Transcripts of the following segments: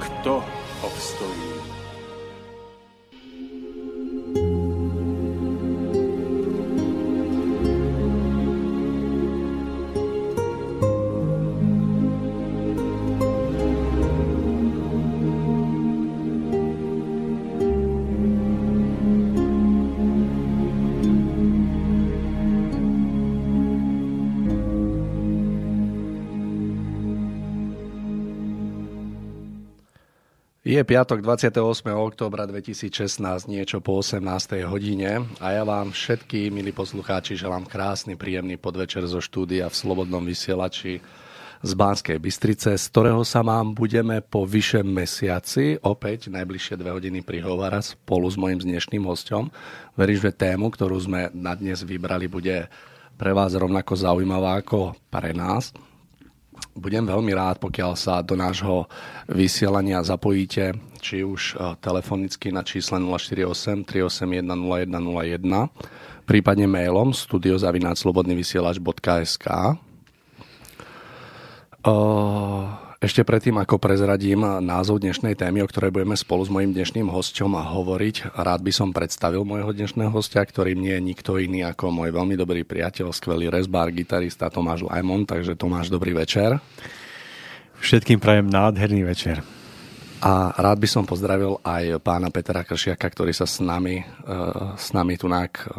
kto obstojí. Je piatok 28. októbra 2016, niečo po 18. hodine a ja vám všetky, milí poslucháči, želám krásny, príjemný podvečer zo štúdia v Slobodnom vysielači z Banskej Bystrice, z ktorého sa vám budeme po vyše mesiaci opäť najbližšie dve hodiny prihovárať spolu s mojim dnešným hostom. Verím, že tému, ktorú sme na dnes vybrali, bude pre vás rovnako zaujímavá ako pre nás budem veľmi rád, pokiaľ sa do nášho vysielania zapojíte, či už e, telefonicky na čísle 048 381 0101, prípadne mailom studiozavináčslobodnyvysielač.sk. Uh, ešte predtým, ako prezradím názov dnešnej témy, o ktorej budeme spolu s mojim dnešným hostom hovoriť, rád by som predstavil môjho dnešného hostia, ktorým nie je nikto iný ako môj veľmi dobrý priateľ, skvelý rezbár, gitarista Tomáš Lajmon. Takže Tomáš, dobrý večer. Všetkým prajem nádherný večer. A rád by som pozdravil aj pána Petra Kršiaka, ktorý sa s nami, e, s nami tu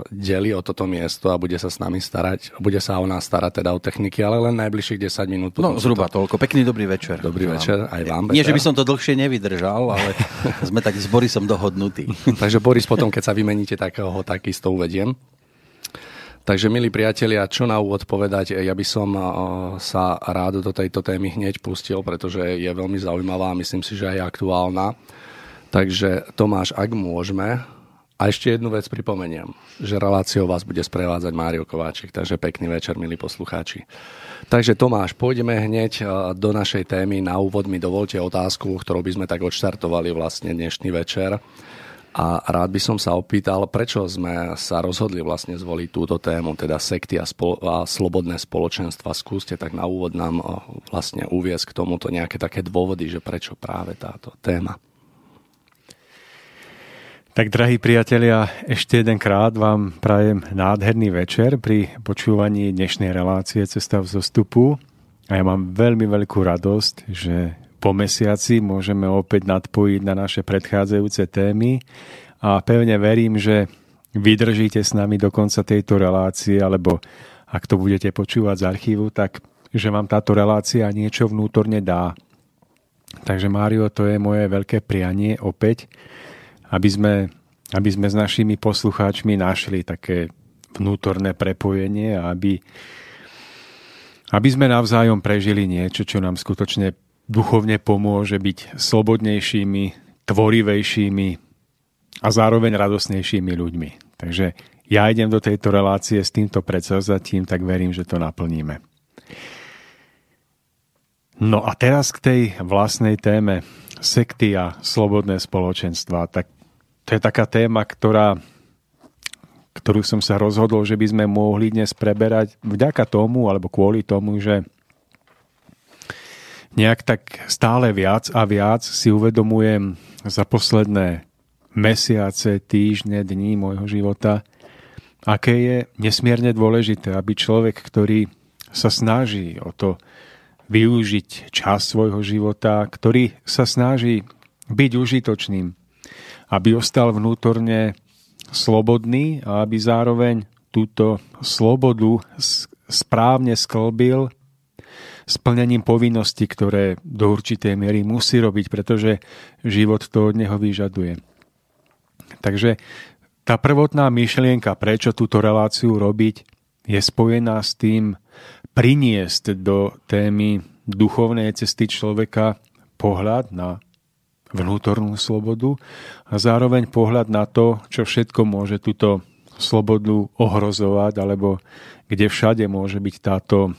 delí o toto miesto a bude sa s nami starať. Bude sa o nás starať teda o techniky, ale len najbližších 10 minút. No zhruba to... toľko. Pekný dobrý večer. Dobrý vám. večer aj vám. Peter. Nie, že by som to dlhšie nevydržal, ale sme tak s Borisom dohodnutí. Takže Boris potom, keď sa vymeníte, tak ho takisto uvediem. Takže, milí priatelia, čo na úvod povedať? Ja by som sa rád do tejto témy hneď pustil, pretože je veľmi zaujímavá a myslím si, že aj aktuálna. Takže, Tomáš, ak môžeme, a ešte jednu vec pripomeniem, že reláciou vás bude sprevádzať Mário Kováčik, takže pekný večer, milí poslucháči. Takže Tomáš, pôjdeme hneď do našej témy. Na úvod mi dovolte otázku, ktorou by sme tak odštartovali vlastne dnešný večer. A rád by som sa opýtal, prečo sme sa rozhodli vlastne zvoliť túto tému, teda sekty a, spolo- a slobodné spoločenstva. Skúste tak na úvod nám vlastne uviezť k tomuto nejaké také dôvody, že prečo práve táto téma. Tak, drahí priatelia, ešte jedenkrát vám prajem nádherný večer pri počúvaní dnešnej relácie Cesta v zostupu. A ja mám veľmi veľkú radosť, že po mesiaci môžeme opäť nadpojiť na naše predchádzajúce témy a pevne verím, že vydržíte s nami do konca tejto relácie, alebo ak to budete počúvať z archívu, tak že vám táto relácia niečo vnútorne dá. Takže Mário, to je moje veľké prianie opäť, aby sme, aby sme s našimi poslucháčmi našli také vnútorné prepojenie a aby, aby sme navzájom prežili niečo, čo nám skutočne duchovne pomôže byť slobodnejšími, tvorivejšími a zároveň radosnejšími ľuďmi. Takže ja idem do tejto relácie s týmto predsazatím, tak verím, že to naplníme. No a teraz k tej vlastnej téme sekty a slobodné spoločenstva. Tak to je taká téma, ktorá, ktorú som sa rozhodol, že by sme mohli dnes preberať vďaka tomu, alebo kvôli tomu, že nejak tak stále viac a viac si uvedomujem za posledné mesiace, týždne, dní môjho života, aké je nesmierne dôležité, aby človek, ktorý sa snaží o to využiť čas svojho života, ktorý sa snaží byť užitočným, aby ostal vnútorne slobodný a aby zároveň túto slobodu správne sklbil splnením povinností, ktoré do určitej miery musí robiť, pretože život to od neho vyžaduje. Takže tá prvotná myšlienka, prečo túto reláciu robiť, je spojená s tým priniesť do témy duchovnej cesty človeka pohľad na vnútornú slobodu a zároveň pohľad na to, čo všetko môže túto slobodu ohrozovať, alebo kde všade môže byť táto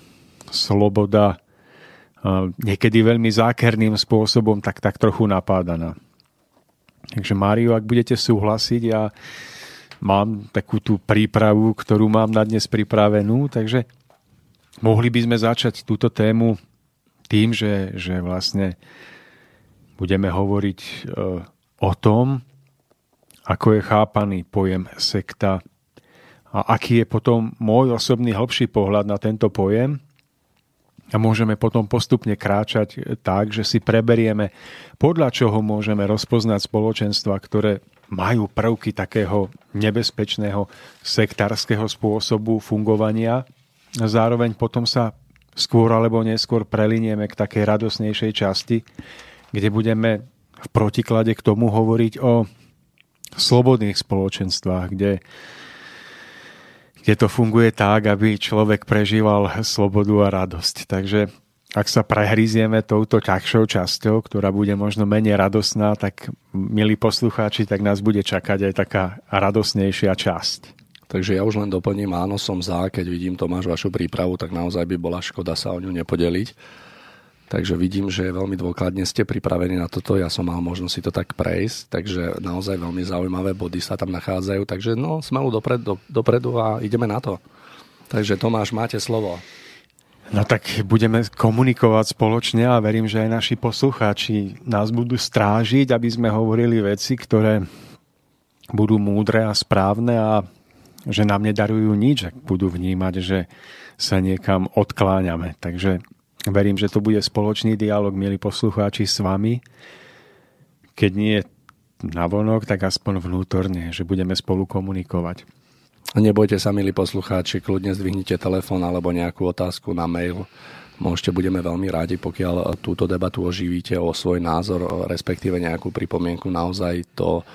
sloboda niekedy veľmi zákerným spôsobom tak, tak trochu napádaná. Takže Mário, ak budete súhlasiť, ja mám takú tú prípravu, ktorú mám na dnes pripravenú, takže mohli by sme začať túto tému tým, že, že vlastne budeme hovoriť e, o tom, ako je chápaný pojem sekta a aký je potom môj osobný hĺbší pohľad na tento pojem a môžeme potom postupne kráčať tak, že si preberieme, podľa čoho môžeme rozpoznať spoločenstva, ktoré majú prvky takého nebezpečného sektárskeho spôsobu fungovania. Zároveň potom sa skôr alebo neskôr prelinieme k takej radosnejšej časti, kde budeme v protiklade k tomu hovoriť o slobodných spoločenstvách, kde kde to funguje tak, aby človek prežíval slobodu a radosť. Takže ak sa prehrízieme touto ťažšou časťou, ktorá bude možno menej radosná, tak milí poslucháči, tak nás bude čakať aj taká radosnejšia časť. Takže ja už len doplním, áno, som za, keď vidím Tomáš vašu prípravu, tak naozaj by bola škoda sa o ňu nepodeliť. Takže vidím, že veľmi dôkladne ste pripravení na toto. Ja som mal možnosť si to tak prejsť, takže naozaj veľmi zaujímavé body sa tam nachádzajú. Takže no, smelu dopred, do, dopredu a ideme na to. Takže Tomáš, máte slovo. No tak budeme komunikovať spoločne a verím, že aj naši poslucháči nás budú strážiť, aby sme hovorili veci, ktoré budú múdre a správne a že nám nedarujú nič, ak budú vnímať, že sa niekam odkláňame. Takže Verím, že to bude spoločný dialog, milí poslucháči, s vami. Keď nie navonok, tak aspoň vnútorne, že budeme spolu komunikovať. Nebojte sa, milí poslucháči, kľudne zdvihnite telefón alebo nejakú otázku na mail. Môžete, budeme veľmi rádi, pokiaľ túto debatu oživíte o svoj názor, respektíve nejakú pripomienku. Naozaj to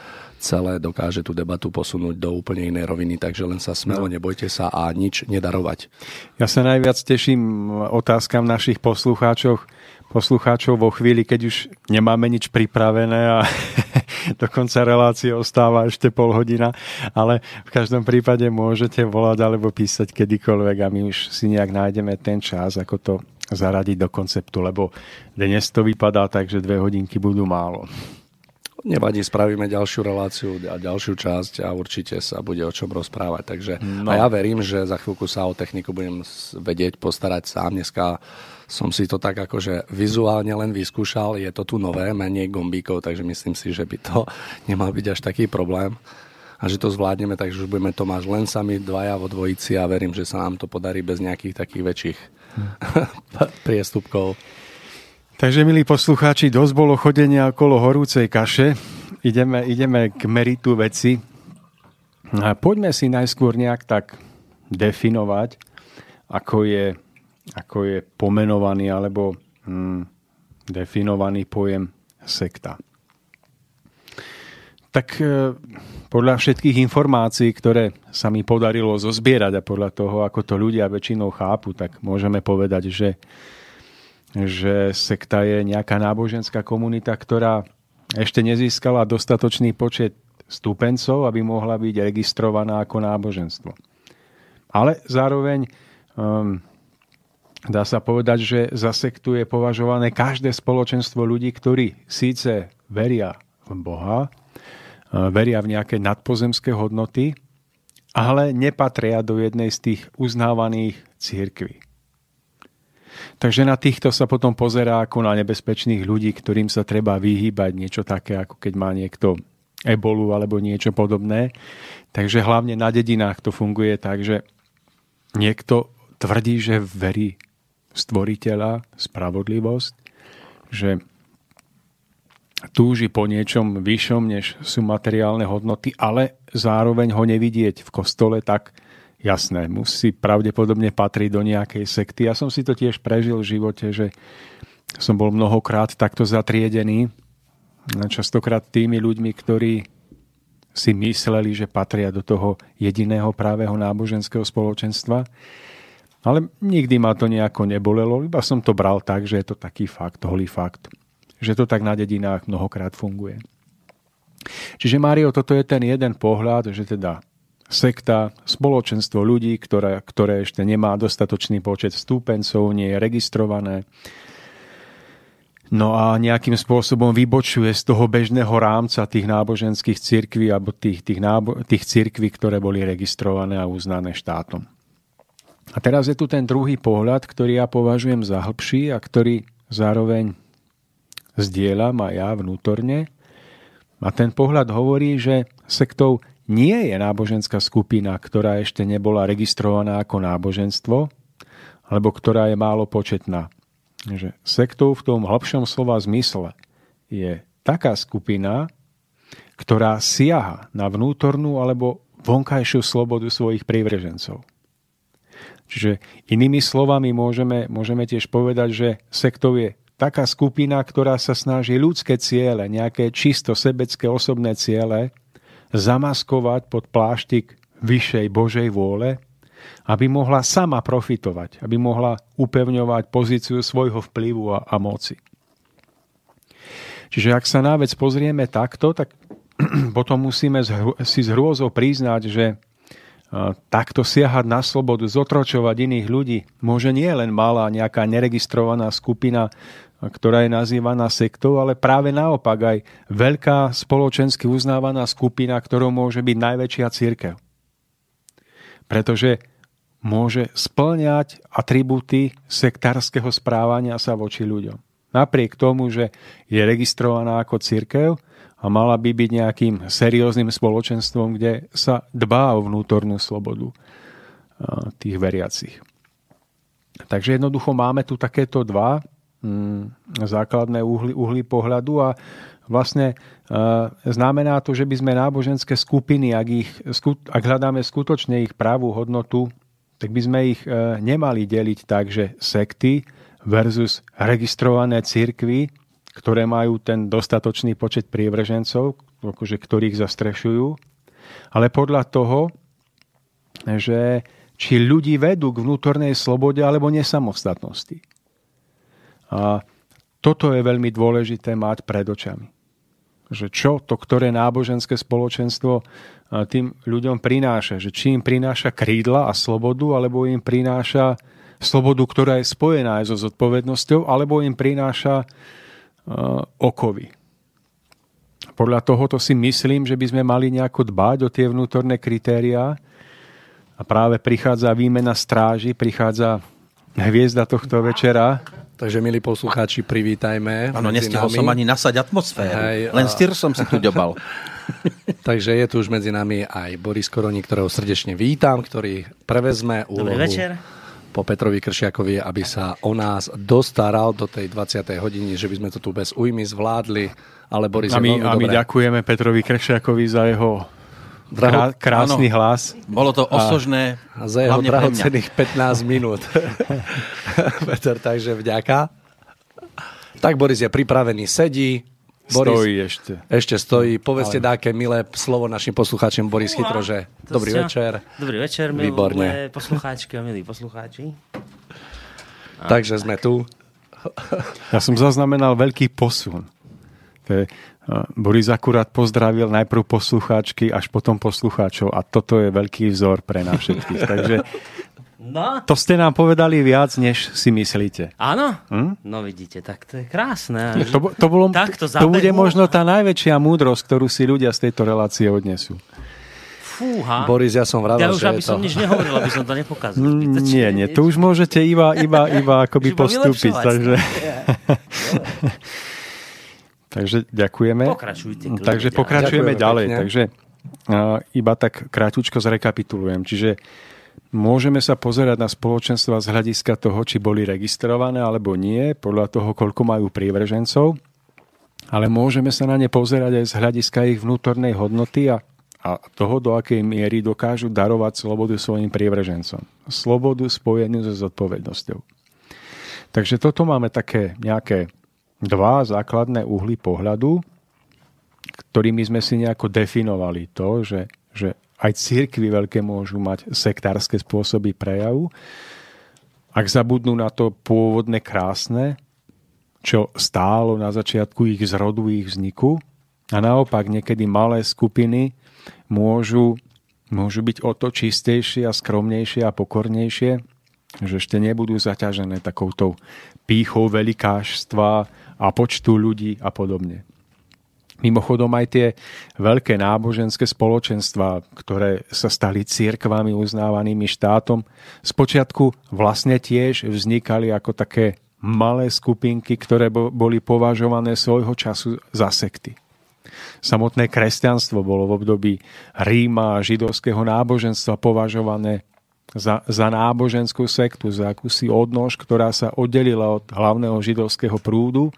celé dokáže tú debatu posunúť do úplne inej roviny, takže len sa smelo, no. nebojte sa a nič nedarovať. Ja sa najviac teším otázkam našich poslucháčov, poslucháčov vo chvíli, keď už nemáme nič pripravené a do konca relácie ostáva ešte pol hodina, ale v každom prípade môžete volať alebo písať kedykoľvek a my už si nejak nájdeme ten čas, ako to zaradiť do konceptu, lebo dnes to vypadá tak, že dve hodinky budú málo. Nevadí, spravíme ďalšiu reláciu a ďalšiu časť a určite sa bude o čom rozprávať. Takže no. a ja verím, že za chvíľku sa o techniku budem vedieť postarať sám. Dneska som si to tak akože vizuálne len vyskúšal. Je to tu nové, menej gombíkov, takže myslím si, že by to nemal byť až taký problém a že to zvládneme, takže už budeme Tomáš len sami dvaja vo dvojici a verím, že sa nám to podarí bez nejakých takých väčších hm. priestupkov. Takže, milí poslucháči, dosť bolo chodenia okolo horúcej kaše. Ideme, ideme k meritu veci. A poďme si najskôr nejak tak definovať, ako je, ako je pomenovaný alebo hm, definovaný pojem sekta. Tak e, podľa všetkých informácií, ktoré sa mi podarilo zozbierať a podľa toho, ako to ľudia väčšinou chápu, tak môžeme povedať, že že sekta je nejaká náboženská komunita, ktorá ešte nezískala dostatočný počet stupencov, aby mohla byť registrovaná ako náboženstvo. Ale zároveň um, dá sa povedať, že za sektu je považované každé spoločenstvo ľudí, ktorí síce veria v Boha, uh, veria v nejaké nadpozemské hodnoty, ale nepatria do jednej z tých uznávaných církví. Takže na týchto sa potom pozerá ako na nebezpečných ľudí, ktorým sa treba vyhýbať niečo také, ako keď má niekto ebolu alebo niečo podobné. Takže hlavne na dedinách to funguje tak, že niekto tvrdí, že verí stvoriteľa, spravodlivosť, že túži po niečom vyššom, než sú materiálne hodnoty, ale zároveň ho nevidieť v kostole, tak jasné, musí pravdepodobne patriť do nejakej sekty. Ja som si to tiež prežil v živote, že som bol mnohokrát takto zatriedený, častokrát tými ľuďmi, ktorí si mysleli, že patria do toho jediného právého náboženského spoločenstva. Ale nikdy ma to nejako nebolelo, iba som to bral tak, že je to taký fakt, holý fakt. Že to tak na dedinách mnohokrát funguje. Čiže Mário, toto je ten jeden pohľad, že teda sekta, spoločenstvo ľudí, ktoré, ktoré ešte nemá dostatočný počet stúpencov, nie je registrované, No a nejakým spôsobom vybočuje z toho bežného rámca tých náboženských cirkví alebo tých, tých, nábo- tých cirkví, ktoré boli registrované a uznané štátom. A teraz je tu ten druhý pohľad, ktorý ja považujem za hĺbší a ktorý zároveň zdieľam aj ja vnútorne. A ten pohľad hovorí, že sektou nie je náboženská skupina, ktorá ešte nebola registrovaná ako náboženstvo, alebo ktorá je málo početná že sektou v tom hlbšom slova zmysle je taká skupina, ktorá siaha na vnútornú alebo vonkajšiu slobodu svojich prívržencov. Čiže inými slovami môžeme, môžeme tiež povedať, že sektou je taká skupina, ktorá sa snaží ľudské ciele, nejaké čisto sebecké osobné ciele, zamaskovať pod pláštik vyššej Božej vôle aby mohla sama profitovať, aby mohla upevňovať pozíciu svojho vplyvu a, a moci. Čiže ak sa na vec pozrieme takto, tak potom musíme si s hrôzou priznať, že takto siahať na slobodu, zotročovať iných ľudí, môže nie len malá nejaká neregistrovaná skupina, ktorá je nazývaná sektou, ale práve naopak aj veľká spoločensky uznávaná skupina, ktorou môže byť najväčšia církev. Pretože môže splňať atribúty sektárskeho správania sa voči ľuďom. Napriek tomu, že je registrovaná ako církev a mala by byť nejakým serióznym spoločenstvom, kde sa dbá o vnútornú slobodu tých veriacich. Takže jednoducho máme tu takéto dva základné uhly, uhly pohľadu a vlastne znamená to, že by sme náboženské skupiny, ak, ich, ak hľadáme skutočne ich právú hodnotu, tak by sme ich e, nemali deliť tak, že sekty versus registrované církvy, ktoré majú ten dostatočný počet prívržencov, akože ktorých zastrešujú, ale podľa toho, že či ľudí vedú k vnútornej slobode alebo nesamostatnosti. A toto je veľmi dôležité mať pred očami že čo to, ktoré náboženské spoločenstvo tým ľuďom prináša. Že či im prináša krídla a slobodu, alebo im prináša slobodu, ktorá je spojená aj so zodpovednosťou, alebo im prináša okovy. Podľa tohoto si myslím, že by sme mali nejako dbať o tie vnútorné kritériá a práve prichádza výmena stráži, prichádza hviezda tohto večera, Takže, milí poslucháči, privítajme. Áno, nestihol som ani nasať atmosféru. Hej, Len styr som si tu ďobal. Takže je tu už medzi nami aj Boris Koroni, ktorého srdečne vítam, ktorý prevezme úlohu Dobrý večer. po Petrovi Kršiakovi, aby sa o nás dostaral do tej 20. hodiny, že by sme to tu bez újmy zvládli. Ale Boris a my, je a my dobré. ďakujeme Petrovi Kršiakovi za jeho Draho, krásny áno, hlas. Bolo to osožné. A za jeho drahocených 15 minút. Peter, takže vďaka. Tak Boris je pripravený, sedí. Boris stojí ešte. Ešte stojí. Povedzte Ale... dáke milé slovo našim poslucháčom. Boris Uha, chytro, že dobrý ste... večer. Dobrý večer, milé Výborne. poslucháčky a milí poslucháči. A... Takže sme tu. Ja som zaznamenal veľký posun. To je Boris akurát pozdravil najprv poslucháčky, až potom poslucháčov a toto je veľký vzor pre nás všetkých. Takže no. to ste nám povedali viac, než si myslíte. Áno? Hm? No vidíte, tak to je krásne. To, to, bolo, tak to, to bude možno tá najväčšia múdrosť, ktorú si ľudia z tejto relácie odnesú. Fúha. Boris, ja som vravel, ja už, že aby som to... nič nehovoril, aby som to nepokázal. Mm, nie, nie, to už môžete iba, iba, iba akoby postúpiť. Takže... Takže ďakujeme. Pokračujte. Takže pokračujeme ďakujeme ďalej. Pekne. Takže uh, iba tak kráťučko zrekapitulujem. Čiže môžeme sa pozerať na spoločenstva z hľadiska toho, či boli registrované alebo nie, podľa toho, koľko majú prívržencov. ale môžeme sa na ne pozerať aj z hľadiska ich vnútornej hodnoty a, a toho, do akej miery dokážu darovať slobodu svojim prievržencom. Slobodu spojenú so zodpovednosťou. Takže toto máme také nejaké dva základné uhly pohľadu, ktorými sme si nejako definovali to, že, že aj církvy veľké môžu mať sektárske spôsoby prejavu. Ak zabudnú na to pôvodné krásne, čo stálo na začiatku ich zrodu, ich vzniku, a naopak niekedy malé skupiny môžu, môžu byť o to čistejšie a skromnejšie a pokornejšie, že ešte nebudú zaťažené takouto pýchou velikáštva a počtu ľudí a podobne. Mimochodom aj tie veľké náboženské spoločenstva, ktoré sa stali církvami uznávanými štátom, spočiatku vlastne tiež vznikali ako také malé skupinky, ktoré boli považované svojho času za sekty. Samotné kresťanstvo bolo v období Ríma a židovského náboženstva považované za, za náboženskú sektu, za akúsi odnož, ktorá sa oddelila od hlavného židovského prúdu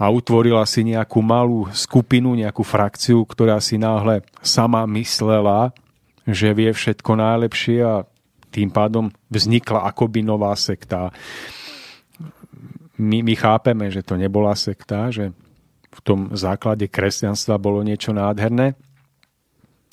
a utvorila si nejakú malú skupinu, nejakú frakciu, ktorá si náhle sama myslela, že vie všetko najlepšie a tým pádom vznikla akoby nová sekta. My, my chápeme, že to nebola sekta, že v tom základe kresťanstva bolo niečo nádherné,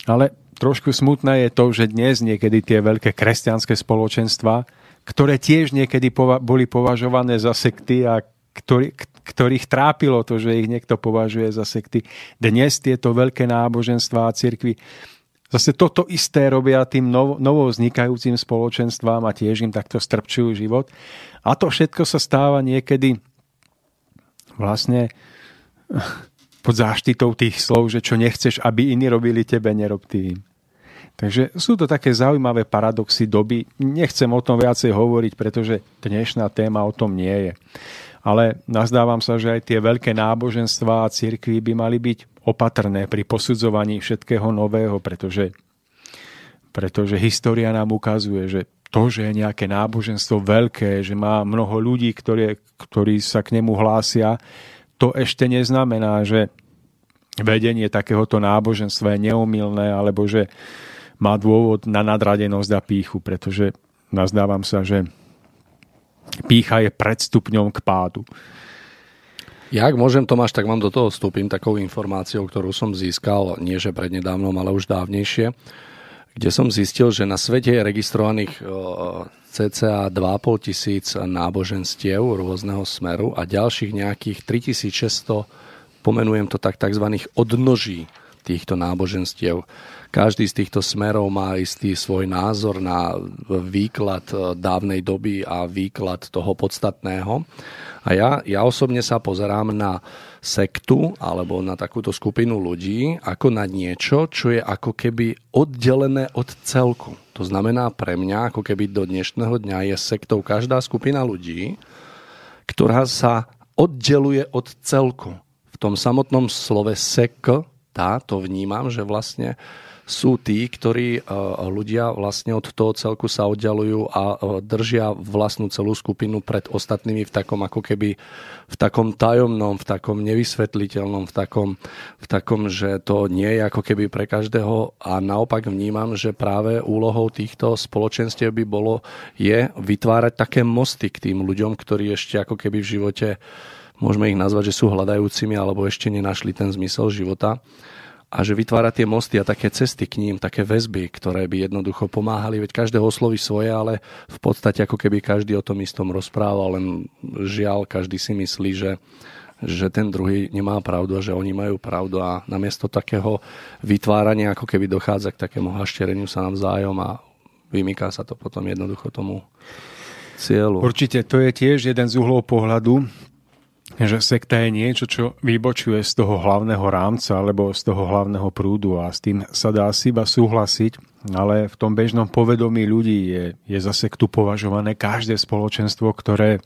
ale trošku smutné je to, že dnes niekedy tie veľké kresťanské spoločenstva, ktoré tiež niekedy pova- boli považované za sekty a ktorý, ktorých trápilo to, že ich niekto považuje za sekty. Dnes tieto veľké náboženstvá a cirkvy zase toto isté robia tým novo, novo vznikajúcim spoločenstvám a tiež im takto strpčujú život. A to všetko sa stáva niekedy vlastne pod záštitou tých slov, že čo nechceš, aby iní robili tebe, nerob ty im. Takže sú to také zaujímavé paradoxy doby. Nechcem o tom viacej hovoriť, pretože dnešná téma o tom nie je ale nazdávam sa, že aj tie veľké náboženstvá a cirkvy by mali byť opatrné pri posudzovaní všetkého nového, pretože, pretože história nám ukazuje, že to, že je nejaké náboženstvo veľké, že má mnoho ľudí, ktorí, ktorí sa k nemu hlásia, to ešte neznamená, že vedenie takéhoto náboženstva je neomilné, alebo že má dôvod na nadradenosť a píchu, pretože nazdávam sa, že pícha je predstupňom k pádu. Ja, ak môžem, Tomáš, tak vám do toho vstúpim takou informáciou, ktorú som získal, nie že prednedávnom, ale už dávnejšie, kde som zistil, že na svete je registrovaných cca 2,5 tisíc náboženstiev rôzneho smeru a ďalších nejakých 3600, pomenujem to tak, tzv. odnoží týchto náboženstiev. Každý z týchto smerov má istý svoj názor na výklad e, dávnej doby a výklad toho podstatného. A ja, ja osobne sa pozerám na sektu alebo na takúto skupinu ľudí ako na niečo, čo je ako keby oddelené od celku. To znamená pre mňa, ako keby do dnešného dňa je sektou každá skupina ľudí, ktorá sa oddeluje od celku. V tom samotnom slove sek, tá, to vnímam, že vlastne sú tí, ktorí e, ľudia vlastne od toho celku sa oddalujú a e, držia vlastnú celú skupinu pred ostatnými v takom ako keby v takom tajomnom, v takom nevysvetliteľnom, v takom, v takom, že to nie je ako keby pre každého. A naopak vnímam, že práve úlohou týchto spoločenstiev by bolo je vytvárať také mosty k tým ľuďom, ktorí ešte ako keby v živote môžeme ich nazvať, že sú hľadajúcimi alebo ešte nenašli ten zmysel života a že vytvára tie mosty a také cesty k ním, také väzby, ktoré by jednoducho pomáhali, veď každého osloví svoje, ale v podstate ako keby každý o tom istom rozprával, len žiaľ, každý si myslí, že že ten druhý nemá pravdu a že oni majú pravdu a namiesto takého vytvárania ako keby dochádza k takému haštereniu sa navzájom a vymyká sa to potom jednoducho tomu cieľu. Určite, to je tiež jeden z uhlov pohľadu, že sekta je niečo, čo vybočuje z toho hlavného rámca alebo z toho hlavného prúdu a s tým sa dá si iba súhlasiť, ale v tom bežnom povedomí ľudí je, je za sektu považované každé spoločenstvo, ktoré,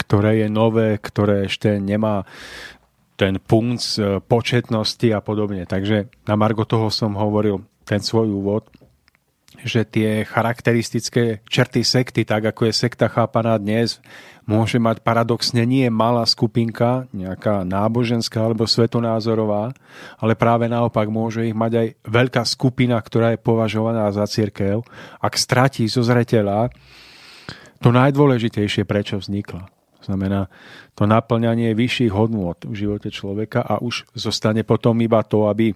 ktoré je nové, ktoré ešte nemá ten punc e, početnosti a podobne. Takže na Margo toho som hovoril ten svoj úvod, že tie charakteristické črty sekty, tak ako je sekta chápaná dnes, môže mať paradoxne nie malá skupinka, nejaká náboženská alebo svetonázorová, ale práve naopak môže ich mať aj veľká skupina, ktorá je považovaná za církev, ak stratí zo zreteľa to najdôležitejšie, prečo vznikla. Znamená to naplňanie vyšších hodnôt v živote človeka a už zostane potom iba to, aby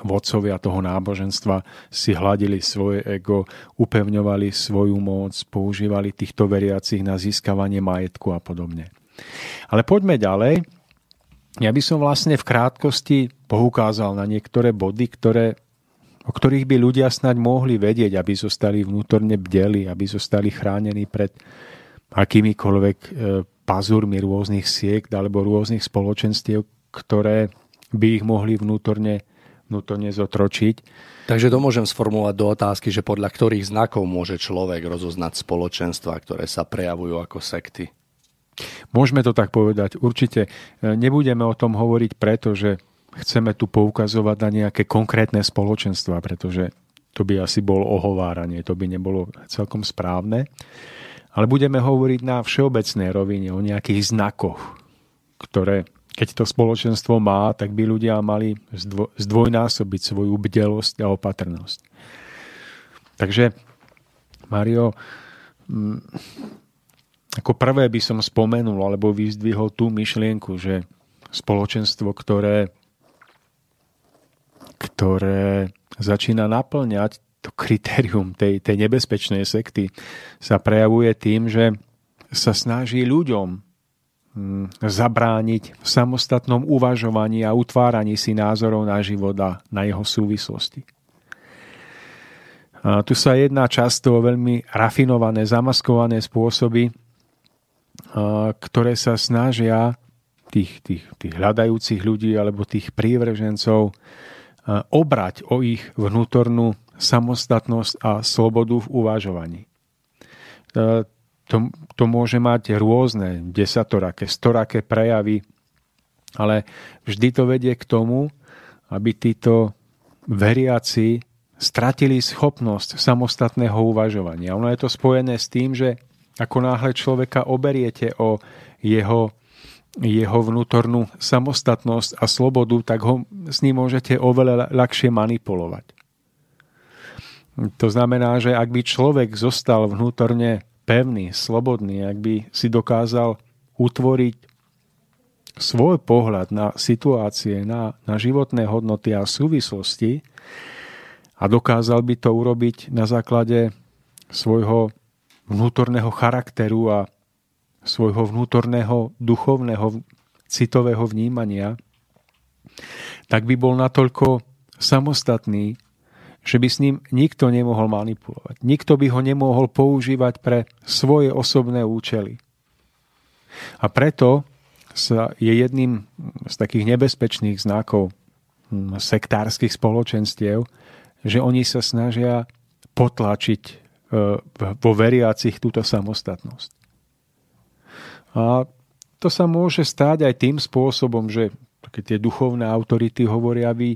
vodcovia toho náboženstva si hladili svoje ego, upevňovali svoju moc, používali týchto veriacich na získavanie majetku a podobne. Ale poďme ďalej. Ja by som vlastne v krátkosti poukázal na niektoré body, ktoré, o ktorých by ľudia snať mohli vedieť, aby zostali vnútorne bdeli, aby zostali chránení pred akýmikoľvek e, pazúrmi rôznych siekt alebo rôznych spoločenstiev, ktoré by ich mohli vnútorne vnútorne zotročiť. Takže to môžem sformulovať do otázky, že podľa ktorých znakov môže človek rozoznať spoločenstva, ktoré sa prejavujú ako sekty? Môžeme to tak povedať. Určite e, nebudeme o tom hovoriť preto, že chceme tu poukazovať na nejaké konkrétne spoločenstva, pretože to by asi bolo ohováranie, to by nebolo celkom správne. Ale budeme hovoriť na všeobecnej rovine o nejakých znakoch, ktoré keď to spoločenstvo má, tak by ľudia mali zdvojnásobiť svoju bdelosť a opatrnosť. Takže, Mario, mm, ako prvé by som spomenul alebo vyzdvihol tú myšlienku, že spoločenstvo, ktoré, ktoré začína naplňať to kritérium tej, tej nebezpečnej sekty, sa prejavuje tým, že sa snaží ľuďom zabrániť v samostatnom uvažovaní a utváraní si názorov na život a na jeho súvislosti. A tu sa jedná často o veľmi rafinované, zamaskované spôsoby, ktoré sa snažia tých, tých, tých hľadajúcich ľudí alebo tých prívržencov obrať o ich vnútornú samostatnosť a slobodu v uvažovaní to, to môže mať rôzne desatoraké, storaké prejavy, ale vždy to vedie k tomu, aby títo veriaci stratili schopnosť samostatného uvažovania. Ono je to spojené s tým, že ako náhle človeka oberiete o jeho, jeho vnútornú samostatnosť a slobodu, tak ho s ním môžete oveľa ľahšie manipulovať. To znamená, že ak by človek zostal vnútorne pevný, slobodný, ak by si dokázal utvoriť svoj pohľad na situácie, na, na životné hodnoty a súvislosti a dokázal by to urobiť na základe svojho vnútorného charakteru a svojho vnútorného duchovného citového vnímania, tak by bol natoľko samostatný, že by s ním nikto nemohol manipulovať. Nikto by ho nemohol používať pre svoje osobné účely. A preto sa je jedným z takých nebezpečných znakov hm, sektárskych spoločenstiev, že oni sa snažia potlačiť e, vo veriacich túto samostatnosť. A to sa môže stáť aj tým spôsobom, že také tie duchovné autority hovoria, vy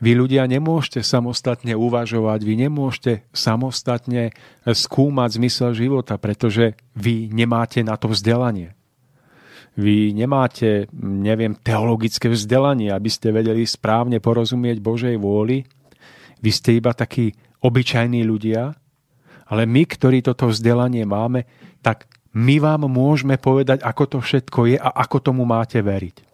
vy ľudia nemôžete samostatne uvažovať, vy nemôžete samostatne skúmať zmysel života, pretože vy nemáte na to vzdelanie. Vy nemáte, neviem, teologické vzdelanie, aby ste vedeli správne porozumieť Božej vôli. Vy ste iba takí obyčajní ľudia, ale my, ktorí toto vzdelanie máme, tak my vám môžeme povedať, ako to všetko je a ako tomu máte veriť.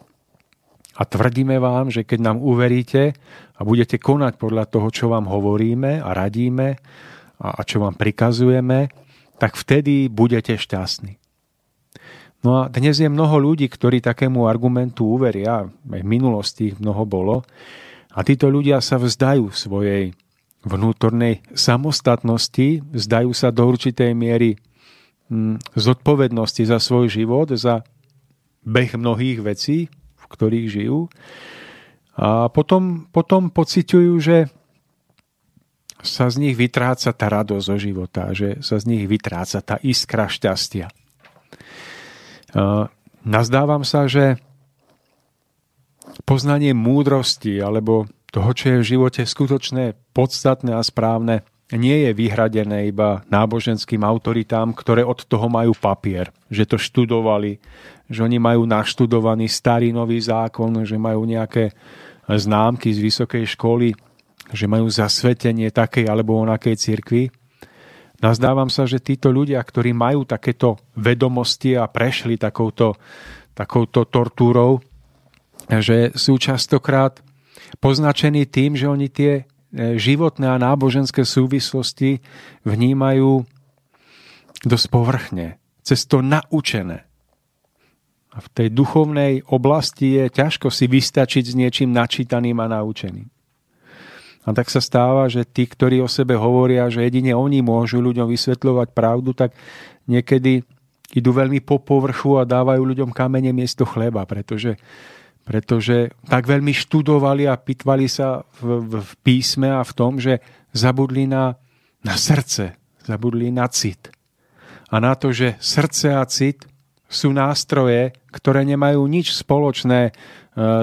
A tvrdíme vám, že keď nám uveríte a budete konať podľa toho, čo vám hovoríme a radíme a, čo vám prikazujeme, tak vtedy budete šťastní. No a dnes je mnoho ľudí, ktorí takému argumentu uveria, aj v minulosti ich mnoho bolo, a títo ľudia sa vzdajú svojej vnútornej samostatnosti, vzdajú sa do určitej miery hm, zodpovednosti za svoj život, za beh mnohých vecí, v ktorých žijú. A potom, potom pociťujú, že sa z nich vytráca tá radosť zo života, že sa z nich vytráca tá iskra šťastia. Nazdávam sa, že poznanie múdrosti alebo toho, čo je v živote skutočné, podstatné a správne, nie je vyhradené iba náboženským autoritám, ktoré od toho majú papier, že to študovali, že oni majú naštudovaný starý nový zákon, že majú nejaké známky z vysokej školy, že majú zasvetenie takej alebo onakej cirkvi. Nazdávam sa, že títo ľudia, ktorí majú takéto vedomosti a prešli takouto, takouto tortúrou, že sú častokrát poznačení tým, že oni tie E, životné a náboženské súvislosti vnímajú dosť povrchne, cez to naučené. A v tej duchovnej oblasti je ťažko si vystačiť s niečím načítaným a naučeným. A tak sa stáva, že tí, ktorí o sebe hovoria, že jedine oni môžu ľuďom vysvetľovať pravdu, tak niekedy idú veľmi po povrchu a dávajú ľuďom kamene miesto chleba, pretože pretože tak veľmi študovali a pitvali sa v, v, v písme a v tom, že zabudli na, na srdce, zabudli na cit. A na to, že srdce a cit sú nástroje, ktoré nemajú nič spoločné e,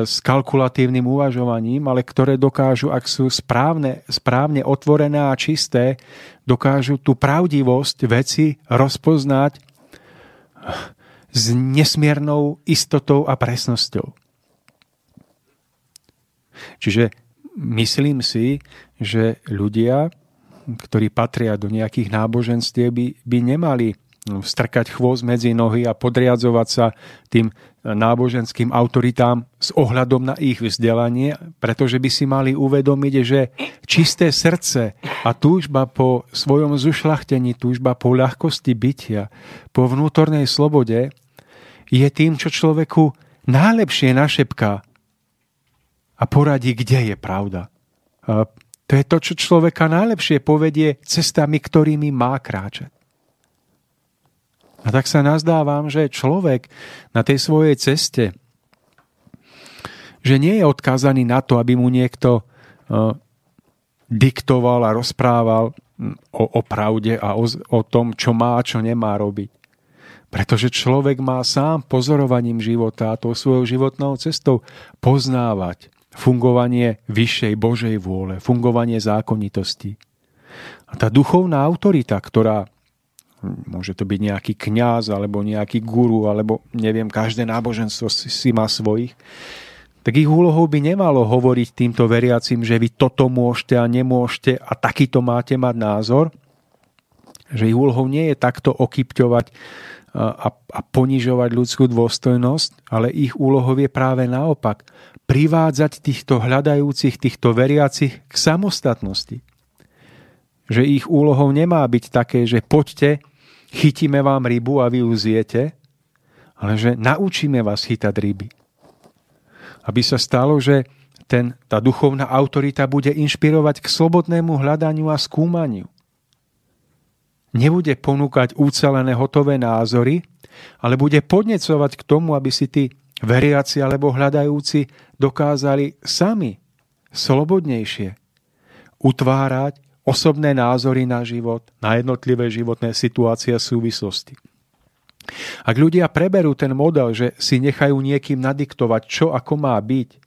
s kalkulatívnym uvažovaním, ale ktoré dokážu, ak sú správne, správne otvorené a čisté, dokážu tú pravdivosť veci rozpoznať s nesmiernou istotou a presnosťou. Čiže myslím si, že ľudia, ktorí patria do nejakých náboženstiev, by, by nemali strkať chvost medzi nohy a podriadzovať sa tým náboženským autoritám s ohľadom na ich vzdelanie, pretože by si mali uvedomiť, že čisté srdce a túžba po svojom zušlachtení, túžba po ľahkosti bytia, po vnútornej slobode je tým, čo človeku najlepšie našepká a poradí, kde je pravda. A to je to, čo človeka najlepšie povedie cestami, ktorými má kráčať. A tak sa nazdávam, že človek na tej svojej ceste, že nie je odkázaný na to, aby mu niekto diktoval a rozprával o, o pravde a o, o tom, čo má a čo nemá robiť. Pretože človek má sám pozorovaním života a tou svojou životnou cestou poznávať fungovanie vyššej Božej vôle, fungovanie zákonitosti. A tá duchovná autorita, ktorá môže to byť nejaký kňaz, alebo nejaký guru, alebo neviem, každé náboženstvo si má svojich, tak ich úlohou by nemalo hovoriť týmto veriacim, že vy toto môžete a nemôžete a takýto máte mať názor, že ich úlohou nie je takto okypťovať a, a ponižovať ľudskú dôstojnosť, ale ich úlohou je práve naopak privádzať týchto hľadajúcich, týchto veriacich k samostatnosti. Že ich úlohou nemá byť také, že poďte, chytíme vám rybu a vy ju zjete, ale že naučíme vás chytať ryby. Aby sa stalo, že ten, tá duchovná autorita bude inšpirovať k slobodnému hľadaniu a skúmaniu nebude ponúkať ucelené hotové názory, ale bude podnecovať k tomu, aby si tí veriaci alebo hľadajúci dokázali sami slobodnejšie utvárať osobné názory na život, na jednotlivé životné situácie a súvislosti. Ak ľudia preberú ten model, že si nechajú niekým nadiktovať, čo ako má byť,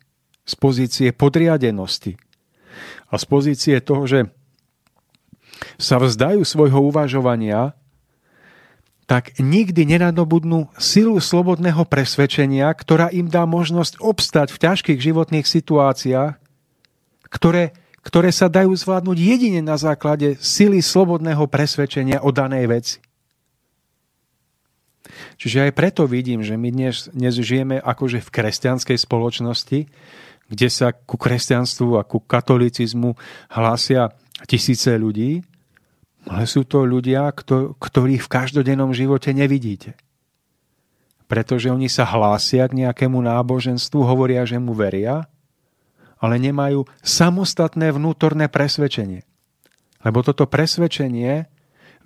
z pozície podriadenosti a z pozície toho, že sa vzdajú svojho uvažovania, tak nikdy nenadobudnú silu slobodného presvedčenia, ktorá im dá možnosť obstať v ťažkých životných situáciách, ktoré, ktoré sa dajú zvládnuť jedine na základe sily slobodného presvedčenia o danej veci. Čiže aj preto vidím, že my dnes, dnes žijeme akože v kresťanskej spoločnosti, kde sa ku kresťanstvu a ku katolicizmu hlásia tisíce ľudí, ale sú to ľudia, ktorých v každodennom živote nevidíte. Pretože oni sa hlásia k nejakému náboženstvu, hovoria, že mu veria, ale nemajú samostatné vnútorné presvedčenie. Lebo toto presvedčenie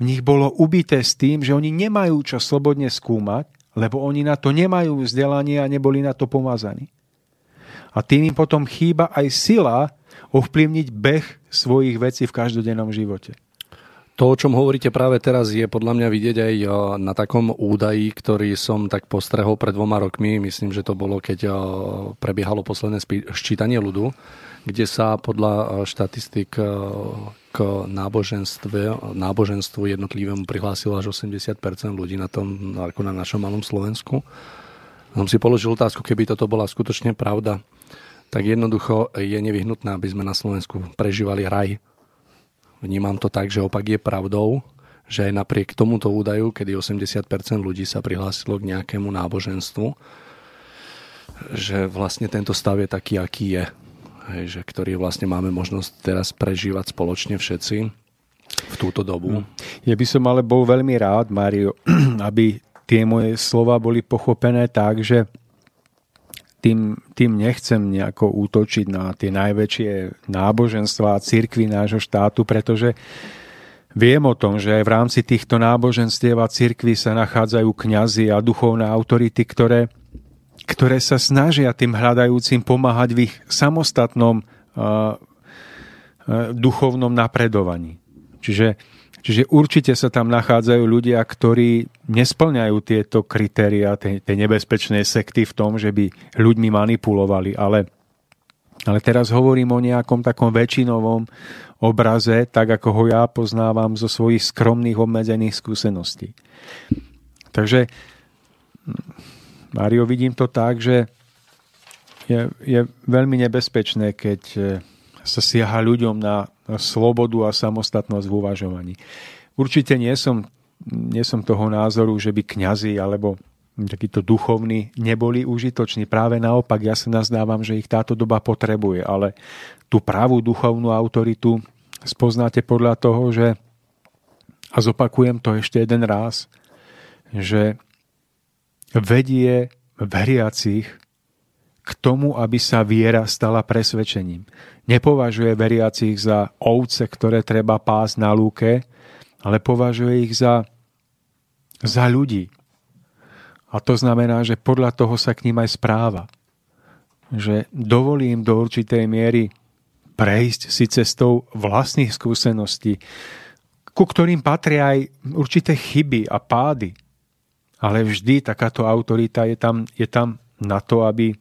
v nich bolo ubité s tým, že oni nemajú čo slobodne skúmať, lebo oni na to nemajú vzdelanie a neboli na to pomazaní. A tým im potom chýba aj sila ovplyvniť beh svojich vecí v každodennom živote. To, o čom hovoríte práve teraz, je podľa mňa vidieť aj na takom údaji, ktorý som tak postrehol pred dvoma rokmi. Myslím, že to bolo, keď prebiehalo posledné ščítanie ľudu, kde sa podľa štatistik k náboženstve, náboženstvu jednotlivému prihlásilo až 80% ľudí na tom, ako na našom malom Slovensku. Som si položil otázku, keby toto bola skutočne pravda, tak jednoducho je nevyhnutné, aby sme na Slovensku prežívali raj Vnímam to tak, že opak je pravdou, že aj napriek tomuto údaju, kedy 80% ľudí sa prihlásilo k nejakému náboženstvu, že vlastne tento stav je taký, aký je. Hej, že ktorý vlastne máme možnosť teraz prežívať spoločne všetci v túto dobu. Hm. Ja by som ale bol veľmi rád, Mário, aby tie moje slova boli pochopené tak, že tým, tým nechcem nejako útočiť na tie najväčšie náboženstva a cirkvy nášho štátu, pretože viem o tom, že aj v rámci týchto náboženstiev a cirkví sa nachádzajú kňazi a duchovné autority, ktoré, ktoré sa snažia tým hľadajúcim pomáhať v ich samostatnom uh, uh, duchovnom napredovaní. Čiže Čiže určite sa tam nachádzajú ľudia, ktorí nesplňajú tieto kritéria, tie, tie nebezpečné sekty v tom, že by ľuďmi manipulovali, ale, ale teraz hovorím o nejakom takom väčšinovom obraze, tak ako ho ja poznávam zo svojich skromných obmedzených skúseností. Takže, Mario, vidím to tak, že je, je veľmi nebezpečné, keď sa siaha ľuďom na slobodu a samostatnosť v uvažovaní. Určite nie som, nie som toho názoru, že by kňazi alebo takíto duchovní neboli užitoční. Práve naopak, ja sa nazdávam, že ich táto doba potrebuje, ale tú pravú duchovnú autoritu spoznáte podľa toho, že a zopakujem to ešte jeden raz, že vedie veriacich k tomu, aby sa viera stala presvedčením nepovažuje veriacich za ovce, ktoré treba pásť na lúke, ale považuje ich za, za ľudí. A to znamená, že podľa toho sa k ním aj správa. Že dovolí im do určitej miery prejsť si cestou vlastných skúseností, ku ktorým patria aj určité chyby a pády. Ale vždy takáto autorita je tam, je tam na to, aby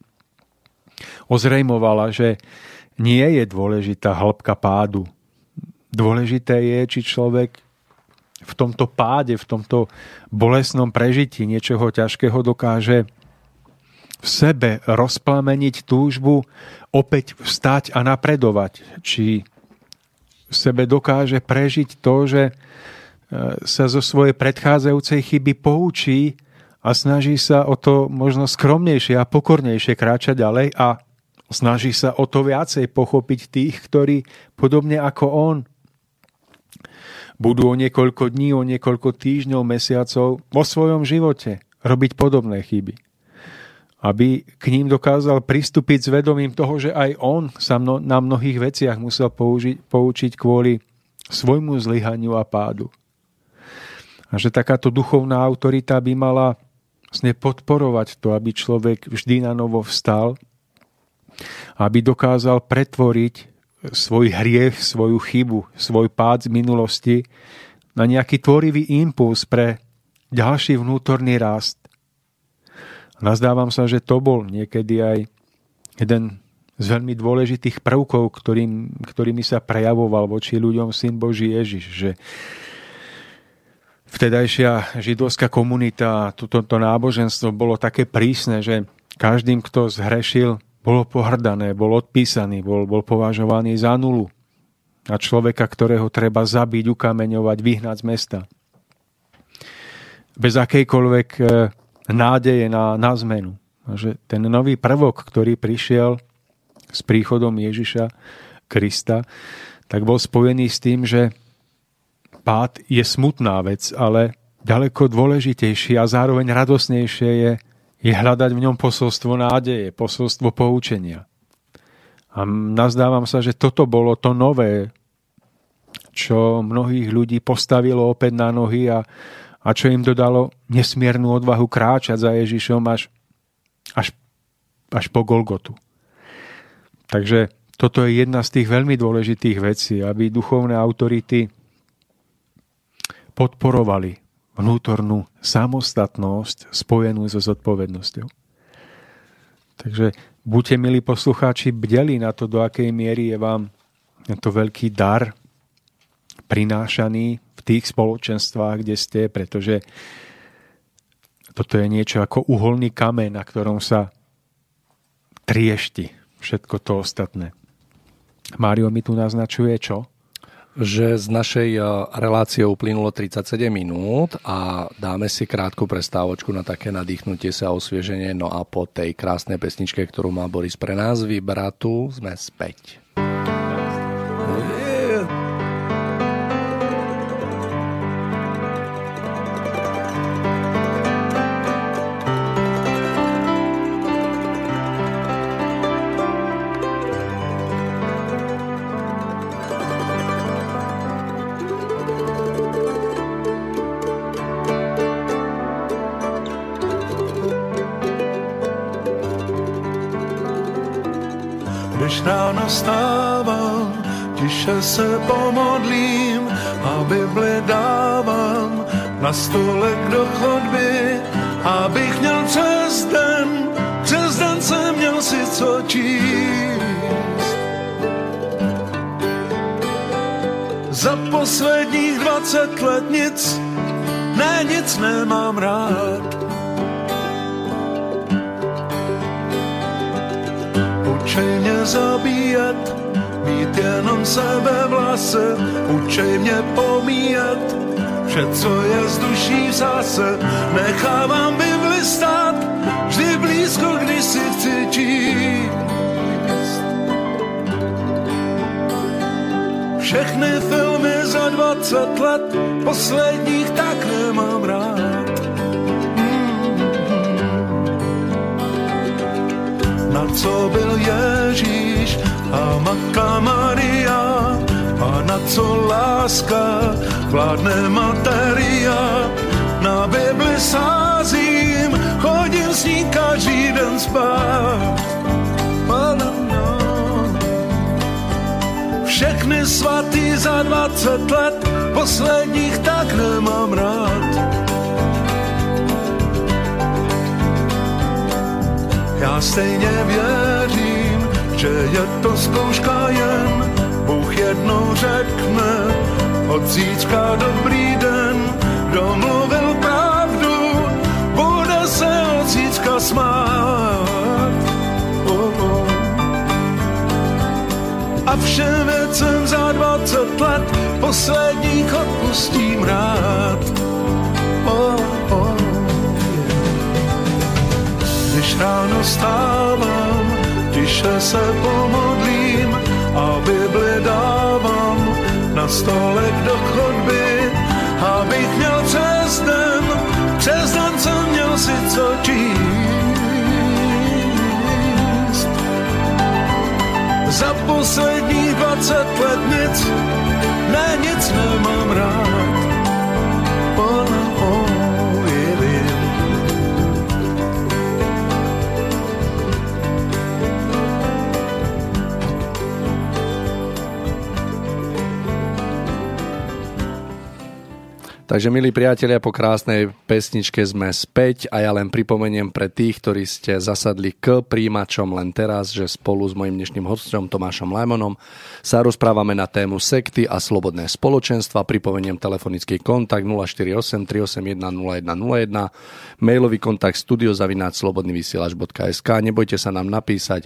ozrejmovala, že nie je dôležitá hĺbka pádu. Dôležité je, či človek v tomto páde, v tomto bolesnom prežití niečoho ťažkého dokáže v sebe rozplameniť túžbu opäť vstať a napredovať. Či v sebe dokáže prežiť to, že e, sa zo svojej predchádzajúcej chyby poučí a snaží sa o to možno skromnejšie a pokornejšie kráčať ďalej a Snaží sa o to viacej pochopiť tých, ktorí podobne ako on budú o niekoľko dní, o niekoľko týždňov, mesiacov vo svojom živote robiť podobné chyby. Aby k ním dokázal pristúpiť s vedomím toho, že aj on sa na mnohých veciach musel použiť, poučiť kvôli svojmu zlyhaniu a pádu. A že takáto duchovná autorita by mala vlastne podporovať to, aby človek vždy na novo vstal aby dokázal pretvoriť svoj hriech, svoju chybu, svoj pád z minulosti na nejaký tvorivý impuls pre ďalší vnútorný rast. Nazdávam sa, že to bol niekedy aj jeden z veľmi dôležitých prvkov, ktorým, ktorými sa prejavoval voči ľuďom syn Boží Ježiš, že vtedajšia židovská komunita, toto náboženstvo bolo také prísne, že každým, kto zhrešil, bolo pohrdané, bol odpísaný, bol, bol považovaný za nulu a človeka, ktorého treba zabiť, ukameňovať, vyhnať z mesta. Bez akejkoľvek e, nádeje na, na zmenu. Že ten nový prvok, ktorý prišiel s príchodom Ježiša Krista, tak bol spojený s tým, že pád je smutná vec, ale ďaleko dôležitejšie a zároveň radosnejšie je je hľadať v ňom posolstvo nádeje, posolstvo poučenia. A nazdávam sa, že toto bolo to nové, čo mnohých ľudí postavilo opäť na nohy a, a čo im dodalo nesmiernu odvahu kráčať za Ježišom až, až, až po Golgotu. Takže toto je jedna z tých veľmi dôležitých vecí, aby duchovné autority podporovali vnútornú samostatnosť spojenú so zodpovednosťou. Takže buďte, milí poslucháči, bdeli na to, do akej miery je vám to veľký dar prinášaný v tých spoločenstvách, kde ste, pretože toto je niečo ako uholný kameň, na ktorom sa triešti všetko to ostatné. Mário mi tu naznačuje čo? Že z našej eh, relácie uplynulo 37 minút a dáme si krátku prestávočku na také nadýchnutie sa a osvieženie. No a po tej krásnej pesničke, ktorú má Boris pre nás vybratu, sme späť. Se pomodlím a Bibli dávám na stolek do chodby, abych měl přes den, přes den jsem měl si co číst. Za posledních dvacet let nic, ne nic nemám rád. Učej mě zabíjet, mít jenom sebe vlase, učej mě pomíjet, vše, co je z duší v zase, nechávám Bibli stát, vždy blízko, když si chci číst. Všechny filmy za 20 let, posledních tak nemám rád. Matka Maria a na co láska vládne materia. Na Bibli sázím, chodím s ní každý den spát. Všechny svatý za 20 let, posledních tak nemám rád. Já stejně věřím, že je to zkouška jen, Bůh jednou řekne, od zítřka dobrý den, domluvil pravdu, bude se od zítřka smát. Oh, oh. A všem věcem za dvacet let posledních odpustím rád. Oh, oh, Když ráno stávám, tiše se pomodlím a Bibli dávám na stolek do chodby, abych měl přes den, přes den jsem měl si co číst. Za posledních dvacet let nic, ne nic nemám rád. Takže milí priatelia, po krásnej pesničke sme späť a ja len pripomeniem pre tých, ktorí ste zasadli k príjimačom len teraz, že spolu s mojim dnešným hostom Tomášom Lajmonom sa rozprávame na tému sekty a slobodné spoločenstva. Pripomeniem telefonický kontakt 048 381 0101, mailový kontakt studiozavináčslobodnyvysielač.sk. Nebojte sa nám napísať,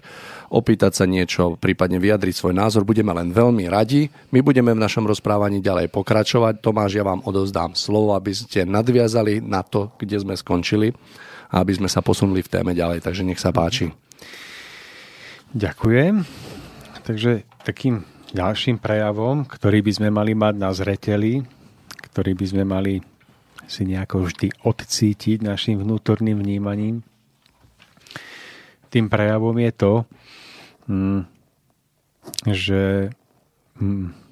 opýtať sa niečo, prípadne vyjadriť svoj názor. Budeme len veľmi radi. My budeme v našom rozprávaní ďalej pokračovať. Tomáš, ja vám odozdám slovo, aby ste nadviazali na to, kde sme skončili a aby sme sa posunuli v téme ďalej. Takže nech sa páči. Ďakujem. Takže takým ďalším prejavom, ktorý by sme mali mať na zreteli, ktorý by sme mali si nejako vždy odcítiť našim vnútorným vnímaním, tým prejavom je to, hm, že hm,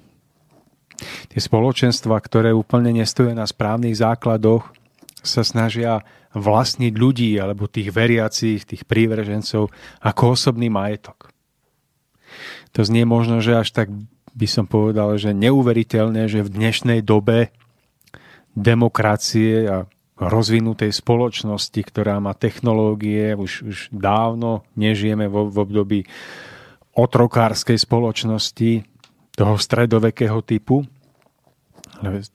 Tie spoločenstva, ktoré úplne nestojí na správnych základoch, sa snažia vlastniť ľudí alebo tých veriacich, tých prívržencov ako osobný majetok. To znie možno, že až tak by som povedal, že neuveriteľné, že v dnešnej dobe demokracie a rozvinutej spoločnosti, ktorá má technológie, už, už dávno nežijeme v, v období otrokárskej spoločnosti toho stredovekého typu.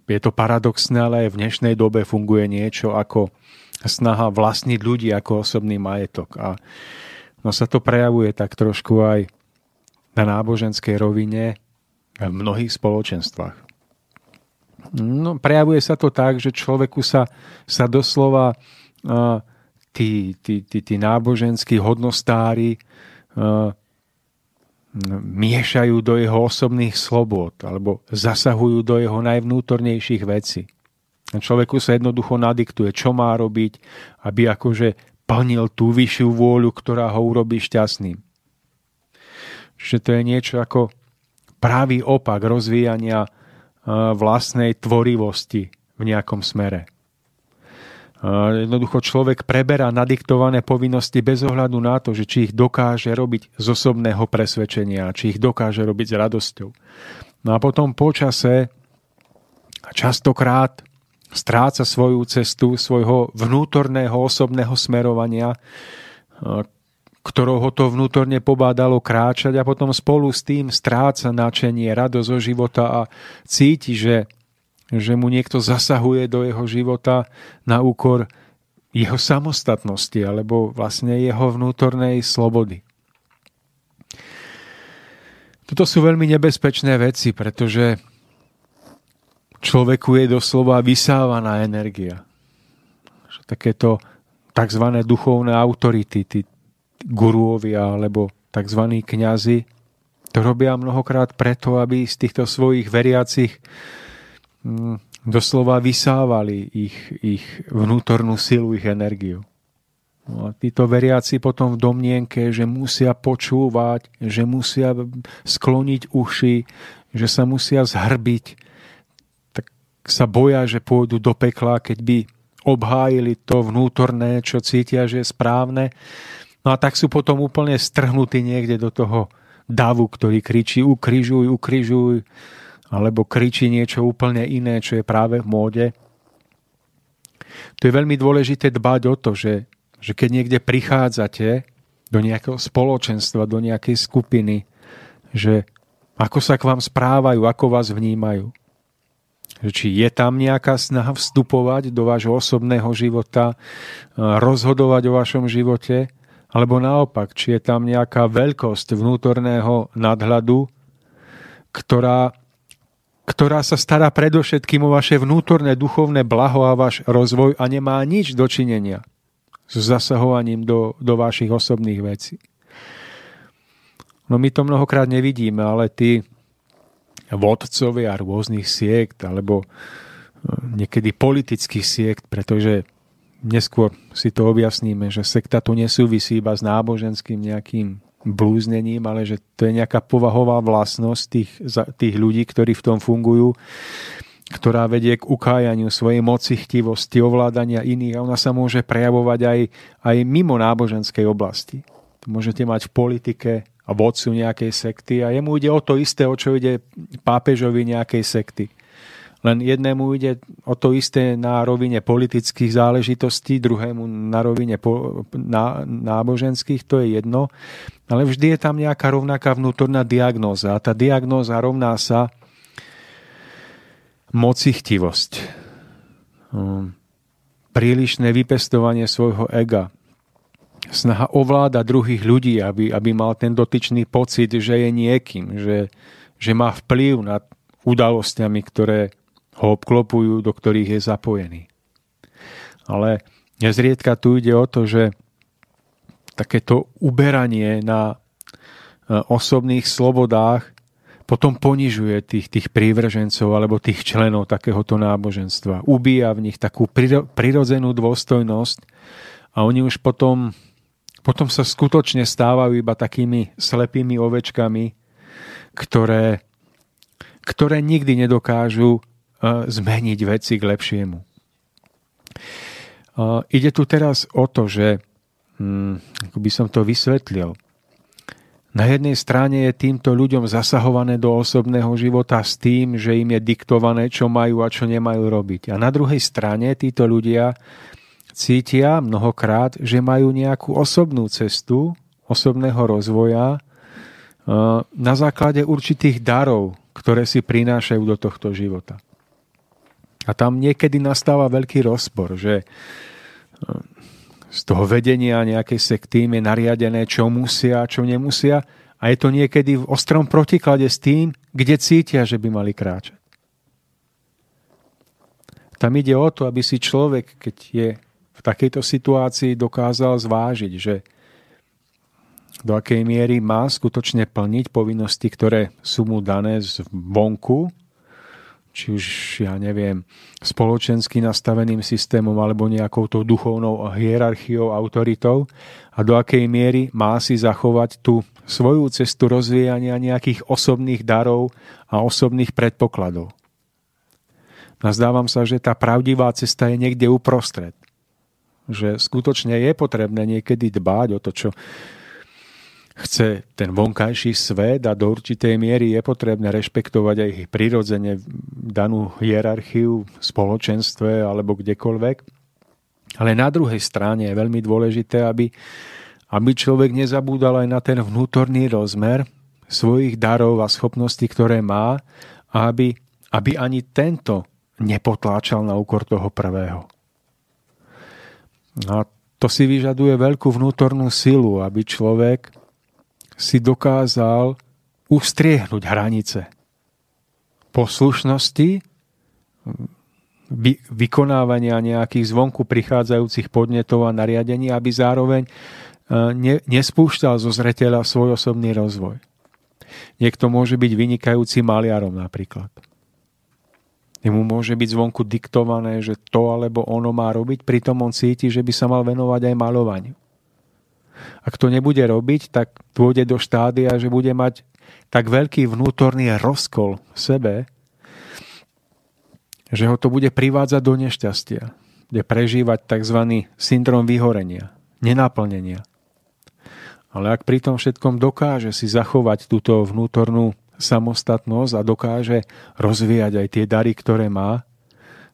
Je to paradoxné, ale aj v dnešnej dobe funguje niečo ako snaha vlastniť ľudí ako osobný majetok. A no sa to prejavuje tak trošku aj na náboženskej rovine v mnohých spoločenstvách. No, prejavuje sa to tak, že človeku sa, sa doslova uh, tí, tí, tí, tí náboženskí hodnostári uh, miešajú do jeho osobných slobod alebo zasahujú do jeho najvnútornejších vecí. Človeku sa jednoducho nadiktuje, čo má robiť, aby akože plnil tú vyššiu vôľu, ktorá ho urobí šťastným. Že to je niečo ako pravý opak rozvíjania vlastnej tvorivosti v nejakom smere. Jednoducho človek preberá nadiktované povinnosti bez ohľadu na to, že či ich dokáže robiť z osobného presvedčenia, či ich dokáže robiť s radosťou. No a potom počase častokrát stráca svoju cestu, svojho vnútorného osobného smerovania, ktorou ho to vnútorne pobádalo kráčať a potom spolu s tým stráca načenie, radosť zo života a cíti, že, že mu niekto zasahuje do jeho života na úkor jeho samostatnosti alebo vlastne jeho vnútornej slobody. Toto sú veľmi nebezpečné veci, pretože človeku je doslova vysávaná energia. Takéto tzv. duchovné autority, tí, guruovia alebo tzv. kňazi to robia mnohokrát preto, aby z týchto svojich veriacich mm, doslova vysávali ich, ich vnútornú silu, ich energiu. No a títo veriaci potom v domnienke, že musia počúvať, že musia skloniť uši, že sa musia zhrbiť, tak sa boja, že pôjdu do pekla, keď by obhájili to vnútorné, čo cítia, že je správne No a tak sú potom úplne strhnutí niekde do toho davu, ktorý kričí ukrižuj, ukrižuj, alebo kričí niečo úplne iné, čo je práve v móde. To je veľmi dôležité dbať o to, že, že keď niekde prichádzate do nejakého spoločenstva, do nejakej skupiny, že ako sa k vám správajú, ako vás vnímajú. Že či je tam nejaká snaha vstupovať do vášho osobného života, rozhodovať o vašom živote, alebo naopak, či je tam nejaká veľkosť vnútorného nadhľadu, ktorá, ktorá sa stará predovšetkým o vaše vnútorné duchovné blaho a váš rozvoj a nemá nič dočinenia s zasahovaním do, do vašich osobných vecí. No my to mnohokrát nevidíme, ale tí vodcovia rôznych siekt alebo eh, niekedy politických siekt, pretože neskôr si to objasníme, že sekta tu nesúvisí iba s náboženským nejakým blúznením, ale že to je nejaká povahová vlastnosť tých, tých ľudí, ktorí v tom fungujú, ktorá vedie k ukájaniu svojej moci, chtivosti, ovládania iných a ona sa môže prejavovať aj, aj mimo náboženskej oblasti. Môžete mať v politike a vodcu nejakej sekty a jemu ide o to isté, o čo ide pápežovi nejakej sekty len jednému ide o to isté na rovine politických záležitostí, druhému na rovine po, na, náboženských, to je jedno. Ale vždy je tam nejaká rovnaká vnútorná diagnóza. A tá diagnóza rovná sa mocichtivosť. Um, prílišné vypestovanie svojho ega. Snaha ovláda druhých ľudí, aby, aby mal ten dotyčný pocit, že je niekým, že, že má vplyv nad udalosťami, ktoré ho obklopujú, do ktorých je zapojený. Ale nezriedka tu ide o to, že takéto uberanie na e, osobných slobodách potom ponižuje tých, tých prívržencov alebo tých členov takéhoto náboženstva. Ubíja v nich takú prirodzenú dôstojnosť a oni už potom, potom sa skutočne stávajú iba takými slepými ovečkami, ktoré, ktoré nikdy nedokážu zmeniť veci k lepšiemu. Ide tu teraz o to, že, hm, ako by som to vysvetlil, na jednej strane je týmto ľuďom zasahované do osobného života s tým, že im je diktované, čo majú a čo nemajú robiť. A na druhej strane títo ľudia cítia mnohokrát, že majú nejakú osobnú cestu osobného rozvoja na základe určitých darov, ktoré si prinášajú do tohto života. A tam niekedy nastáva veľký rozpor, že z toho vedenia nejakej sekty je nariadené, čo musia a čo nemusia a je to niekedy v ostrom protiklade s tým, kde cítia, že by mali kráčať. Tam ide o to, aby si človek, keď je v takejto situácii, dokázal zvážiť, že do akej miery má skutočne plniť povinnosti, ktoré sú mu dané z vonku, či už, ja neviem, spoločensky nastaveným systémom alebo nejakou tou duchovnou hierarchiou, autoritou a do akej miery má si zachovať tú svoju cestu rozvíjania nejakých osobných darov a osobných predpokladov. Nazdávam sa, že tá pravdivá cesta je niekde uprostred. Že skutočne je potrebné niekedy dbáť o to, čo chce ten vonkajší svet a do určitej miery je potrebné rešpektovať aj prirodzene danú hierarchiu v spoločenstve alebo kdekoľvek. Ale na druhej strane je veľmi dôležité, aby, aby človek nezabúdal aj na ten vnútorný rozmer svojich darov a schopností, ktoré má a aby, aby ani tento nepotláčal na úkor toho prvého. A to si vyžaduje veľkú vnútornú silu, aby človek si dokázal ustriehnúť hranice poslušnosti, vy, vykonávania nejakých zvonku prichádzajúcich podnetov a nariadení, aby zároveň e, ne, nespúšťal zo zreteľa svoj osobný rozvoj. Niekto môže byť vynikajúci maliarom napríklad. Jemu môže byť zvonku diktované, že to alebo ono má robiť, pritom on cíti, že by sa mal venovať aj malovaniu. Ak to nebude robiť, tak pôjde do štádia, že bude mať tak veľký vnútorný rozkol v sebe, že ho to bude privádzať do nešťastia. Bude prežívať tzv. syndrom vyhorenia, nenaplnenia. Ale ak pri tom všetkom dokáže si zachovať túto vnútornú samostatnosť a dokáže rozvíjať aj tie dary, ktoré má,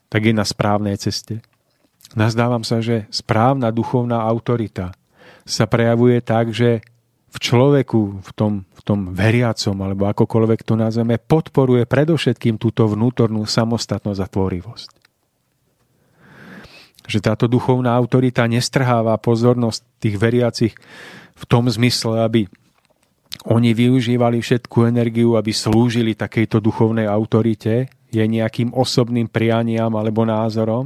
tak je na správnej ceste. Nazdávam sa, že správna duchovná autorita sa prejavuje tak, že v človeku, v tom, v tom veriacom, alebo akokoľvek to nazveme, podporuje predovšetkým túto vnútornú samostatnosť a tvorivosť. Že táto duchovná autorita nestrháva pozornosť tých veriacich v tom zmysle, aby oni využívali všetku energiu, aby slúžili takejto duchovnej autorite, je nejakým osobným prianiam alebo názorom,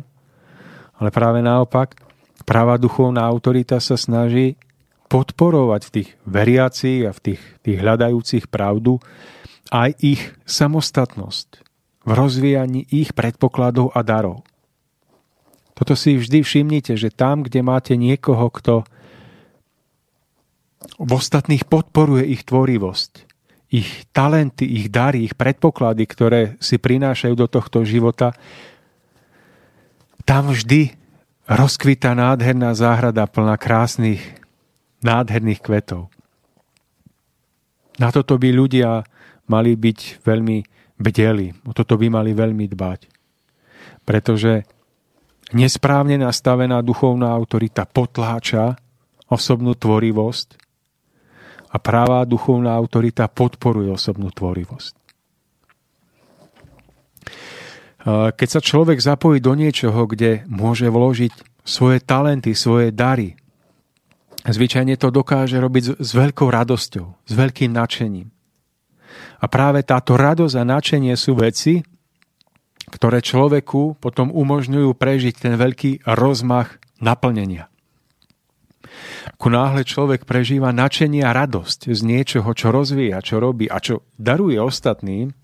ale práve naopak, Práva duchovná autorita sa snaží podporovať v tých veriacich a v tých, tých hľadajúcich pravdu aj ich samostatnosť v rozvíjaní ich predpokladov a darov. Toto si vždy všimnite, že tam, kde máte niekoho, kto v ostatných podporuje ich tvorivosť, ich talenty, ich dary, ich predpoklady, ktoré si prinášajú do tohto života, tam vždy rozkvita nádherná záhrada plná krásnych, nádherných kvetov. Na toto by ľudia mali byť veľmi bdeli, o toto by mali veľmi dbať. Pretože nesprávne nastavená duchovná autorita potláča osobnú tvorivosť a práva duchovná autorita podporuje osobnú tvorivosť. Keď sa človek zapojí do niečoho, kde môže vložiť svoje talenty, svoje dary, zvyčajne to dokáže robiť s veľkou radosťou, s veľkým nadšením. A práve táto radosť a nadšenie sú veci, ktoré človeku potom umožňujú prežiť ten veľký rozmach naplnenia. Ako náhle človek prežíva nadšenie a radosť z niečoho, čo rozvíja, čo robí a čo daruje ostatným,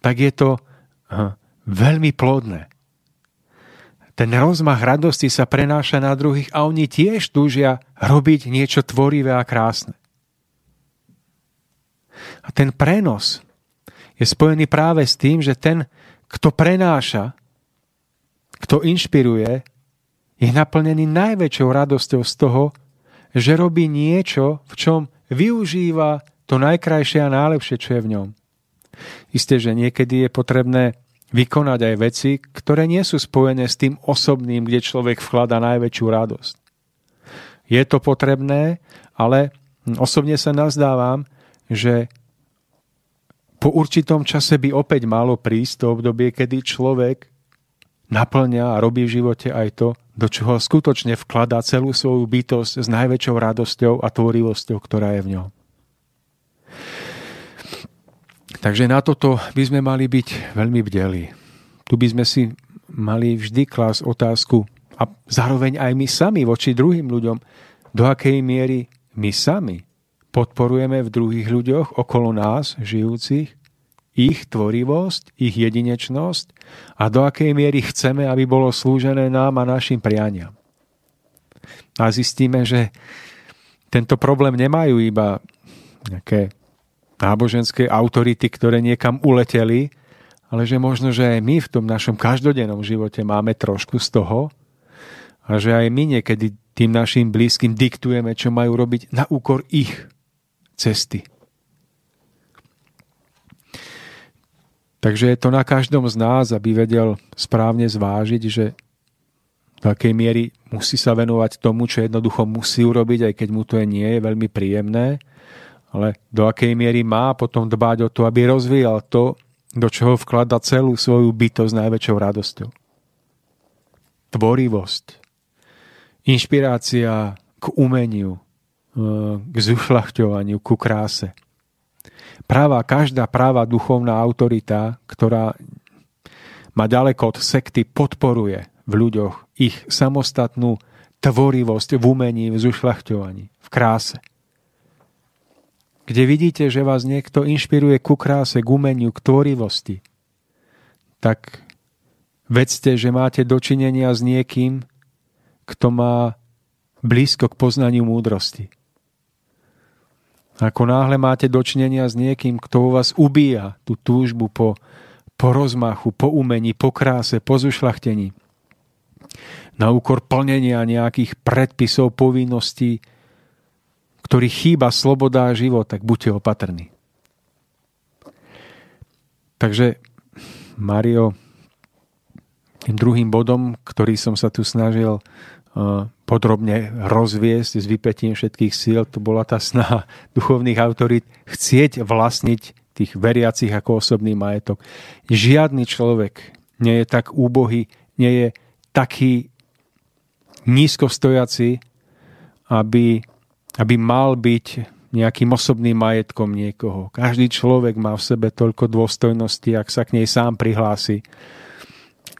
tak je to veľmi plodné. Ten rozmach radosti sa prenáša na druhých a oni tiež túžia robiť niečo tvorivé a krásne. A ten prenos je spojený práve s tým, že ten, kto prenáša, kto inšpiruje, je naplnený najväčšou radosťou z toho, že robí niečo, v čom využíva to najkrajšie a najlepšie, čo je v ňom. Isté, že niekedy je potrebné vykonať aj veci, ktoré nie sú spojené s tým osobným, kde človek vklada najväčšiu radosť. Je to potrebné, ale osobne sa nazdávam, že po určitom čase by opäť malo prísť to obdobie, kedy človek naplňa a robí v živote aj to, do čoho skutočne vkladá celú svoju bytosť s najväčšou radosťou a tvorivosťou, ktorá je v ňom. Takže na toto by sme mali byť veľmi bdelí. Tu by sme si mali vždy klásť otázku a zároveň aj my sami voči druhým ľuďom, do akej miery my sami podporujeme v druhých ľuďoch okolo nás žijúcich ich tvorivosť, ich jedinečnosť a do akej miery chceme, aby bolo slúžené nám a našim prianiam. A zistíme, že tento problém nemajú iba nejaké náboženské autority, ktoré niekam uleteli, ale že možno, že aj my v tom našom každodennom živote máme trošku z toho a že aj my niekedy tým našim blízkym diktujeme, čo majú robiť na úkor ich cesty. Takže je to na každom z nás, aby vedel správne zvážiť, že v akej miery musí sa venovať tomu, čo jednoducho musí urobiť, aj keď mu to nie je veľmi príjemné, ale do akej miery má potom dbať o to, aby rozvíjal to, do čoho vklada celú svoju bytosť s najväčšou radosťou. Tvorivosť, inšpirácia k umeniu, e, k zušľachťovaniu, ku kráse. Práva, každá práva duchovná autorita, ktorá má ďaleko od sekty, podporuje v ľuďoch ich samostatnú tvorivosť v umení, v zušľachťovaní, v kráse kde vidíte, že vás niekto inšpiruje ku kráse, k umeniu, k tvorivosti, tak vedzte, že máte dočinenia s niekým, kto má blízko k poznaniu múdrosti. Ako náhle máte dočinenia s niekým, kto u vás ubíja tú túžbu po, po rozmachu, po umení, po kráse, po zušlachtení, na úkor plnenia nejakých predpisov, povinností, ktorý chýba sloboda a život, tak buďte opatrní. Takže, Mario, tým druhým bodom, ktorý som sa tu snažil uh, podrobne rozviesť s vypetím všetkých síl, to bola tá snaha duchovných autorít chcieť vlastniť tých veriacich ako osobný majetok. Žiadny človek nie je tak úbohý, nie je taký nízko stojaci, aby aby mal byť nejakým osobným majetkom niekoho. Každý človek má v sebe toľko dôstojnosti, ak sa k nej sám prihlási,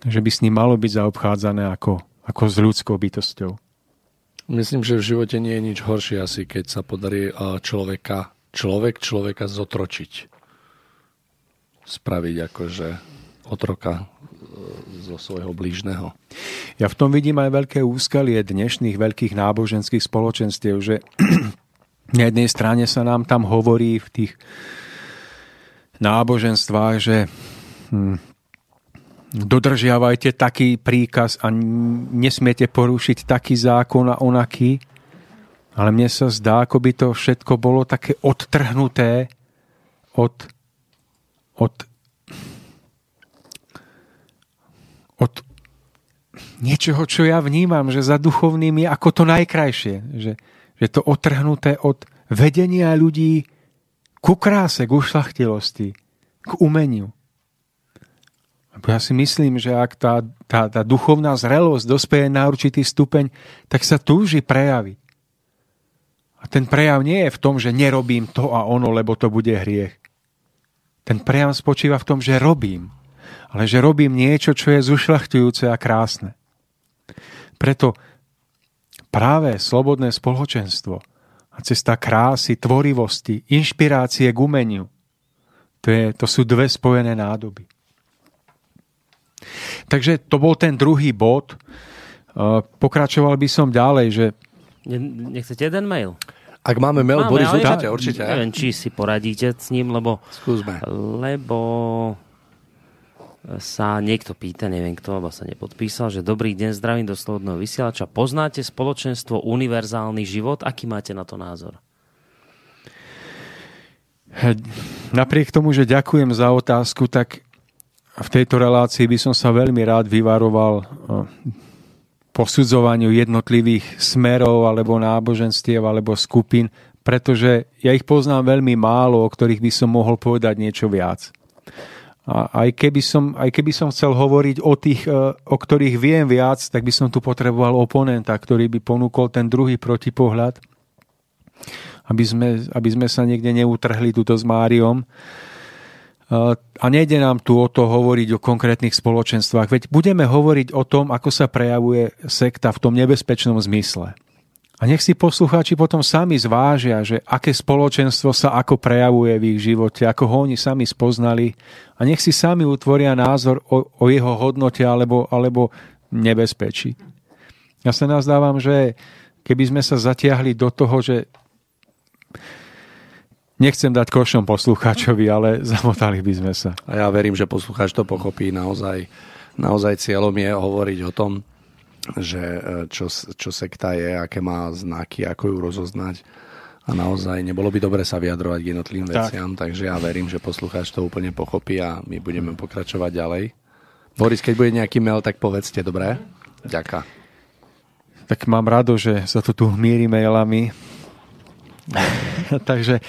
že by s ním malo byť zaobchádzané ako, ako s ľudskou bytosťou. Myslím, že v živote nie je nič horšie asi, keď sa podarí človeka, človek človeka zotročiť. Spraviť akože otroka zo svojho blížneho. Ja v tom vidím aj veľké úskalie dnešných veľkých náboženských spoločenstiev, že na jednej strane sa nám tam hovorí v tých náboženstvách, že hm, dodržiavajte taký príkaz a nesmiete porušiť taký zákon a onaký, ale mne sa zdá, ako by to všetko bolo také odtrhnuté od, od, od niečoho, čo ja vnímam, že za duchovným je ako to najkrajšie. Že, že to otrhnuté od vedenia ľudí ku kráse, k ušlachtilosti, k umeniu. Ja si myslím, že ak tá, tá, tá duchovná zrelosť dospeje na určitý stupeň, tak sa túži prejaviť. A ten prejav nie je v tom, že nerobím to a ono, lebo to bude hriech. Ten prejav spočíva v tom, že robím. Ale že robím niečo, čo je zušľachtujúce a krásne. Preto práve slobodné spoločenstvo a cesta krásy, tvorivosti, inšpirácie k umeniu, to, je, to sú dve spojené nádoby. Takže to bol ten druhý bod. Pokračoval by som ďalej, že... Nechcete jeden mail? Ak máme mail, máme, Boris, určite, určite. Neviem, či si poradíte s ním, lebo... Skúsme. Lebo sa niekto pýta, neviem kto, lebo sa nepodpísal, že dobrý deň, zdravím do Slobodného vysielača. Poznáte spoločenstvo Univerzálny život? Aký máte na to názor? Napriek tomu, že ďakujem za otázku, tak v tejto relácii by som sa veľmi rád vyvaroval posudzovaniu jednotlivých smerov alebo náboženstiev alebo skupín, pretože ja ich poznám veľmi málo, o ktorých by som mohol povedať niečo viac. A aj keby som, aj keby som chcel hovoriť o tých, e, o ktorých viem viac, tak by som tu potreboval oponenta, ktorý by ponúkol ten druhý protipohľad, aby sme, aby sme sa niekde neutrhli túto s Máriom. A nejde nám tu o to hovoriť o konkrétnych spoločenstvách, veď budeme hovoriť o tom, ako sa prejavuje sekta v tom nebezpečnom zmysle. A nech si poslucháči potom sami zvážia, že aké spoločenstvo sa ako prejavuje v ich živote, ako ho oni sami spoznali a nech si sami utvoria názor o, o jeho hodnote alebo, alebo nebezpečí. Ja sa nazdávam, že keby sme sa zatiahli do toho, že Nechcem dať košom poslucháčovi, ale zamotali by sme sa. A ja verím, že poslucháč to pochopí. Naozaj, naozaj cieľom je hovoriť o tom, že e, čo, čo sekta je, aké má znaky, ako ju rozoznať. A naozaj nebolo by dobre sa vyjadrovať k jednotlivým tak. veciam, takže ja verím, že poslucháč to úplne pochopí a my budeme pokračovať ďalej. Boris, keď bude nejaký mail, tak povedzte, dobré? Ďaká. Tak mám rado, že sa to tu hmíri mailami. takže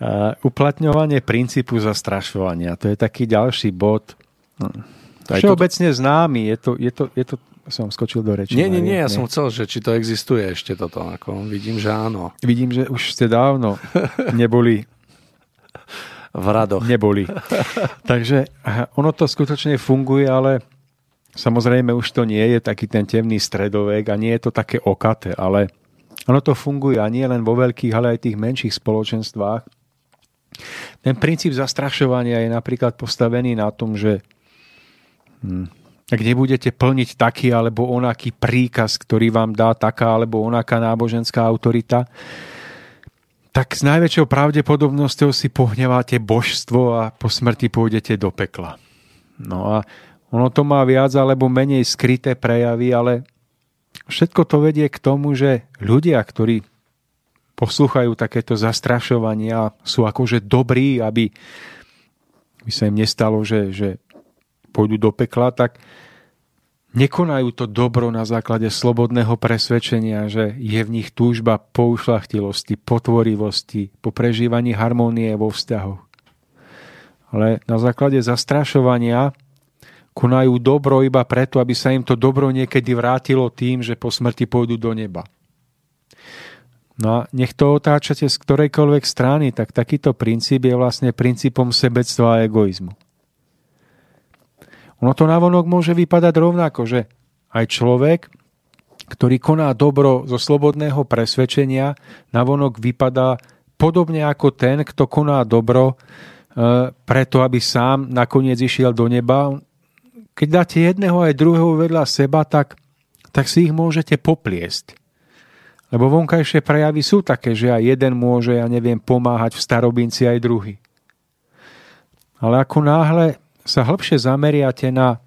Uh, uplatňovanie princípu zastrašovania, to je taký ďalší bod. Všeobecne známy, je to, je to, je to som skočil do reči. Nie, nie, nie, ja nie. som chcel, že či to existuje ešte toto. Ako, vidím, že áno. Vidím, že už ste dávno neboli v radoch. Neboli. Takže ono to skutočne funguje, ale samozrejme už to nie je taký ten temný stredovek a nie je to také okaté, ale ono to funguje a nie len vo veľkých, ale aj tých menších spoločenstvách ten princíp zastrašovania je napríklad postavený na tom, že hm, ak nebudete plniť taký alebo onaký príkaz, ktorý vám dá taká alebo onaká náboženská autorita, tak s najväčšou pravdepodobnosťou si pohneváte božstvo a po smrti pôjdete do pekla. No a ono to má viac alebo menej skryté prejavy, ale všetko to vedie k tomu, že ľudia, ktorí poslúchajú takéto zastrašovania, sú akože dobrí, aby, by sa im nestalo, že, že pôjdu do pekla, tak nekonajú to dobro na základe slobodného presvedčenia, že je v nich túžba po ušlachtilosti, po tvorivosti, po prežívaní harmónie vo vzťahoch. Ale na základe zastrašovania konajú dobro iba preto, aby sa im to dobro niekedy vrátilo tým, že po smrti pôjdu do neba. No a nech to otáčate z ktorejkoľvek strany, tak takýto princíp je vlastne princípom sebectva a egoizmu. Ono to navonok môže vypadať rovnako, že aj človek, ktorý koná dobro zo slobodného presvedčenia, navonok vypadá podobne ako ten, kto koná dobro e, preto, aby sám nakoniec išiel do neba. Keď dáte jedného aj druhého vedľa seba, tak, tak si ich môžete popliesť. Lebo vonkajšie prejavy sú také, že aj jeden môže, ja neviem, pomáhať v starobinci aj druhý. Ale ako náhle sa hlbšie zameriate na,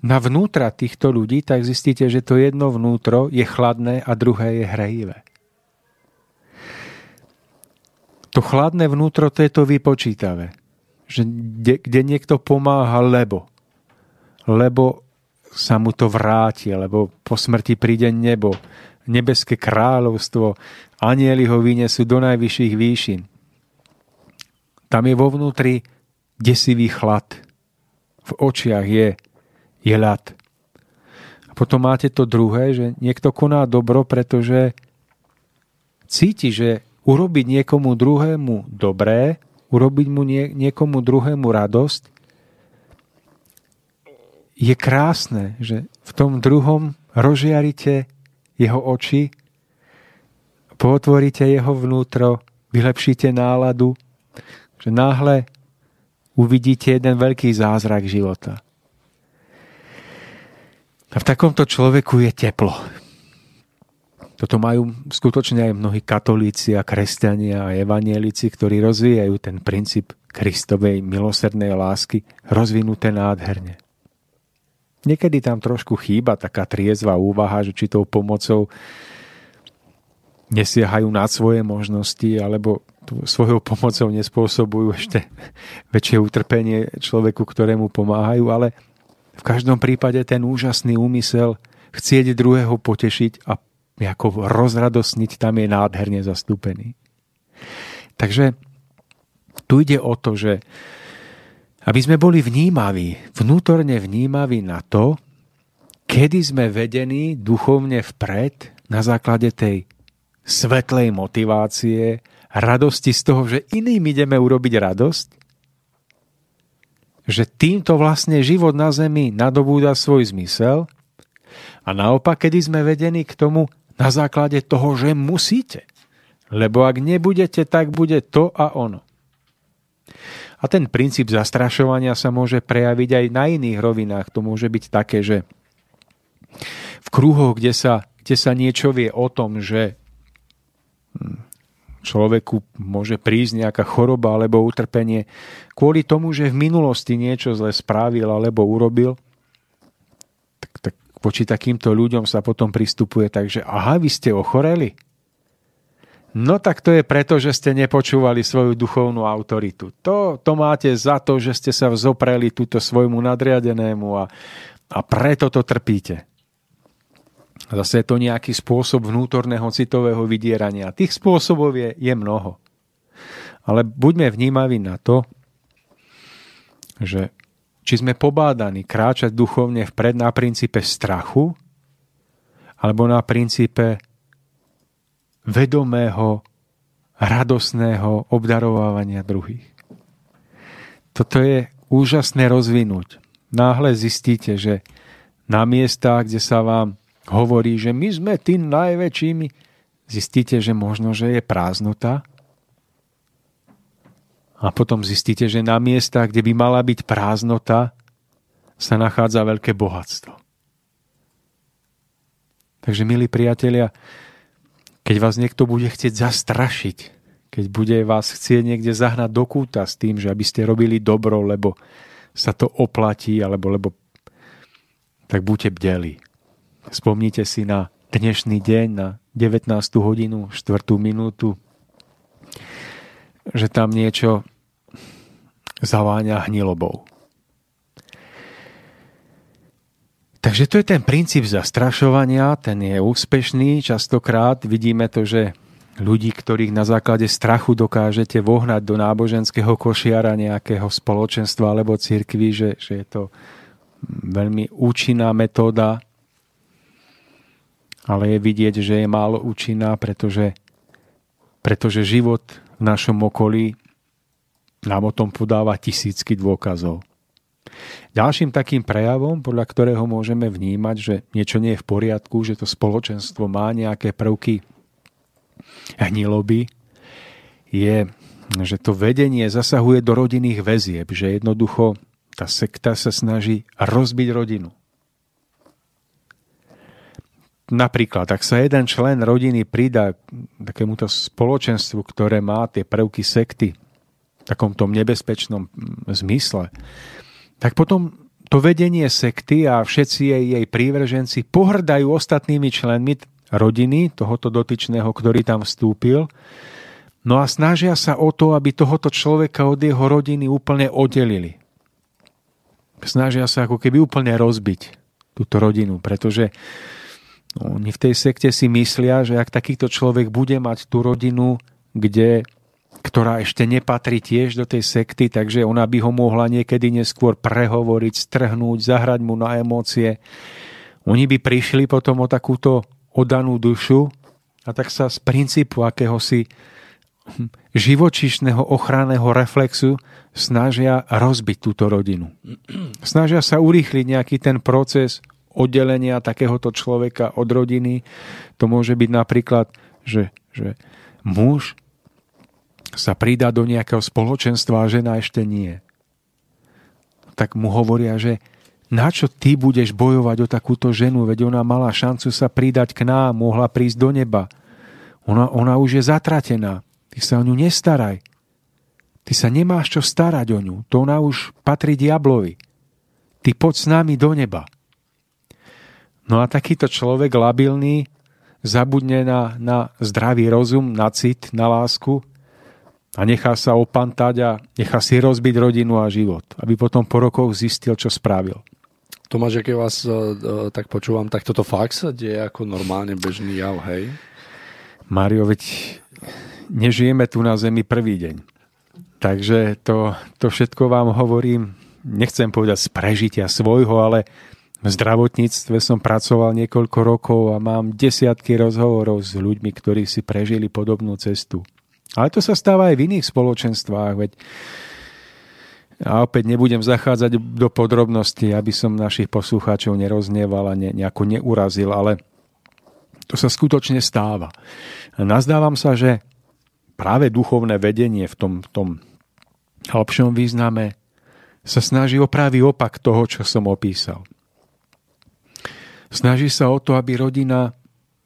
na vnútra týchto ľudí, tak zistíte, že to jedno vnútro je chladné a druhé je hrejivé. To chladné vnútro, to je to vypočítavé. Že kde, kde niekto pomáha, lebo. Lebo sa mu to vráti, lebo po smrti príde nebo nebeské kráľovstvo, anieli ho vyniesú do najvyšších výšin. Tam je vo vnútri desivý chlad. V očiach je, je ľad. A potom máte to druhé, že niekto koná dobro, pretože cíti, že urobiť niekomu druhému dobré, urobiť mu nie, niekomu druhému radosť, je krásne, že v tom druhom rozžiarite jeho oči, potvoríte jeho vnútro, vylepšíte náladu, že náhle uvidíte jeden veľký zázrak života. A v takomto človeku je teplo. Toto majú skutočne aj mnohí katolíci a kresťania a evanielici, ktorí rozvíjajú ten princíp Kristovej milosrdnej lásky rozvinuté nádherne. Niekedy tam trošku chýba taká triezva úvaha, že či tou pomocou nesiehajú nad svoje možnosti, alebo svojou pomocou nespôsobujú ešte väčšie utrpenie človeku, ktorému pomáhajú, ale v každom prípade ten úžasný úmysel chcieť druhého potešiť a ako rozradosniť tam je nádherne zastúpený. Takže tu ide o to, že aby sme boli vnímaví, vnútorne vnímaví na to, kedy sme vedení duchovne vpred na základe tej svetlej motivácie, radosti z toho, že iným ideme urobiť radosť, že týmto vlastne život na zemi nadobúda svoj zmysel a naopak, kedy sme vedení k tomu na základe toho, že musíte. Lebo ak nebudete, tak bude to a ono. A ten princíp zastrašovania sa môže prejaviť aj na iných rovinách. To môže byť také, že v kruhoch, kde sa, kde sa niečo vie o tom, že hm, človeku môže prísť nejaká choroba alebo utrpenie kvôli tomu, že v minulosti niečo zle správil alebo urobil, tak, tak voči takýmto ľuďom sa potom pristupuje tak, že aha, vy ste ochoreli? No tak to je preto, že ste nepočúvali svoju duchovnú autoritu. To, to máte za to, že ste sa vzopreli túto svojmu nadriadenému a, a preto to trpíte. Zase je to nejaký spôsob vnútorného citového vydierania. Tých spôsobov je, je mnoho. Ale buďme vnímaví na to, že či sme pobádaní kráčať duchovne vpred na princípe strachu, alebo na princípe vedomého, radosného obdarovávania druhých. Toto je úžasné rozvinúť. Náhle zistíte, že na miestach, kde sa vám hovorí, že my sme tým najväčšími, zistíte, že možno, že je prázdnota a potom zistíte, že na miestach, kde by mala byť prázdnota, sa nachádza veľké bohatstvo. Takže, milí priatelia, keď vás niekto bude chcieť zastrašiť, keď bude vás chcieť niekde zahnať do kúta s tým, že aby ste robili dobro, lebo sa to oplatí, alebo lebo tak buďte bdeli. Spomnite si na dnešný deň, na 19. hodinu, 4. minútu, že tam niečo zaváňa hnilobou. Takže to je ten princíp zastrašovania, ten je úspešný. Častokrát vidíme to, že ľudí, ktorých na základe strachu dokážete vohnať do náboženského košiara nejakého spoločenstva alebo cirkvi, že, že je to veľmi účinná metóda ale je vidieť, že je málo účinná, pretože, pretože život v našom okolí nám o tom podáva tisícky dôkazov. Ďalším takým prejavom, podľa ktorého môžeme vnímať, že niečo nie je v poriadku, že to spoločenstvo má nejaké prvky hniloby, je, že to vedenie zasahuje do rodinných väzieb, že jednoducho tá sekta sa snaží rozbiť rodinu. Napríklad, ak sa jeden člen rodiny pridá takémuto spoločenstvu, ktoré má tie prvky sekty v takomto nebezpečnom mm, zmysle, tak potom to vedenie sekty a všetci jej, jej prívrženci pohrdajú ostatnými členmi rodiny tohoto dotyčného, ktorý tam vstúpil, no a snažia sa o to, aby tohoto človeka od jeho rodiny úplne oddelili. Snažia sa ako keby úplne rozbiť túto rodinu, pretože oni v tej sekte si myslia, že ak takýto človek bude mať tú rodinu, kde, ktorá ešte nepatrí tiež do tej sekty, takže ona by ho mohla niekedy neskôr prehovoriť, strhnúť, zahrať mu na emócie. Oni by prišli potom o takúto odanú dušu a tak sa z princípu akéhosi živočišného ochranného reflexu snažia rozbiť túto rodinu. Snažia sa urýchliť nejaký ten proces oddelenia takéhoto človeka od rodiny. To môže byť napríklad, že, že muž sa pridá do nejakého spoločenstva a žena ešte nie. Tak mu hovoria, že na čo ty budeš bojovať o takúto ženu, veď ona mala šancu sa pridať k nám, mohla prísť do neba. Ona, ona už je zatratená. Ty sa o ňu nestaraj. Ty sa nemáš čo starať o ňu. To ona už patrí diablovi. Ty poď s nami do neba. No a takýto človek labilný zabudne na, na zdravý rozum, na cit, na lásku a nechá sa opantať a nechá si rozbiť rodinu a život, aby potom po rokoch zistil, čo spravil. Tomáš, keď vás uh, tak počúvam, tak toto fakt sa deje ako normálne bežný jav, hej? Mario, veď nežijeme tu na Zemi prvý deň. Takže to, to všetko vám hovorím, nechcem povedať z prežitia svojho, ale v zdravotníctve som pracoval niekoľko rokov a mám desiatky rozhovorov s ľuďmi, ktorí si prežili podobnú cestu. Ale to sa stáva aj v iných spoločenstvách, veď a opäť nebudem zachádzať do podrobností, aby som našich poslucháčov nerozneval a ne, nejako neurazil, ale to sa skutočne stáva. Nazdávam sa, že práve duchovné vedenie v tom, tom hlbšom význame sa snaží o pravý opak toho, čo som opísal. Snaží sa o to, aby rodina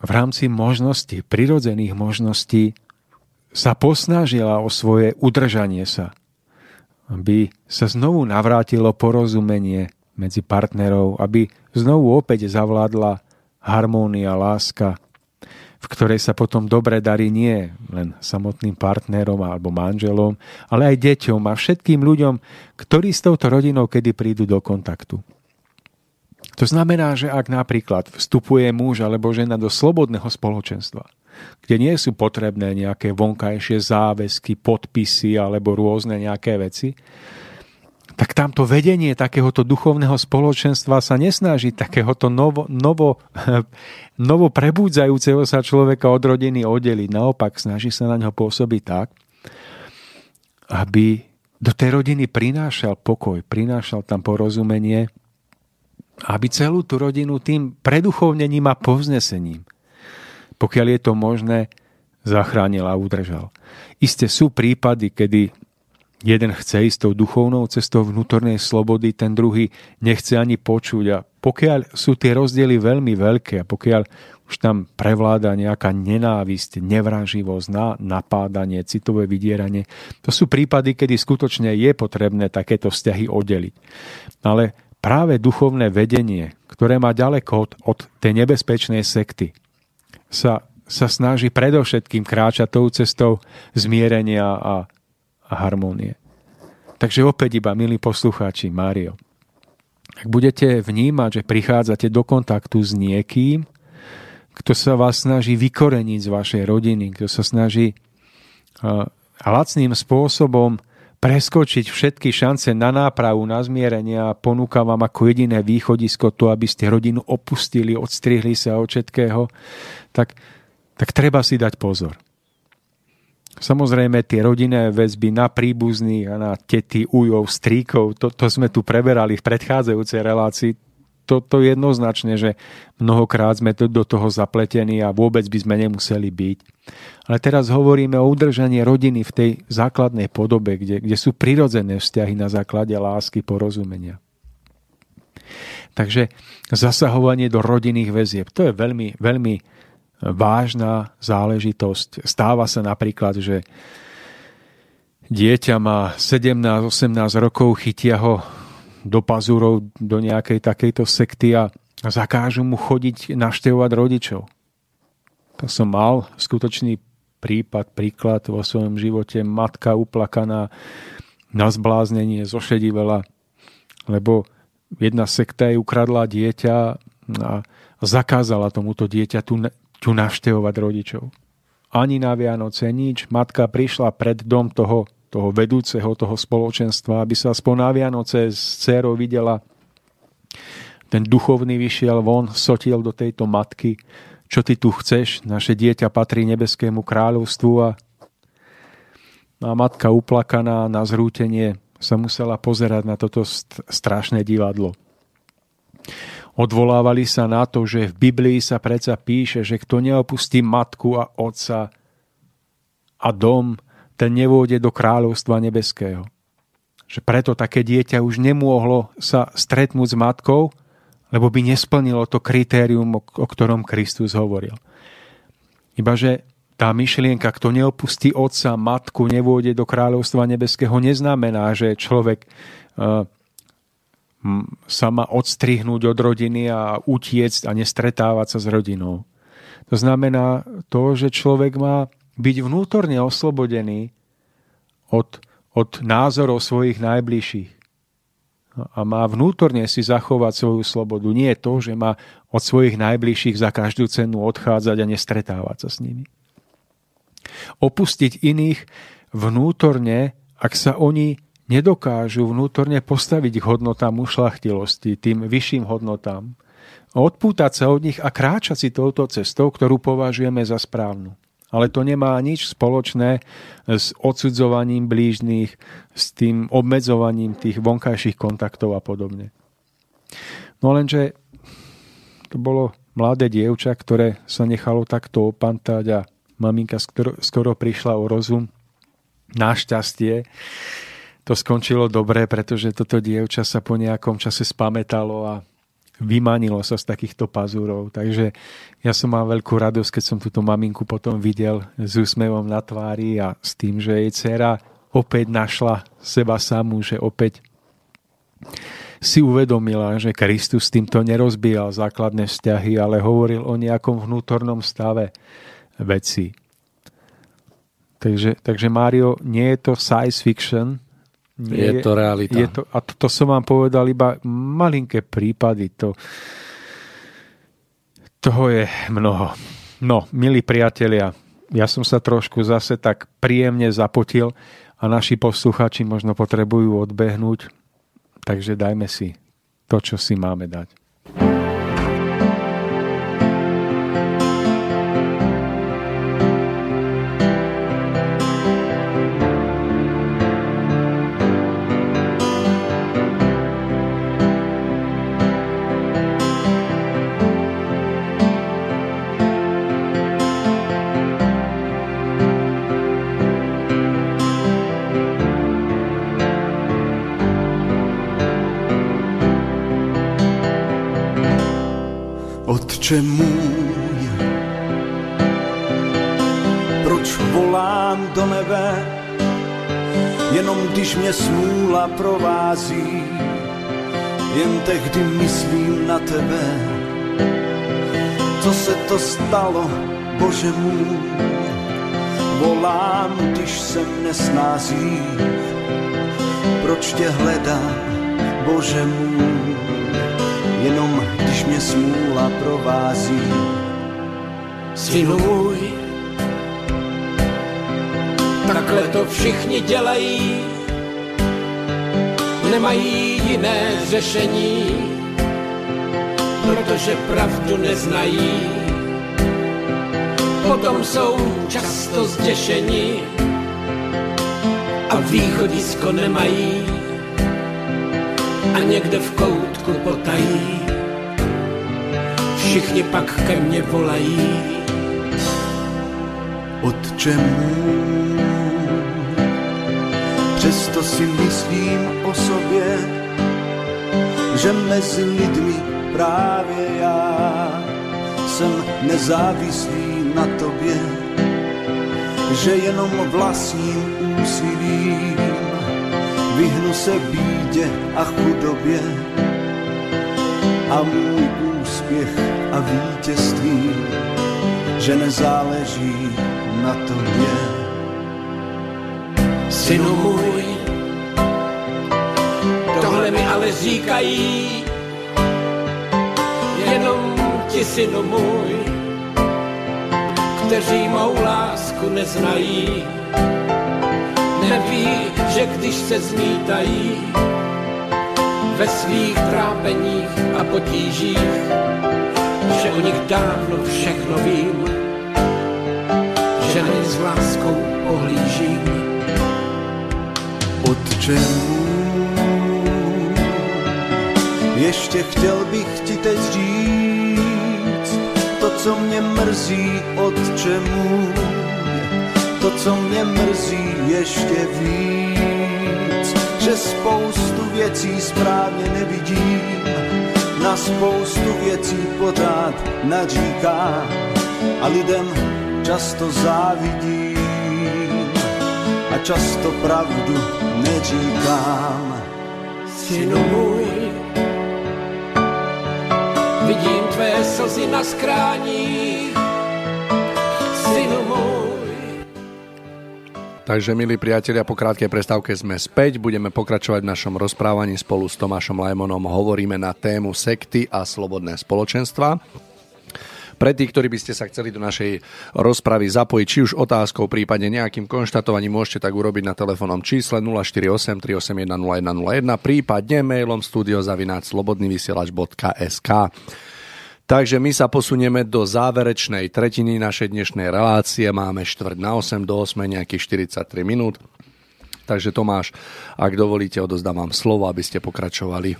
v rámci možností, prirodzených možností, sa posnažila o svoje udržanie sa, aby sa znovu navrátilo porozumenie medzi partnerov, aby znovu opäť zavládla harmónia, láska, v ktorej sa potom dobre darí nie len samotným partnerom alebo manželom, ale aj deťom a všetkým ľuďom, ktorí s touto rodinou kedy prídu do kontaktu. To znamená, že ak napríklad vstupuje muž alebo žena do slobodného spoločenstva, kde nie sú potrebné nejaké vonkajšie záväzky, podpisy alebo rôzne nejaké veci, tak tamto vedenie takéhoto duchovného spoločenstva sa nesnaží takéhoto novo, novo, novo prebúdzajúceho sa človeka od rodiny oddeliť. Naopak snaží sa na ňo pôsobiť tak, aby do tej rodiny prinášal pokoj, prinášal tam porozumenie, aby celú tú rodinu tým preduchovnením a povznesením pokiaľ je to možné, zachránil a udržal. Isté sú prípady, kedy jeden chce ísť tou duchovnou cestou vnútornej slobody, ten druhý nechce ani počuť a pokiaľ sú tie rozdiely veľmi veľké a pokiaľ už tam prevláda nejaká nenávisť, nevraživosť, napádanie, citové vydieranie. To sú prípady, kedy skutočne je potrebné takéto vzťahy oddeliť. Ale práve duchovné vedenie, ktoré má ďaleko od, od tej nebezpečnej sekty, sa, sa snaží predovšetkým kráčať tou cestou zmierenia a, a harmónie. Takže opäť iba, milí poslucháči, Mário, ak budete vnímať, že prichádzate do kontaktu s niekým, kto sa vás snaží vykoreniť z vašej rodiny, kto sa snaží uh, lacným spôsobom preskočiť všetky šance na nápravu, na zmierenie a ponúka vám ako jediné východisko to, aby ste rodinu opustili, odstrihli sa od všetkého, tak, tak treba si dať pozor. Samozrejme, tie rodinné väzby na príbuzných a na tety, ujov, stríkov, to, to sme tu preberali v predchádzajúcej relácii, to, to jednoznačne, že mnohokrát sme do toho zapletení a vôbec by sme nemuseli byť. Ale teraz hovoríme o udržaní rodiny v tej základnej podobe, kde, kde sú prirodzené vzťahy na základe lásky, porozumenia. Takže zasahovanie do rodinných väzieb, to je veľmi, veľmi vážna záležitosť. Stáva sa napríklad, že dieťa má 17-18 rokov, chytia ho do pazúrov do nejakej takejto sekty a zakážu mu chodiť naštevovať rodičov. To som mal skutočný prípad, príklad vo svojom živote. Matka uplakaná na zbláznenie, zošedivela, lebo jedna sekta jej ukradla dieťa a zakázala tomuto dieťaťu tu navštevovať rodičov. Ani na Vianoce nič. Matka prišla pred dom toho, toho vedúceho, toho spoločenstva, aby sa aspoň na Vianoce s dcerou videla. Ten duchovný vyšiel von, sotil do tejto matky. Čo ty tu chceš? Naše dieťa patrí nebeskému kráľovstvu a a matka uplakaná na zrútenie sa musela pozerať na toto strašné divadlo. Odvolávali sa na to, že v Biblii sa predsa píše, že kto neopustí matku a otca a dom, ten nevôjde do kráľovstva nebeského. Že preto také dieťa už nemôhlo sa stretnúť s matkou, lebo by nesplnilo to kritérium, o ktorom Kristus hovoril. Ibaže tá myšlienka, kto neopustí otca, matku, nevôjde do kráľovstva nebeského, neznamená, že človek uh, sa má odstrihnúť od rodiny a utiecť a nestretávať sa s rodinou. To znamená to, že človek má byť vnútorne oslobodený od, od názorov svojich najbližších. A má vnútorne si zachovať svoju slobodu. Nie to, že má od svojich najbližších za každú cenu odchádzať a nestretávať sa s nimi. Opustiť iných vnútorne, ak sa oni nedokážu vnútorne postaviť k hodnotám ušlachtilosti, tým vyšším hodnotám, odpútať sa od nich a kráčať si touto cestou, ktorú považujeme za správnu. Ale to nemá nič spoločné s odsudzovaním blížnych, s tým obmedzovaním tých vonkajších kontaktov a podobne. No lenže to bolo mladé dievča, ktoré sa nechalo takto opantať a maminka skoro, prišla o rozum. Našťastie to skončilo dobre, pretože toto dievča sa po nejakom čase spametalo a vymanilo sa z takýchto pazúrov. Takže ja som mal veľkú radosť, keď som túto maminku potom videl s úsmevom na tvári a s tým, že jej dcera opäť našla seba samú, že opäť si uvedomila, že Kristus týmto nerozbíjal základné vzťahy, ale hovoril o nejakom vnútornom stave veci. Takže, takže Mário, nie je to science fiction, nie, je to realita. Je to, a to, to som vám povedal iba malinké prípady. To, toho je mnoho. No, milí priatelia, ja som sa trošku zase tak príjemne zapotil a naši posluchači možno potrebujú odbehnúť, takže dajme si to, čo si máme dať. Otče můj, proč volám do nebe, jenom když mě smůla provází, jen tehdy myslím na tebe. Co se to stalo, Bože můj, volám, když jsem nesnází, proč tě hledám, Bože můj, jenom když mě smůla provází. Synu můj, takhle to všichni dělají, nemají jiné řešení, protože pravdu neznají. Potom jsou často zděšení a východisko nemají a někde v koutku potají. Všichni pak ke mně volají. Můj, přesto si myslím o sobě, že mezi lidmi právě já jsem nezávislý na tobě, že jenom vlastním úsilím vyhnu se bídě a chudobě a můj úspěch a vítězství, že nezáleží na tobě. Synu můj, tohle mi ale říkají, jenom ti synu můj, kteří mou lásku neznají neví, že když se zmítají ve svých trápeních a potížích, o nich dávno všechno vím, že na s láskou pohlížím. Otče ještě chtěl bych ti teď říct to, co mě mrzí, můj to, co mě mrzí ještě víc, že spoustu věcí správně nevidím, na spoustu věcí pořád naříká a lidem často závidím a často pravdu neříkám. Synu můj, vidím tvé slzy na skráních, Takže, milí priatelia, po krátkej prestávke sme späť. Budeme pokračovať v našom rozprávaní spolu s Tomášom Lajmonom. Hovoríme na tému sekty a slobodné spoločenstva. Pre tých, ktorí by ste sa chceli do našej rozpravy zapojiť, či už otázkou, prípadne nejakým konštatovaním, môžete tak urobiť na telefónnom čísle 048 381 0101, prípadne mailom studiozavináč.slobodnyvysielač.sk. Takže my sa posunieme do záverečnej tretiny našej dnešnej relácie. Máme štvrť na 8 do 8, nejakých 43 minút. Takže Tomáš, ak dovolíte, odozdávam slovo, aby ste pokračovali.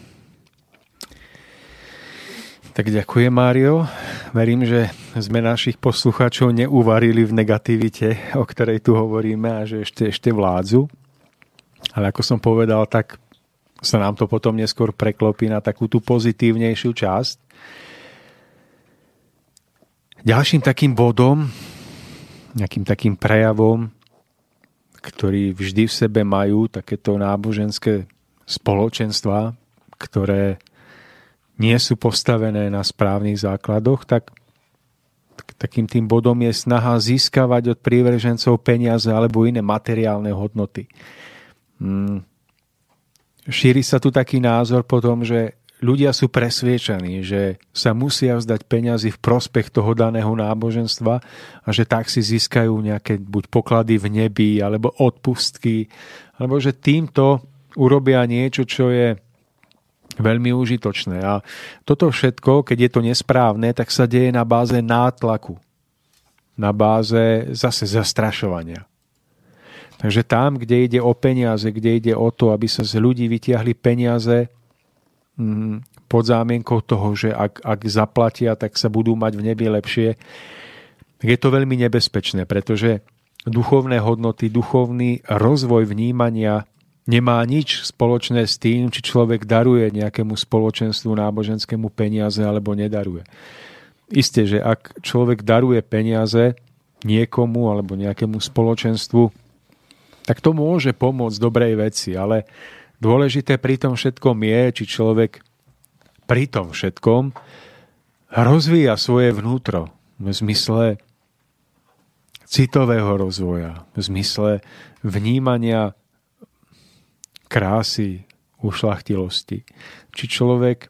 Tak ďakujem, Mário. Verím, že sme našich poslucháčov neuvarili v negativite, o ktorej tu hovoríme a že ešte, ešte vládzu. Ale ako som povedal, tak sa nám to potom neskôr preklopí na takú tú pozitívnejšiu časť. Ďalším takým bodom, nejakým takým prejavom, ktorý vždy v sebe majú takéto náboženské spoločenstva, ktoré nie sú postavené na správnych základoch, tak takým tým bodom je snaha získavať od prívržencov peniaze alebo iné materiálne hodnoty. Hmm. Šíri sa tu taký názor potom, že ľudia sú presviečaní, že sa musia vzdať peňazí v prospech toho daného náboženstva a že tak si získajú nejaké buď poklady v nebi, alebo odpustky, alebo že týmto urobia niečo, čo je veľmi užitočné. A toto všetko, keď je to nesprávne, tak sa deje na báze nátlaku. Na báze zase zastrašovania. Takže tam, kde ide o peniaze, kde ide o to, aby sa z ľudí vytiahli peniaze, pod zámienkou toho, že ak, ak zaplatia, tak sa budú mať v nebi lepšie, je to veľmi nebezpečné, pretože duchovné hodnoty, duchovný rozvoj vnímania nemá nič spoločné s tým, či človek daruje nejakému spoločenstvu náboženskému peniaze alebo nedaruje. Isté, že ak človek daruje peniaze niekomu alebo nejakému spoločenstvu, tak to môže pomôcť dobrej veci, ale Dôležité pri tom všetkom je, či človek pri tom všetkom rozvíja svoje vnútro v zmysle citového rozvoja, v zmysle vnímania krásy, ušlachtilosti. Či človek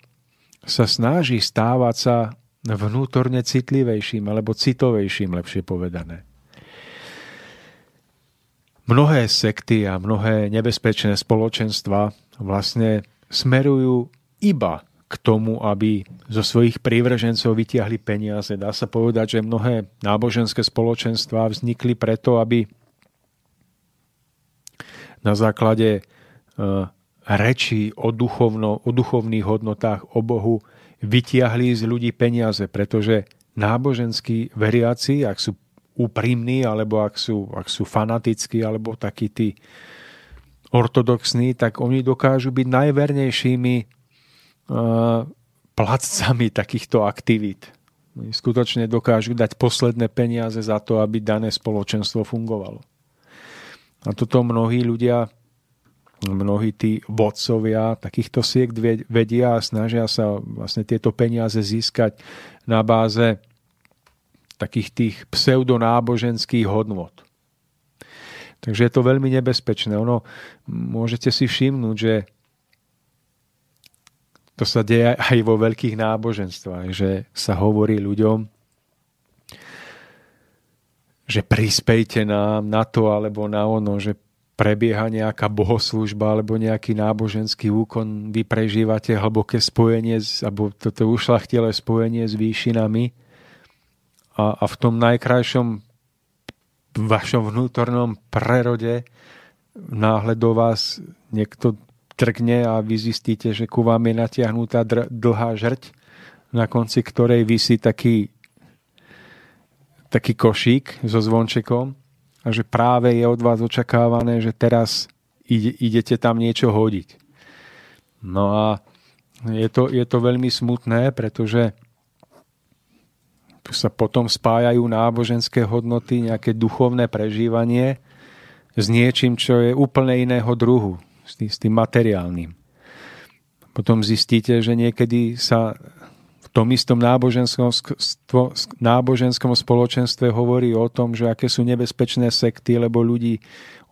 sa snaží stávať sa vnútorne citlivejším alebo citovejším, lepšie povedané. Mnohé sekty a mnohé nebezpečné spoločenstva vlastne smerujú iba k tomu, aby zo svojich prívržencov vytiahli peniaze. Dá sa povedať, že mnohé náboženské spoločenstva vznikli preto, aby na základe uh, rečí o, duchovno, o duchovných hodnotách, o Bohu, vytiahli z ľudí peniaze, pretože náboženskí veriaci, ak sú úprimní, alebo ak sú, ak sú fanatickí, alebo takí tí ortodoxní, tak oni dokážu byť najvernejšími uh, placami takýchto aktivít. Skutočne dokážu dať posledné peniaze za to, aby dané spoločenstvo fungovalo. A toto mnohí ľudia, mnohí tí vodcovia takýchto siekt vedia a snažia sa vlastne tieto peniaze získať na báze takých tých pseudonáboženských hodnot. Takže je to veľmi nebezpečné. Ono, môžete si všimnúť, že to sa deje aj vo veľkých náboženstvách, že sa hovorí ľuďom, že prispejte nám na to alebo na ono, že prebieha nejaká bohoslužba alebo nejaký náboženský úkon, vy prežívate hlboké spojenie, alebo toto ušlachtilé spojenie s výšinami a, a v tom najkrajšom vašom vnútornom prerode náhle do vás niekto trkne a vy zistíte, že ku vám je natiahnutá dr- dlhá žrť, na konci ktorej vysí taký, taký košík so zvončekom a že práve je od vás očakávané, že teraz ide, idete tam niečo hodiť. No a je to, je to veľmi smutné, pretože sa potom spájajú náboženské hodnoty, nejaké duchovné prežívanie s niečím, čo je úplne iného druhu, s tým, materiálnym. Potom zistíte, že niekedy sa v tom istom náboženskom, náboženskom spoločenstve hovorí o tom, že aké sú nebezpečné sekty, lebo ľudí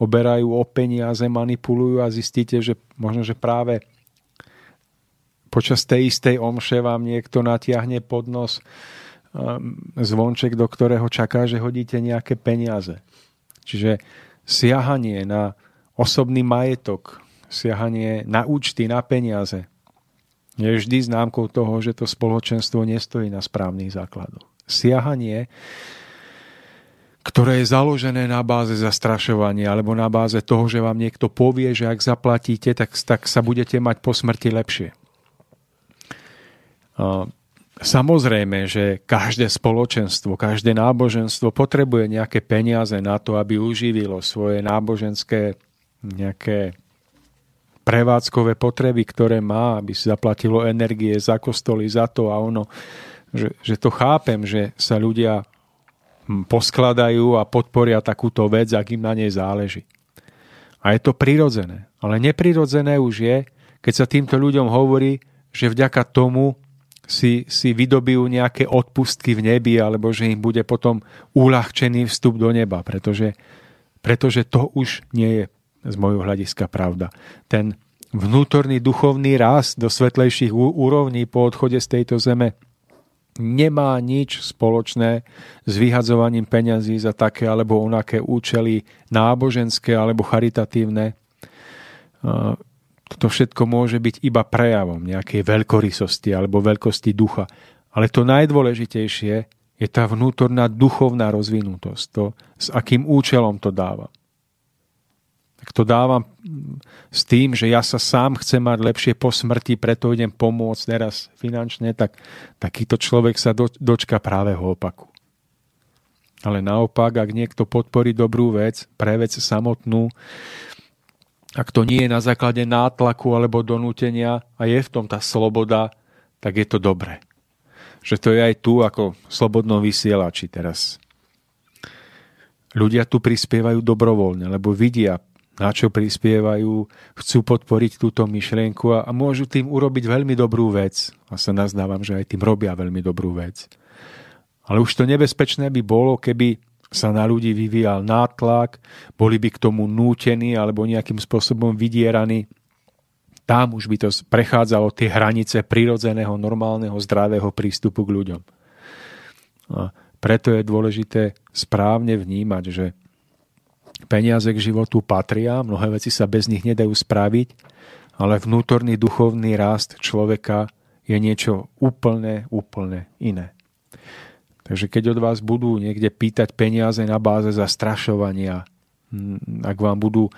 oberajú o peniaze, manipulujú a zistíte, že možno, že práve počas tej istej omše vám niekto natiahne pod nos zvonček, do ktorého čaká, že hodíte nejaké peniaze. Čiže siahanie na osobný majetok, siahanie na účty, na peniaze je vždy známkou toho, že to spoločenstvo nestojí na správnych základoch. Siahanie ktoré je založené na báze zastrašovania alebo na báze toho, že vám niekto povie, že ak zaplatíte, tak, tak sa budete mať po smrti lepšie. Samozrejme, že každé spoločenstvo, každé náboženstvo potrebuje nejaké peniaze na to, aby uživilo svoje náboženské nejaké prevádzkové potreby, ktoré má, aby si zaplatilo energie za kostoly, za to a ono. Že, že to chápem, že sa ľudia poskladajú a podporia takúto vec, ak im na nej záleží. A je to prirodzené. Ale neprirodzené už je, keď sa týmto ľuďom hovorí, že vďaka tomu si, si vydobijú nejaké odpustky v nebi, alebo že im bude potom uľahčený vstup do neba, pretože, pretože to už nie je z môjho hľadiska pravda. Ten vnútorný duchovný rast do svetlejších úrovní po odchode z tejto zeme nemá nič spoločné s vyhadzovaním peňazí za také alebo onaké účely náboženské alebo charitatívne toto všetko môže byť iba prejavom nejakej veľkorysosti alebo veľkosti ducha. Ale to najdôležitejšie je tá vnútorná duchovná rozvinutosť, to, s akým účelom to dávam. Tak to dávam s tým, že ja sa sám chcem mať lepšie po smrti, preto idem pomôcť teraz finančne, tak takýto človek sa do, dočka práve opaku. Ale naopak, ak niekto podporí dobrú vec, pre vec samotnú, ak to nie je na základe nátlaku alebo donútenia a je v tom tá sloboda, tak je to dobré. Že to je aj tu ako v slobodnom vysielači teraz. Ľudia tu prispievajú dobrovoľne, lebo vidia, na čo prispievajú, chcú podporiť túto myšlienku a, a môžu tým urobiť veľmi dobrú vec. A sa nazdávam, že aj tým robia veľmi dobrú vec. Ale už to nebezpečné by bolo, keby sa na ľudí vyvíjal nátlak, boli by k tomu nútení alebo nejakým spôsobom vydieraní. Tam už by to prechádzalo tie hranice prirodzeného, normálneho, zdravého prístupu k ľuďom. A preto je dôležité správne vnímať, že peniaze k životu patria, mnohé veci sa bez nich nedajú spraviť, ale vnútorný duchovný rast človeka je niečo úplne, úplne iné. Takže keď od vás budú niekde pýtať peniaze na báze zastrašovania, ak vám budú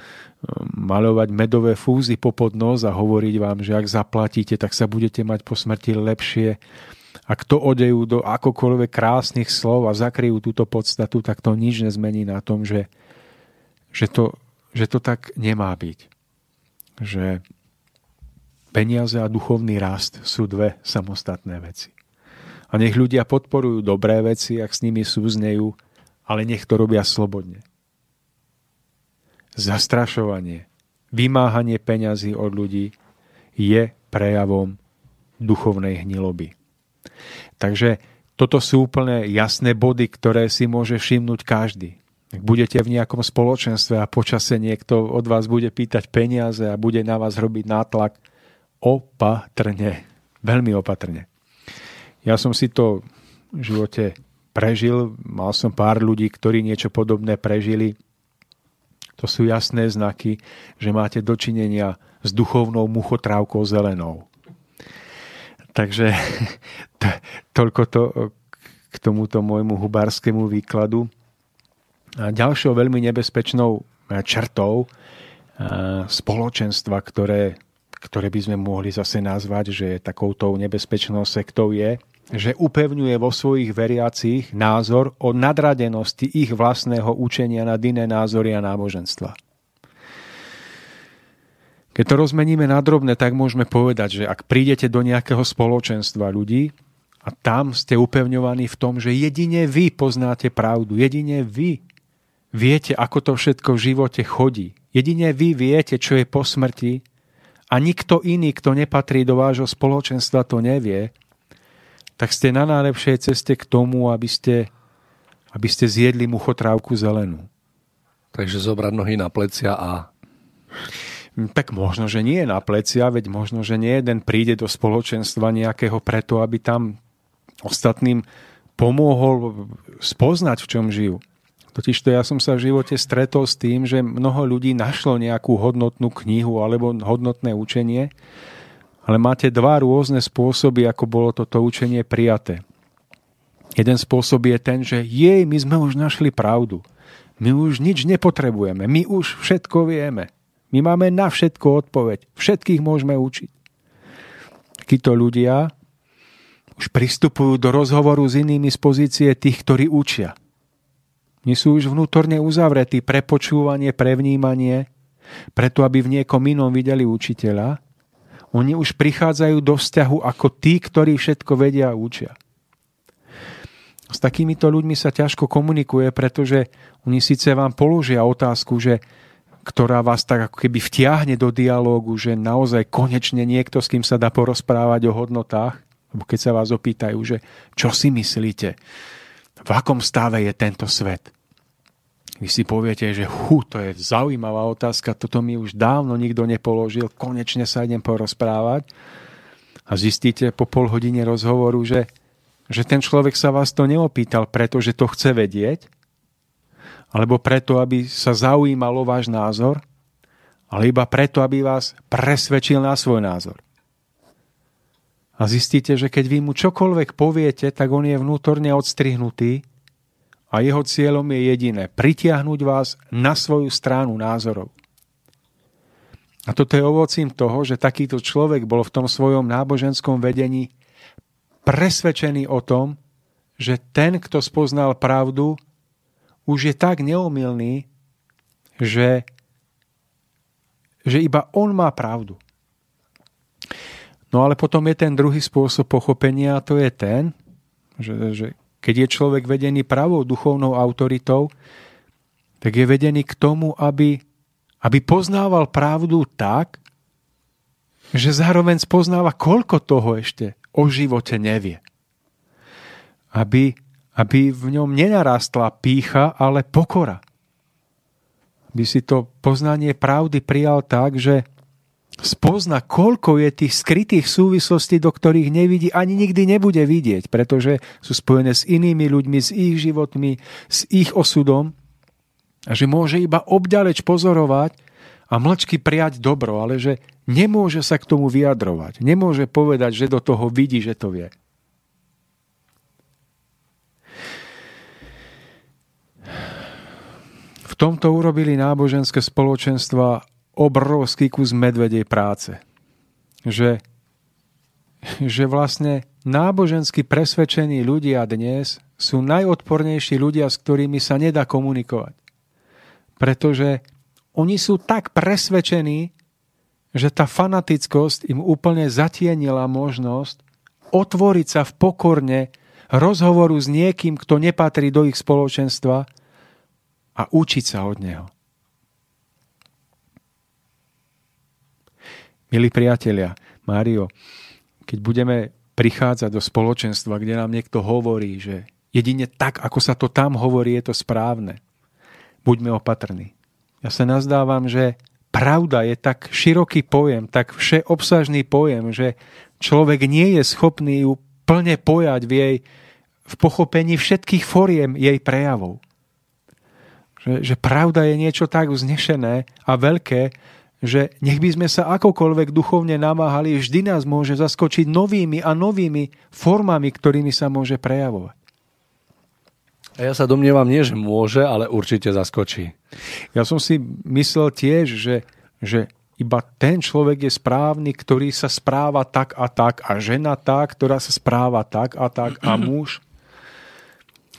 maľovať medové fúzy po podnos a hovoriť vám, že ak zaplatíte, tak sa budete mať po smrti lepšie, ak to odejú do akokoľvek krásnych slov a zakryjú túto podstatu, tak to nič nezmení na tom, že, že, to, že to tak nemá byť. Že peniaze a duchovný rast sú dve samostatné veci. A nech ľudia podporujú dobré veci, ak s nimi súznejú, ale nech to robia slobodne. Zastrašovanie, vymáhanie peňazí od ľudí je prejavom duchovnej hniloby. Takže toto sú úplne jasné body, ktoré si môže všimnúť každý. Ak budete v nejakom spoločenstve a počase niekto od vás bude pýtať peniaze a bude na vás robiť nátlak, opatrne, veľmi opatrne. Ja som si to v živote prežil, mal som pár ľudí, ktorí niečo podobné prežili. To sú jasné znaky, že máte dočinenia s duchovnou muchotrávkou zelenou. Takže to, toľko to k tomuto môjmu hubárskému výkladu. A ďalšou veľmi nebezpečnou črtou spoločenstva, ktoré, ktoré by sme mohli zase nazvať, že takouto nebezpečnou sektou je, že upevňuje vo svojich veriacich názor o nadradenosti ich vlastného učenia na iné názory a náboženstva. Keď to rozmeníme na drobné, tak môžeme povedať, že ak prídete do nejakého spoločenstva ľudí a tam ste upevňovaní v tom, že jedine vy poznáte pravdu, jedine vy viete, ako to všetko v živote chodí, jedine vy viete, čo je po smrti a nikto iný, kto nepatrí do vášho spoločenstva, to nevie, tak ste na najlepšej ceste k tomu, aby ste, aby ste zjedli muchotrávku zelenú. Takže zobrať nohy na plecia a... Tak možno, že nie na plecia, veď možno, že nie jeden príde do spoločenstva nejakého preto, aby tam ostatným pomohol spoznať, v čom žijú. Totižto ja som sa v živote stretol s tým, že mnoho ľudí našlo nejakú hodnotnú knihu alebo hodnotné učenie, ale máte dva rôzne spôsoby, ako bolo toto učenie prijaté. Jeden spôsob je ten, že jej, my sme už našli pravdu. My už nič nepotrebujeme, my už všetko vieme. My máme na všetko odpoveď, všetkých môžeme učiť. Takíto ľudia už pristupujú do rozhovoru s inými z pozície tých, ktorí učia – nie sú už vnútorne uzavretí pre počúvanie, pre vnímanie, preto aby v niekom inom videli učiteľa. Oni už prichádzajú do vzťahu ako tí, ktorí všetko vedia a učia. S takýmito ľuďmi sa ťažko komunikuje, pretože oni síce vám položia otázku, že ktorá vás tak ako keby vtiahne do dialógu, že naozaj konečne niekto, s kým sa dá porozprávať o hodnotách, lebo keď sa vás opýtajú, že čo si myslíte, v akom stave je tento svet. Vy si poviete, že hu, to je zaujímavá otázka, toto mi už dávno nikto nepoložil, konečne sa idem porozprávať. A zistíte po pol hodine rozhovoru, že, že ten človek sa vás to neopýtal, pretože to chce vedieť, alebo preto, aby sa zaujímalo váš názor, ale iba preto, aby vás presvedčil na svoj názor. A zistíte, že keď vy mu čokoľvek poviete, tak on je vnútorne odstrihnutý a jeho cieľom je jediné pritiahnuť vás na svoju stranu názorov. A toto je ovocím toho, že takýto človek bol v tom svojom náboženskom vedení presvedčený o tom, že ten, kto spoznal pravdu, už je tak neomilný, že, že iba on má pravdu. No ale potom je ten druhý spôsob pochopenia a to je ten, že, že keď je človek vedený pravou duchovnou autoritou, tak je vedený k tomu, aby, aby poznával pravdu tak, že zároveň spoznáva, koľko toho ešte o živote nevie. Aby, aby v ňom nenarastla pícha, ale pokora. Aby si to poznanie pravdy prijal tak, že spozna, koľko je tých skrytých súvislostí, do ktorých nevidí ani nikdy nebude vidieť, pretože sú spojené s inými ľuďmi, s ich životmi, s ich osudom a že môže iba obďaleč pozorovať a mlčky prijať dobro, ale že nemôže sa k tomu vyjadrovať. Nemôže povedať, že do toho vidí, že to vie. V tomto urobili náboženské spoločenstva obrovský kus medvedej práce. Že, že vlastne nábožensky presvedčení ľudia dnes sú najodpornejší ľudia, s ktorými sa nedá komunikovať. Pretože oni sú tak presvedčení, že tá fanatickosť im úplne zatienila možnosť otvoriť sa v pokorne rozhovoru s niekým, kto nepatrí do ich spoločenstva a učiť sa od neho. Milí priatelia, Mário, keď budeme prichádzať do spoločenstva, kde nám niekto hovorí, že jedine tak, ako sa to tam hovorí, je to správne, buďme opatrní. Ja sa nazdávam, že pravda je tak široký pojem, tak všeobsažný pojem, že človek nie je schopný ju plne pojať v jej v pochopení všetkých foriem jej prejavov. Že, že pravda je niečo tak vznešené a veľké, že nech by sme sa akokoľvek duchovne namáhali, vždy nás môže zaskočiť novými a novými formami, ktorými sa môže prejavovať. A ja sa domnievam nie, že môže, ale určite zaskočí. Ja som si myslel tiež, že, že iba ten človek je správny, ktorý sa správa tak a tak a žena tá, ktorá sa správa tak a tak a muž.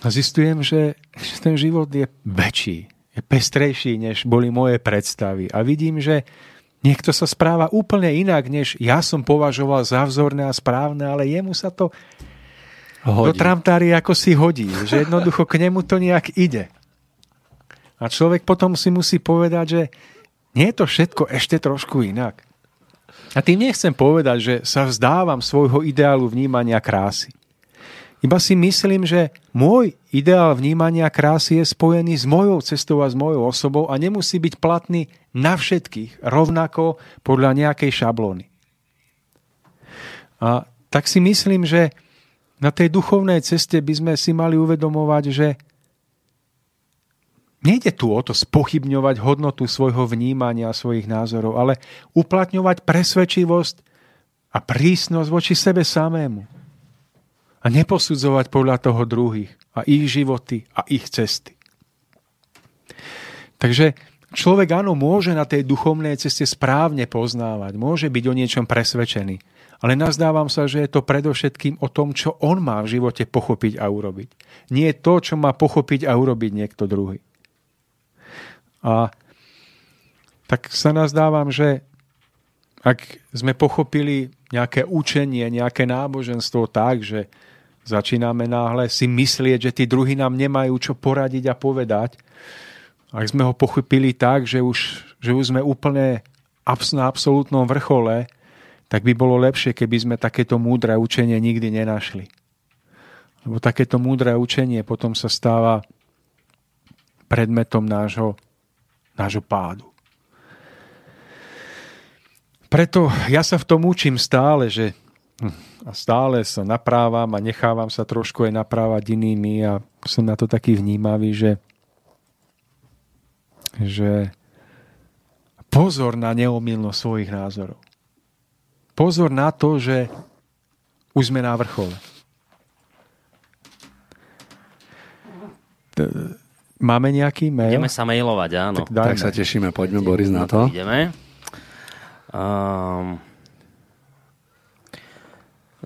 A zistujem, že, že ten život je väčší pestrejší, než boli moje predstavy. A vidím, že niekto sa správa úplne inak, než ja som považoval za vzorné a správne, ale jemu sa to hodí. do tramtári ako si hodí. Že jednoducho k nemu to nejak ide. A človek potom si musí povedať, že nie je to všetko ešte trošku inak. A tým nechcem povedať, že sa vzdávam svojho ideálu vnímania krásy. Iba si myslím, že môj ideál vnímania krásy je spojený s mojou cestou a s mojou osobou a nemusí byť platný na všetkých, rovnako podľa nejakej šablóny. A tak si myslím, že na tej duchovnej ceste by sme si mali uvedomovať, že nejde tu o to spochybňovať hodnotu svojho vnímania, svojich názorov, ale uplatňovať presvedčivosť a prísnosť voči sebe samému a neposudzovať podľa toho druhých a ich životy a ich cesty. Takže človek áno, môže na tej duchovnej ceste správne poznávať, môže byť o niečom presvedčený, ale nazdávam sa, že je to predovšetkým o tom, čo on má v živote pochopiť a urobiť. Nie to, čo má pochopiť a urobiť niekto druhý. A tak sa nazdávam, že ak sme pochopili nejaké učenie, nejaké náboženstvo tak, že Začíname náhle si myslieť, že tí druhí nám nemajú čo poradiť a povedať. Ak sme ho pochopili tak, že už, že už sme úplne na absolútnom vrchole, tak by bolo lepšie, keby sme takéto múdre učenie nikdy nenašli. Lebo takéto múdre učenie potom sa stáva predmetom nášho, nášho pádu. Preto ja sa v tom učím stále, že a stále sa naprávam a nechávam sa trošku aj naprávať inými a som na to taký vnímavý, že, že pozor na neomilnosť svojich názorov. Pozor na to, že už sme na vrchole. Máme nejaký mail? Ideme sa mailovať, áno. Tak, tak sa tešíme, poďme Boris na to. Ideme. Um,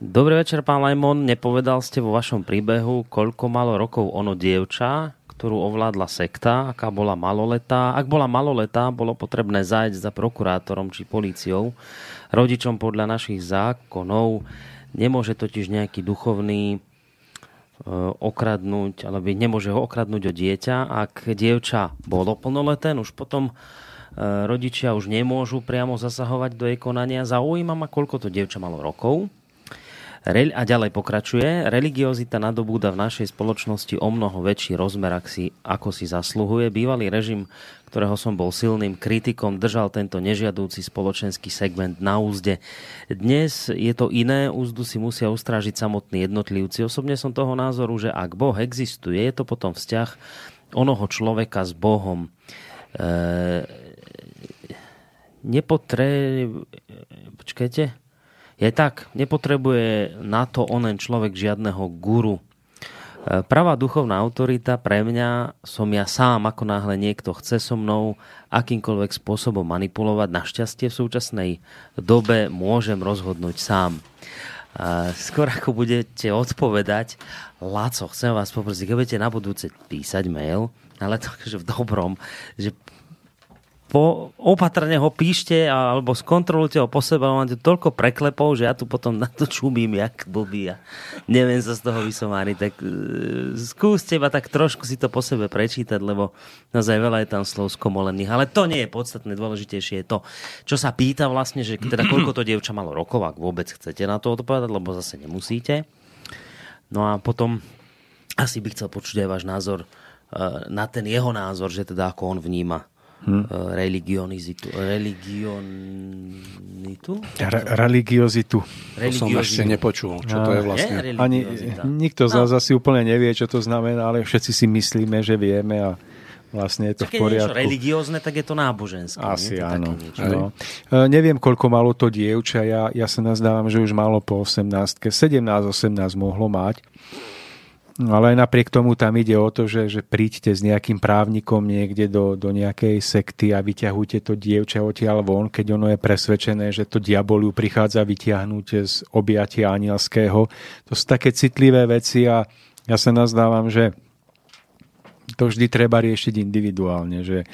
Dobrý večer, pán Lajmon. Nepovedal ste vo vašom príbehu, koľko malo rokov ono dievča, ktorú ovládla sekta, aká bola maloletá. Ak bola maloletá, bolo potrebné zájsť za prokurátorom či políciou. Rodičom podľa našich zákonov nemôže totiž nejaký duchovný e, okradnúť, alebo nemôže ho okradnúť o dieťa. Ak dievča bolo plnoleté, už potom e, rodičia už nemôžu priamo zasahovať do jej konania. Zaujíma ma, koľko to dievča malo rokov a ďalej pokračuje. Religiozita nadobúda v našej spoločnosti o mnoho väčší rozmer, ak si, ako si zasluhuje. Bývalý režim, ktorého som bol silným kritikom, držal tento nežiadúci spoločenský segment na úzde. Dnes je to iné, úzdu si musia ustrážiť samotní jednotlivci. Osobne som toho názoru, že ak Boh existuje, je to potom vzťah onoho človeka s Bohom. E, nepotre... Počkajte je tak, nepotrebuje na to onen človek žiadneho guru. E, pravá duchovná autorita pre mňa som ja sám, ako náhle niekto chce so mnou akýmkoľvek spôsobom manipulovať. Našťastie v súčasnej dobe môžem rozhodnúť sám. E, skôr ako budete odpovedať, Laco, chcem vás poprosiť, keď budete na budúce písať mail, ale to že v dobrom, že po, opatrne ho píšte alebo skontrolujte ho po sebe, máte toľko preklepov, že ja tu potom na to čumím jak blbý a neviem sa z toho vysomáriť. Tak uh, skúste iba tak trošku si to po sebe prečítať, lebo naozaj veľa je tam slov skomolených. Ale to nie je podstatné, dôležitejšie je to, čo sa pýta vlastne, že teda koľko to dievča malo rokov, ak vôbec chcete na to odpovedať, lebo zase nemusíte. No a potom asi by chcel počuť aj váš názor uh, na ten jeho názor, že teda ako on vníma hmm. religionizitu. Religionitu? Re- religiozitu. To som ešte nepočul, čo to je vlastne. Je Ani nikto z nás no. asi úplne nevie, čo to znamená, ale všetci si myslíme, že vieme a vlastne je to Čak v poriadku. Keď je religiózne, tak je to náboženské. Asi nie? áno. no. E, neviem, koľko malo to dievča. Ja, ja sa nazdávam, že už malo po 18. 17-18 mohlo mať. No, ale aj napriek tomu tam ide o to, že, že príďte s nejakým právnikom niekde do, do nejakej sekty a vyťahujte to dievča odtiaľ von, keď ono je presvedčené, že to diaboliu prichádza vyťahnuť z objatia anielského. To sú také citlivé veci a ja sa nazdávam, že to vždy treba riešiť individuálne, že e,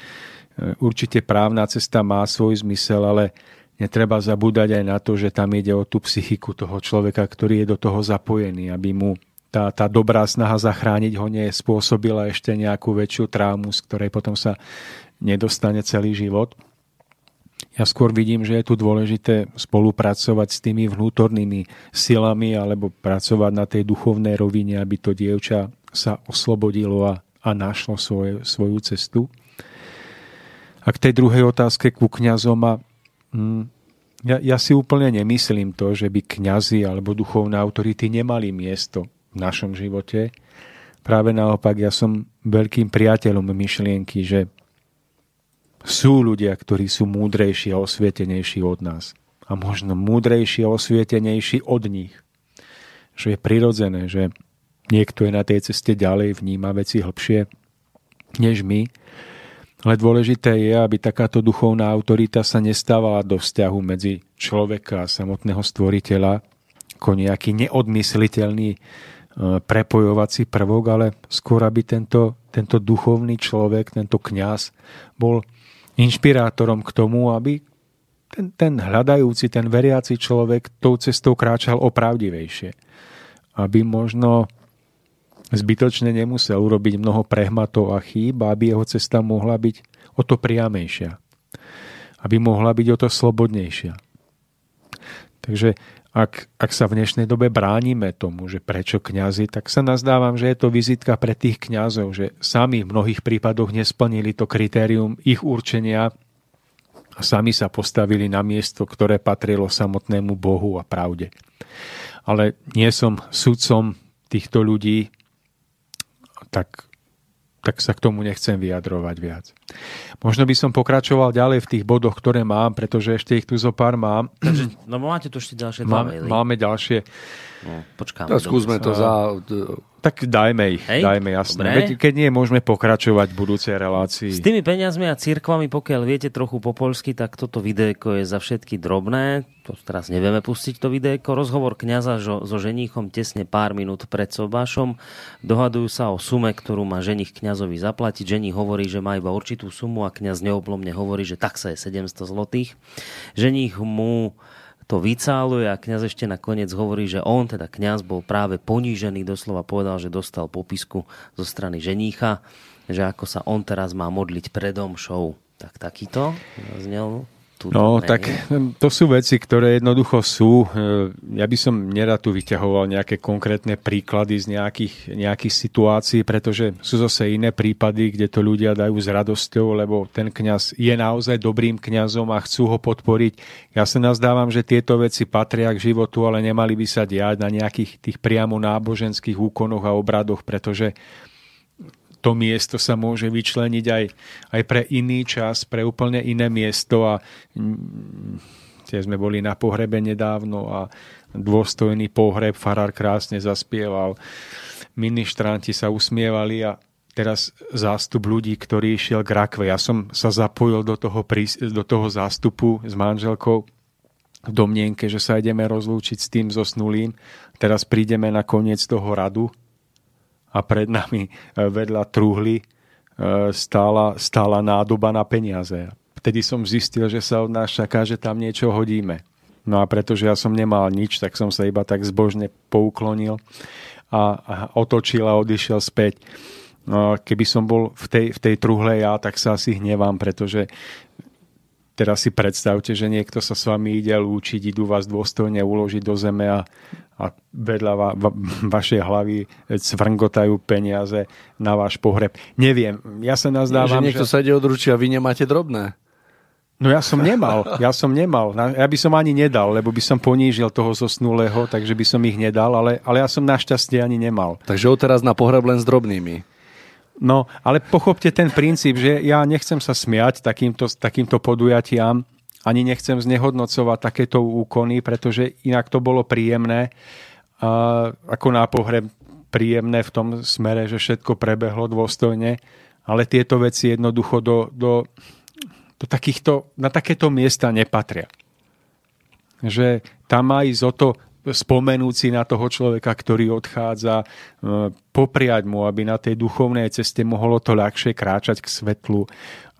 určite právna cesta má svoj zmysel, ale netreba zabúdať aj na to, že tam ide o tú psychiku toho človeka, ktorý je do toho zapojený, aby mu tá, tá dobrá snaha zachrániť ho nie spôsobila ešte nejakú väčšiu traumu, z ktorej potom sa nedostane celý život. ja skôr vidím, že je tu dôležité spolupracovať s tými vnútornými silami alebo pracovať na tej duchovnej rovine, aby to dievča sa oslobodilo a, a našlo svoje, svoju cestu. A k tej druhej otázke ku kňazom a mm, ja, ja si úplne nemyslím to, že by kňazi alebo duchovné autority nemali miesto našom živote. Práve naopak, ja som veľkým priateľom myšlienky, že sú ľudia, ktorí sú múdrejší a osvietenejší od nás. A možno múdrejší a osvietenejší od nich. Že je prirodzené, že niekto je na tej ceste ďalej, vníma veci hlbšie než my. Ale dôležité je, aby takáto duchovná autorita sa nestávala do vzťahu medzi človeka a samotného stvoriteľa ako nejaký neodmysliteľný prepojovací prvok, ale skôr, aby tento, tento duchovný človek, tento kňaz bol inšpirátorom k tomu, aby ten, ten hľadajúci, ten veriaci človek tou cestou kráčal opravdivejšie. Aby možno zbytočne nemusel urobiť mnoho prehmatov a chýb, aby jeho cesta mohla byť o to priamejšia. Aby mohla byť o to slobodnejšia. Takže ak, ak sa v dnešnej dobe bránime tomu, že prečo kňazi, tak sa nazdávam, že je to vizitka pre tých kňazov, že sami v mnohých prípadoch nesplnili to kritérium ich určenia a sami sa postavili na miesto, ktoré patrilo samotnému Bohu a pravde. Ale nie som sudcom týchto ľudí, tak tak sa k tomu nechcem vyjadrovať viac. Možno by som pokračoval ďalej v tých bodoch, ktoré mám, pretože ešte ich tu zo pár mám. Takže, no máte tu ešte ďalšie dva máme, máme ďalšie. No, počkáme. Tak skúsme to za tak dajme ich, Hej? dajme, jasne. Veď, keď nie, môžeme pokračovať v budúcej relácii. S tými peniazmi a církvami, pokiaľ viete trochu po polsky, tak toto videjko je za všetky drobné. To teraz nevieme pustiť to videjko. Rozhovor kňaza so, so ženíchom tesne pár minút pred sobášom. Dohadujú sa o sume, ktorú má ženich kňazovi zaplatiť. Ženích hovorí, že má iba určitú sumu a kňaz neoblomne hovorí, že taxa je 700 zlotých. Ženích mu to vycáluje a kňaz ešte nakoniec hovorí, že on, teda kňaz, bol práve ponížený, doslova povedal, že dostal popisku zo strany ženícha, že ako sa on teraz má modliť predom show. Tak takýto znel No, tak to sú veci, ktoré jednoducho sú. Ja by som nerad tu vyťahoval nejaké konkrétne príklady z nejakých, nejakých situácií, pretože sú zase iné prípady, kde to ľudia dajú s radosťou, lebo ten kňaz je naozaj dobrým kňazom a chcú ho podporiť. Ja sa nazdávam, že tieto veci patria k životu, ale nemali by sa diať na nejakých tých priamo náboženských úkonoch a obradoch, pretože to miesto sa môže vyčleniť aj, aj pre iný čas, pre úplne iné miesto a mm, tie sme boli na pohrebe nedávno a dôstojný pohreb, farár krásne zaspieval, ministranti sa usmievali a teraz zástup ľudí, ktorý išiel k rakve. Ja som sa zapojil do toho, do toho zástupu s manželkou v domnienke, že sa ideme rozlúčiť s tým zosnulým. Teraz prídeme na koniec toho radu a pred nami e, vedľa truhly e, stála, stála nádoba na peniaze. Vtedy som zistil, že sa od nás čaká, že tam niečo hodíme. No a pretože ja som nemal nič, tak som sa iba tak zbožne pouklonil a, a otočil a odišiel späť. No, keby som bol v tej, v tej truhle ja, tak sa asi hnevám, pretože teraz si predstavte, že niekto sa s vami ide lúčiť, idú vás dôstojne uložiť do zeme a, a vedľa va, va, vašej hlavy cvrngotajú peniaze na váš pohreb. Neviem, ja sa nazdávam, že... niekto že... sa ide odručí a vy nemáte drobné. No ja som nemal, ja som nemal. Ja by som ani nedal, lebo by som ponížil toho zosnulého, takže by som ich nedal, ale, ale ja som našťastie ani nemal. Takže teraz na pohreb len s drobnými. No, ale pochopte ten princíp, že ja nechcem sa smiať takýmto, takýmto podujatiam, ani nechcem znehodnocovať takéto úkony, pretože inak to bolo príjemné, ako na pohreb príjemné v tom smere, že všetko prebehlo dôstojne, ale tieto veci jednoducho do, do, do takýchto, na takéto miesta nepatria. Že tam má ísť o to spomenúci na toho človeka, ktorý odchádza, e, popriať mu, aby na tej duchovnej ceste mohlo to ľahšie kráčať k svetlu,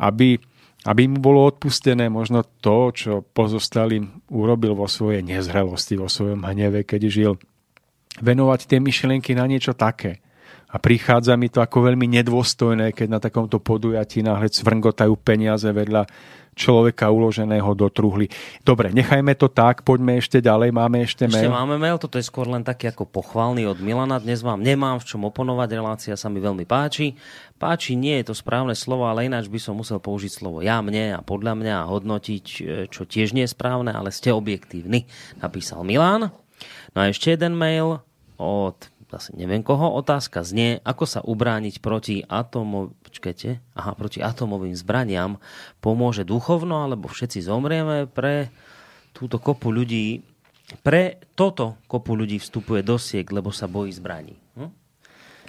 aby aby mu bolo odpustené možno to, čo pozostalým urobil vo svojej nezrelosti, vo svojom hneve, keď žil. Venovať tie myšlienky na niečo také. A prichádza mi to ako veľmi nedôstojné, keď na takomto podujatí náhle cvrngotajú peniaze vedľa človeka uloženého do truhly. Dobre, nechajme to tak, poďme ešte ďalej, máme ešte mail. Ešte máme mail, toto je skôr len taký ako pochvalný od Milana. Dnes vám nemám v čom oponovať, relácia sa mi veľmi páči. Páči nie je to správne slovo, ale ináč by som musel použiť slovo ja, mne a podľa mňa a hodnotiť, e, čo tiež nie je správne, ale ste objektívni, napísal Milan. No a ešte jeden mail od zase neviem koho. Otázka znie, ako sa ubrániť proti atomo, počkajte, aha, proti atomovým zbraniam. Pomôže duchovno, alebo všetci zomrieme pre túto kopu ľudí. Pre toto kopu ľudí vstupuje dosiek, lebo sa bojí zbraní. Hm?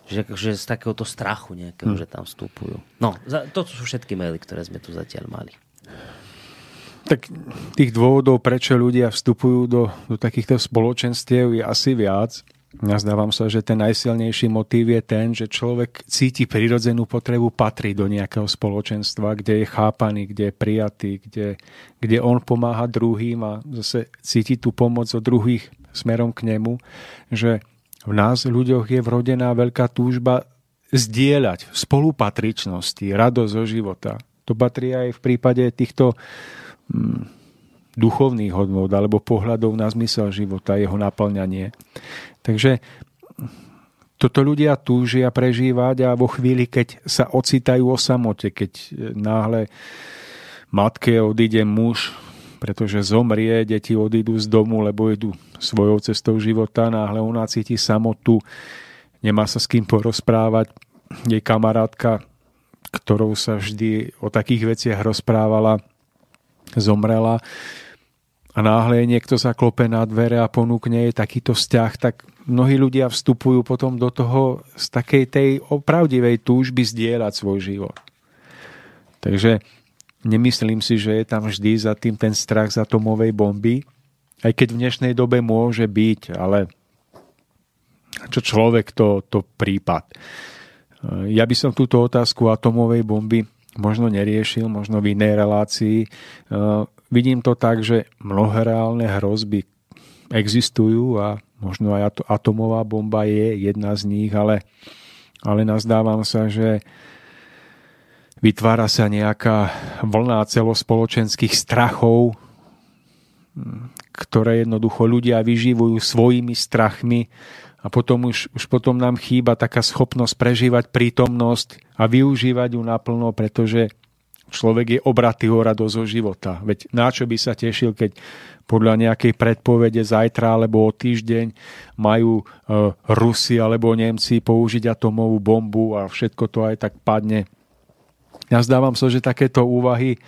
Že, že z takéhoto strachu nejakého, hm. že tam vstupujú. No, to sú všetky maily, ktoré sme tu zatiaľ mali. Tak tých dôvodov, prečo ľudia vstupujú do, do takýchto spoločenstiev je asi viac. Nazdávam sa, že ten najsilnejší motív je ten, že človek cíti prirodzenú potrebu patriť do nejakého spoločenstva, kde je chápaný, kde je prijatý, kde, kde on pomáha druhým a zase cíti tú pomoc od druhých smerom k nemu, že v nás ľuďoch je vrodená veľká túžba zdieľať spolupatričnosti, radosť zo života. To patrí aj v prípade týchto hm, duchovných hodnot alebo pohľadov na zmysel života, jeho naplňanie. Takže toto ľudia túžia prežívať a vo chvíli, keď sa ocitajú o samote, keď náhle matke odíde muž, pretože zomrie, deti odídu z domu, lebo idú svojou cestou života, náhle ona cíti samotu, nemá sa s kým porozprávať, jej kamarátka, ktorou sa vždy o takých veciach rozprávala, zomrela a náhle niekto zaklope na dvere a ponúkne jej takýto vzťah, tak mnohí ľudia vstupujú potom do toho z takej tej opravdivej túžby zdieľať svoj život. Takže nemyslím si, že je tam vždy za tým ten strach z atomovej bomby, aj keď v dnešnej dobe môže byť, ale čo človek, to, to prípad. Ja by som túto otázku atomovej bomby možno neriešil, možno v inej relácii. Vidím to tak, že mnohé reálne hrozby existujú a možno aj atomová bomba je jedna z nich, ale, ale nazdávam sa, že vytvára sa nejaká vlna celospoločenských strachov, ktoré jednoducho ľudia vyživujú svojimi strachmi a potom už, už potom nám chýba taká schopnosť prežívať prítomnosť a využívať ju naplno, pretože Človek je obratý radosť zo života. Veď na čo by sa tešil, keď podľa nejakej predpovede zajtra alebo o týždeň majú e, Rusi alebo Nemci použiť atomovú bombu a všetko to aj tak padne. Ja zdávam sa, že takéto úvahy e,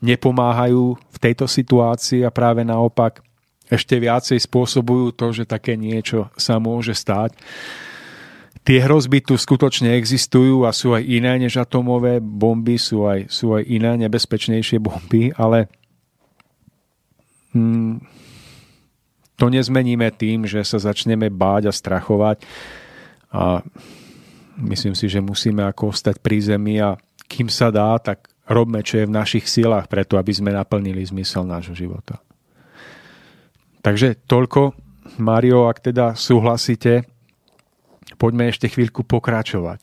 nepomáhajú v tejto situácii a práve naopak ešte viacej spôsobujú to, že také niečo sa môže stať tie hrozby tu skutočne existujú a sú aj iné než atomové bomby, sú aj, sú aj iné nebezpečnejšie bomby, ale mm, to nezmeníme tým, že sa začneme báť a strachovať a myslím si, že musíme ako ostať pri zemi a kým sa dá, tak robme, čo je v našich silách preto, aby sme naplnili zmysel nášho života. Takže toľko, Mario, ak teda súhlasíte, poďme ešte chvíľku pokračovať.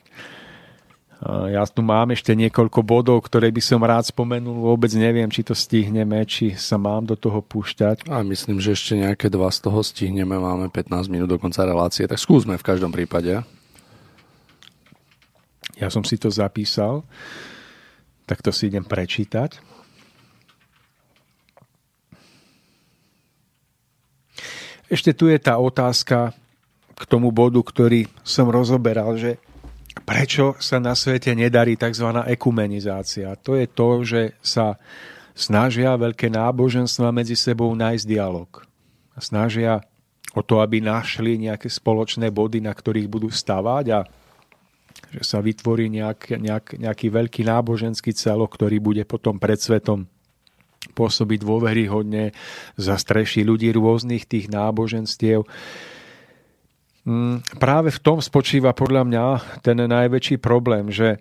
Ja tu mám ešte niekoľko bodov, ktoré by som rád spomenul. Vôbec neviem, či to stihneme, či sa mám do toho púšťať. A myslím, že ešte nejaké dva z toho stihneme. Máme 15 minút do konca relácie, tak skúsme v každom prípade. Ja som si to zapísal, tak to si idem prečítať. Ešte tu je tá otázka, k tomu bodu, ktorý som rozoberal, že prečo sa na svete nedarí tzv. ekumenizácia. To je to, že sa snažia veľké náboženstva medzi sebou nájsť dialog. Snažia o to, aby našli nejaké spoločné body, na ktorých budú stavať a že sa vytvorí nejak, nejak, nejaký veľký náboženský celok, ktorý bude potom pred svetom pôsobiť dôveryhodne, zastreší ľudí rôznych tých náboženstiev. Mm, práve v tom spočíva podľa mňa ten najväčší problém, že,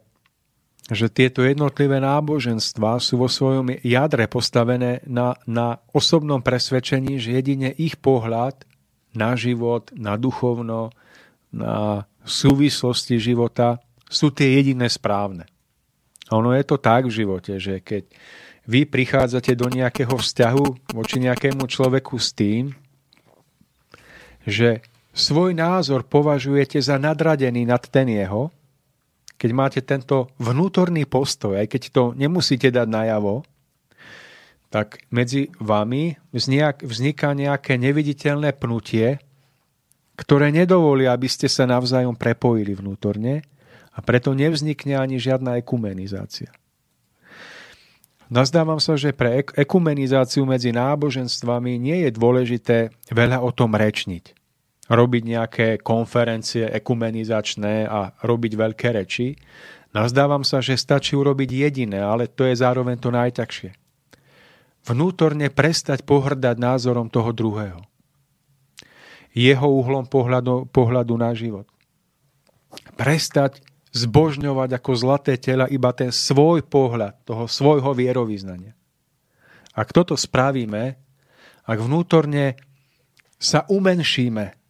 že tieto jednotlivé náboženstva sú vo svojom jadre postavené na, na osobnom presvedčení, že jedine ich pohľad na život, na duchovno, na súvislosti života sú tie jediné správne. A ono je to tak v živote, že keď vy prichádzate do nejakého vzťahu voči nejakému človeku s tým, že svoj názor považujete za nadradený nad ten jeho, keď máte tento vnútorný postoj, aj keď to nemusíte dať najavo, tak medzi vami vzniká nejaké neviditeľné pnutie, ktoré nedovolí, aby ste sa navzájom prepojili vnútorne a preto nevznikne ani žiadna ekumenizácia. Nazdávam sa, že pre ekumenizáciu medzi náboženstvami nie je dôležité veľa o tom rečniť. Robiť nejaké konferencie ekumenizačné a robiť veľké reči. Nazdávam sa, že stačí urobiť jediné, ale to je zároveň to najťažšie. Vnútorne prestať pohrdať názorom toho druhého. Jeho uhlom pohľadu, pohľadu na život. Prestať zbožňovať ako zlaté tela iba ten svoj pohľad, toho svojho vierovýznania. Ak toto spravíme, ak vnútorne sa umenšíme,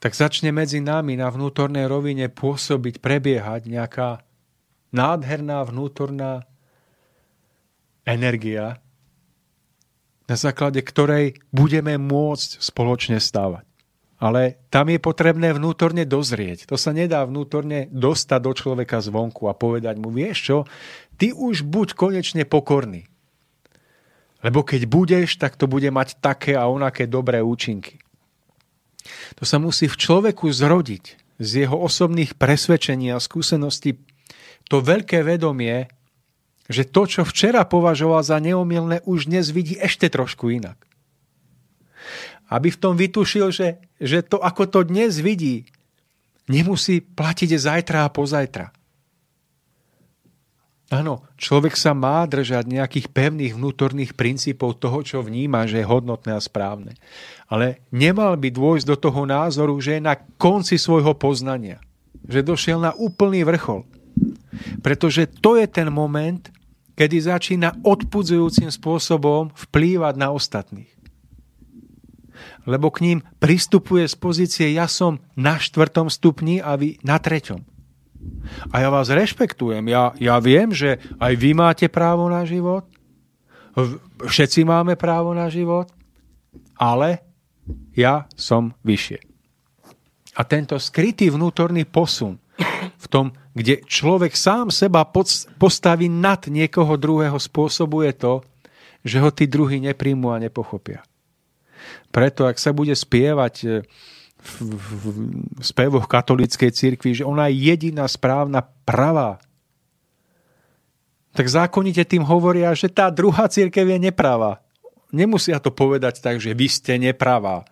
tak začne medzi nami na vnútornej rovine pôsobiť, prebiehať nejaká nádherná vnútorná energia, na základe ktorej budeme môcť spoločne stávať ale tam je potrebné vnútorne dozrieť. To sa nedá vnútorne dostať do človeka zvonku a povedať mu, vieš čo, ty už buď konečne pokorný. Lebo keď budeš, tak to bude mať také a onaké dobré účinky. To sa musí v človeku zrodiť z jeho osobných presvedčení a skúseností to veľké vedomie, že to, čo včera považoval za neomilné, už dnes vidí ešte trošku inak aby v tom vytušil, že, že to, ako to dnes vidí, nemusí platiť zajtra a pozajtra. Áno, človek sa má držať nejakých pevných vnútorných princípov toho, čo vníma, že je hodnotné a správne. Ale nemal by dôjsť do toho názoru, že je na konci svojho poznania. Že došiel na úplný vrchol. Pretože to je ten moment, kedy začína odpudzujúcim spôsobom vplývať na ostatných lebo k ním pristupuje z pozície ja som na štvrtom stupni a vy na treťom. A ja vás rešpektujem. Ja, ja viem, že aj vy máte právo na život, všetci máme právo na život, ale ja som vyššie. A tento skrytý vnútorný posun v tom, kde človek sám seba postaví nad niekoho druhého, spôsobuje to, že ho tí druhí nepríjmu a nepochopia. Preto, ak sa bude spievať e, v, v, v spevoch katolíckej cirkvi, že ona je jediná správna pravá, tak zákonite tým hovoria, že tá druhá církev je nepravá. Nemusia to povedať tak, že vy ste nepravá.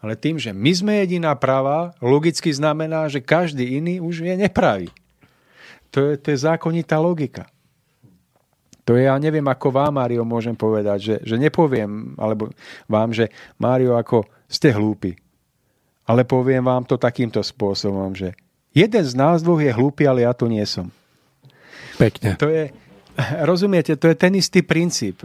Ale tým, že my sme jediná pravá, logicky znamená, že každý iný už je nepravý. To je, to je zákonitá logika. To je, ja neviem, ako vám, Mário, môžem povedať, že, že nepoviem alebo vám, že Mário, ako ste hlúpi. Ale poviem vám to takýmto spôsobom, že jeden z nás dvoch je hlúpy, ale ja to nie som. Pekne. To je, rozumiete, to je ten istý princíp.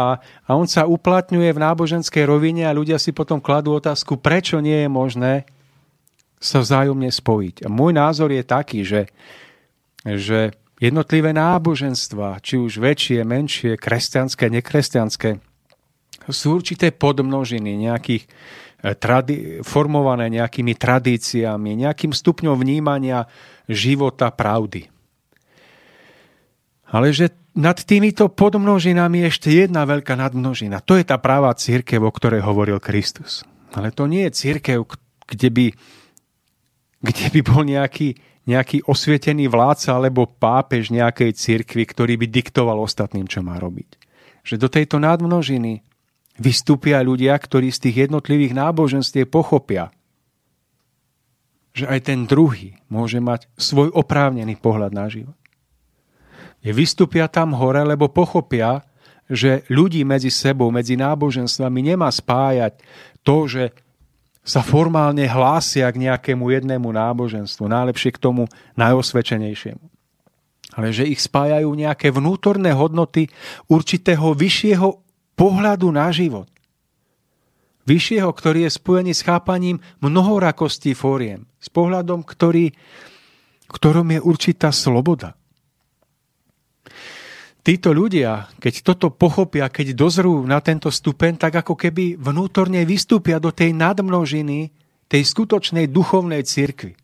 A, a on sa uplatňuje v náboženskej rovine a ľudia si potom kladú otázku, prečo nie je možné sa vzájomne spojiť. A môj názor je taký, že, že jednotlivé náboženstva, či už väčšie, menšie, kresťanské, nekresťanské, sú určité podmnožiny nejakých eh, tradi- formované nejakými tradíciami, nejakým stupňom vnímania života pravdy. Ale že nad týmito podmnožinami je ešte jedna veľká nadmnožina. To je tá práva církev, o ktorej hovoril Kristus. Ale to nie je církev, kde by, kde by bol nejaký nejaký osvietený vládca alebo pápež nejakej cirkvi, ktorý by diktoval ostatným, čo má robiť. Že do tejto nadmnožiny vystúpia ľudia, ktorí z tých jednotlivých náboženstiev pochopia, že aj ten druhý môže mať svoj oprávnený pohľad na život. Vystúpia tam hore, lebo pochopia, že ľudí medzi sebou, medzi náboženstvami nemá spájať to, že sa formálne hlásia k nejakému jednému náboženstvu, najlepšie k tomu najosvedčenejšiemu. Ale že ich spájajú nejaké vnútorné hodnoty určitého vyššieho pohľadu na život. vyššieho, ktorý je spojený s chápaním mnohorakostí fóriem, s pohľadom, ktorý, ktorom je určitá sloboda. Títo ľudia, keď toto pochopia, keď dozrú na tento stupeň, tak ako keby vnútorne vystúpia do tej nadmnožiny, tej skutočnej duchovnej cirkvi.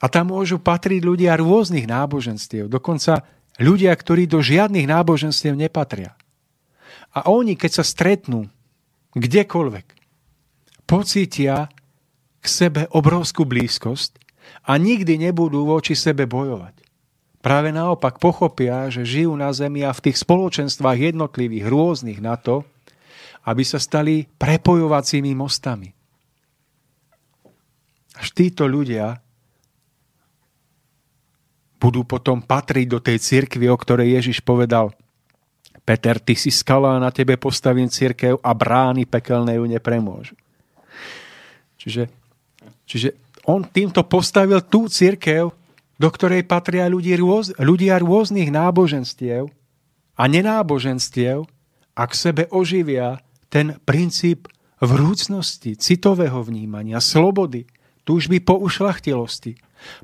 A tam môžu patriť ľudia rôznych náboženstiev, dokonca ľudia, ktorí do žiadnych náboženstiev nepatria. A oni, keď sa stretnú kdekoľvek, pocítia k sebe obrovskú blízkosť a nikdy nebudú voči sebe bojovať. Práve naopak pochopia, že žijú na Zemi a v tých spoločenstvách jednotlivých, rôznych na to, aby sa stali prepojovacími mostami. Až títo ľudia budú potom patriť do tej cirkvi, o ktorej Ježiš povedal Peter, ty si skala, na tebe postavím cirkev a brány pekelné ju nepremôžu. Čiže, čiže on týmto postavil tú cirkev, do ktorej patria ľudia, rôz, ľudia rôznych náboženstiev a nenáboženstiev a k sebe oživia ten princíp vrúcnosti, citového vnímania, slobody, túžby po ušlachtilosti,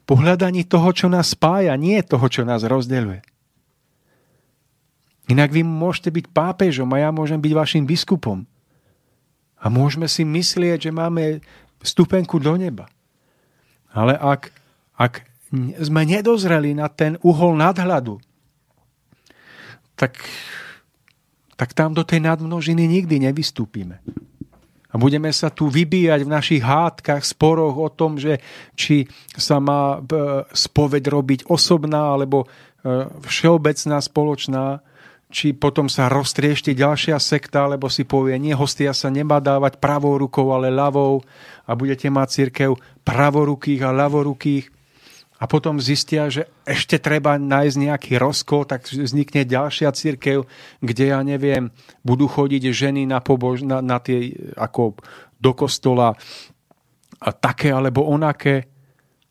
pohľadaní toho, čo nás spája, nie toho, čo nás rozdeľuje. Inak vy môžete byť pápežom a ja môžem byť vašim biskupom. A môžeme si myslieť, že máme stupenku do neba. Ale ak, ak sme nedozreli na ten uhol nadhľadu, tak, tak tam do tej nadmnožiny nikdy nevystúpime. A budeme sa tu vybíjať v našich hádkach, sporoch o tom, že či sa má e, spoveď robiť osobná alebo e, všeobecná, spoločná, či potom sa roztriešti ďalšia sekta, alebo si povie, nie, hostia sa nemá dávať pravou rukou, ale ľavou a budete mať církev pravorukých a ľavorukých a potom zistia, že ešte treba nájsť nejaký rozkol, tak vznikne ďalšia církev, kde ja neviem, budú chodiť ženy na, pobož, na, na tie, ako do kostola a také alebo onaké.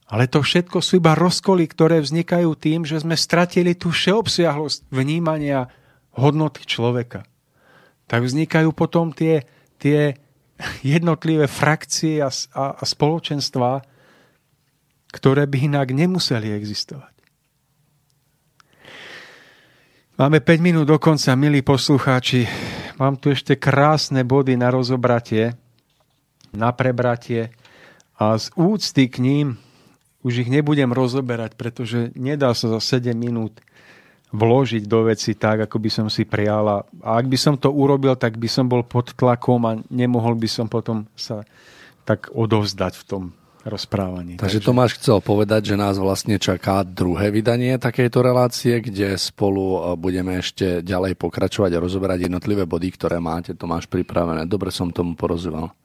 Ale to všetko sú iba rozkoly, ktoré vznikajú tým, že sme stratili tú všeobsiahlosť vnímania hodnoty človeka. Tak vznikajú potom tie, tie jednotlivé frakcie a, a, a spoločenstvá, ktoré by inak nemuseli existovať. Máme 5 minút do konca, milí poslucháči. Mám tu ešte krásne body na rozobratie, na prebratie a z úcty k ním už ich nebudem rozoberať, pretože nedá sa za 7 minút vložiť do veci tak, ako by som si prijala. A ak by som to urobil, tak by som bol pod tlakom a nemohol by som potom sa tak odovzdať v tom rozprávaní. Takže, Takže Tomáš chcel povedať, že nás vlastne čaká druhé vydanie takejto relácie, kde spolu e, budeme ešte ďalej pokračovať a rozoberať jednotlivé body, ktoré máte Tomáš pripravené. Dobre som tomu porozumel.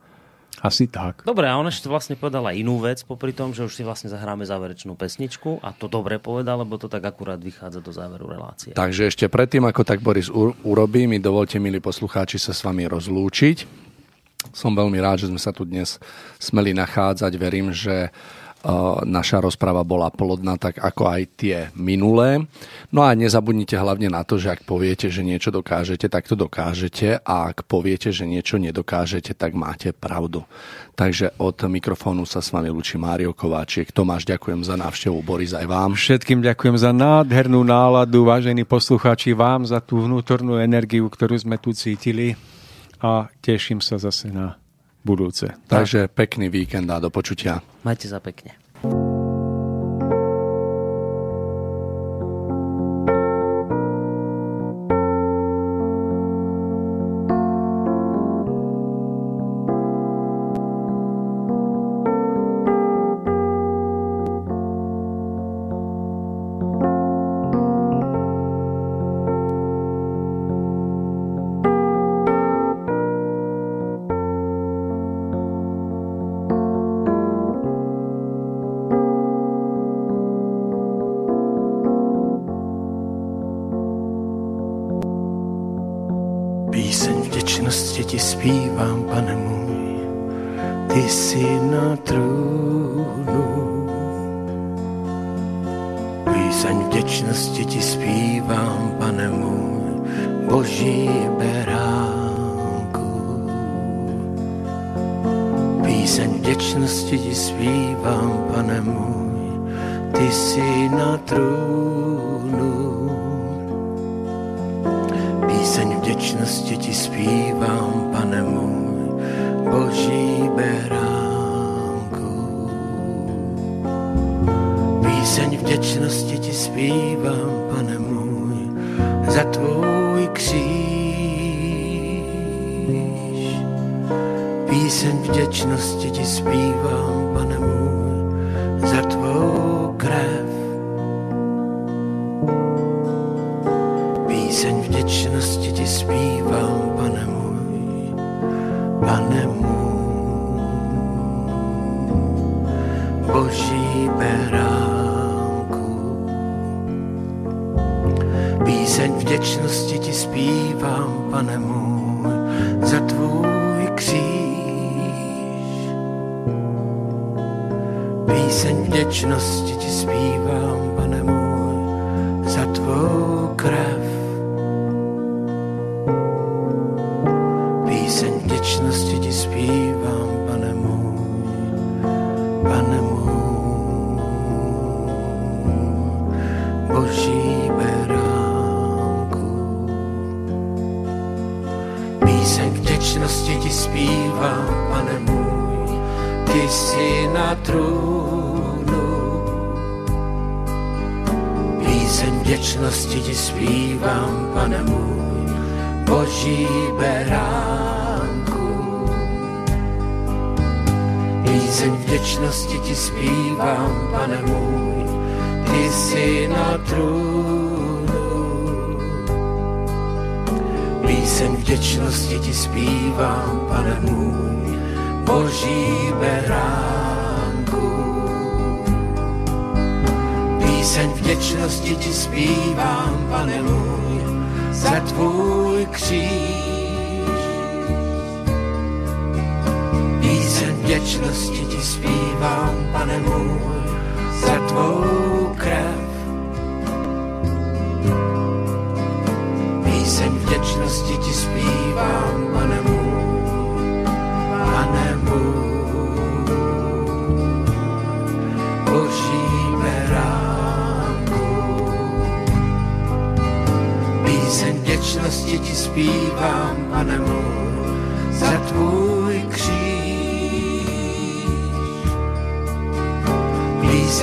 Asi tak. Dobre, a on ešte vlastne povedal aj inú vec, popri tom, že už si vlastne zahráme záverečnú pesničku a to dobre povedal, lebo to tak akurát vychádza do záveru relácie. Takže ešte predtým, ako tak Boris urobí, mi dovolte, milí poslucháči, sa s vami rozlúčiť. Som veľmi rád, že sme sa tu dnes smeli nachádzať. Verím, že naša rozpráva bola plodná, tak ako aj tie minulé. No a nezabudnite hlavne na to, že ak poviete, že niečo dokážete, tak to dokážete a ak poviete, že niečo nedokážete, tak máte pravdu. Takže od mikrofónu sa s vami lučí Mário Kováčik. Tomáš, ďakujem za návštevu, Boris aj vám. Všetkým ďakujem za nádhernú náladu, vážení poslucháči, vám za tú vnútornú energiu, ktorú sme tu cítili a teším sa zase na budúce. Takže pekný víkend a do počutia. Majte sa pekne. Boží beránku. Píseň vděčnosti ti zpívám, pane můj, ty jsi na trůnu. Píseň vděčnosti ti zpívám, pane můj, boží beránku. Píseň vděčnosti ti zpívám, pane můj, ty jsi na trůnu. Píseň vděčnosti ti zpívám, pane můj, boží beránku. Píseň vděčnosti ti zpívám, pane můj, za tvůj kříž. Píseň vděčnosti ti zpívám, pane můj, za tvou krev. Píseň vděčnosti ti zpívám, pane můj, pane můj, boží beránku. Píseň vděčnosti ti zpívám, pane můj,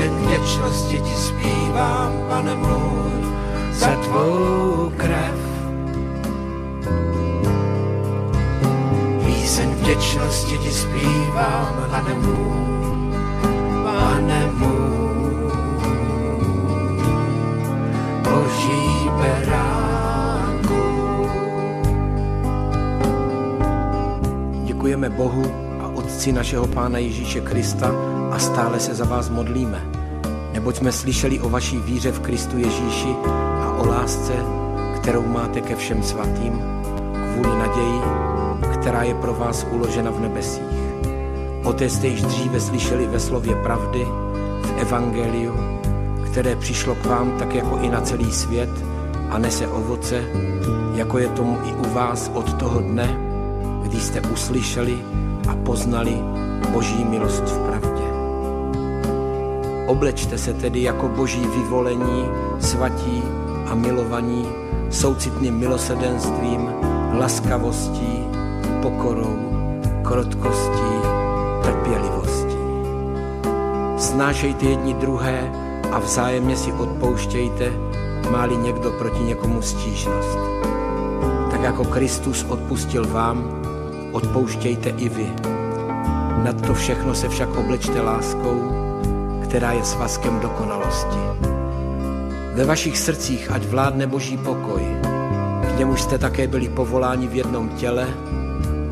Píseň vděčnosti ti zpívám, pane můj, za tvou krev. Píseň vděčnosti ti zpívám, pane můj, pane můj, boží beránku. Děkujeme Bohu a Otci našeho Pána Ježíše Krista a stále se za vás modlíme. Neboť jsme slyšeli o vaší víře v Kristu Ježíši a o lásce, kterou máte ke všem svatým, kvůli naději, která je pro vás uložena v nebesích. O té jste již dříve slyšeli ve slově pravdy, v Evangeliu, které přišlo k vám tak jako i na celý svět a nese ovoce, jako je tomu i u vás od toho dne, kdy jste uslyšeli a poznali Boží milost v pravdě. Oblečte se tedy jako boží vyvolení, svatí a milovaní, soucitným milosedenstvím, laskavostí, pokorou, krotkostí, trpělivostí. Snášejte jedni druhé a vzájemně si odpouštějte, máli někdo proti někomu stížnost. Tak jako Kristus odpustil vám, odpouštějte i vy. Nad to všechno se však oblečte láskou, která je svazkem dokonalosti. Ve vašich srdcích ať vládne boží pokoj, k němuž jste také byli povoláni v jednom těle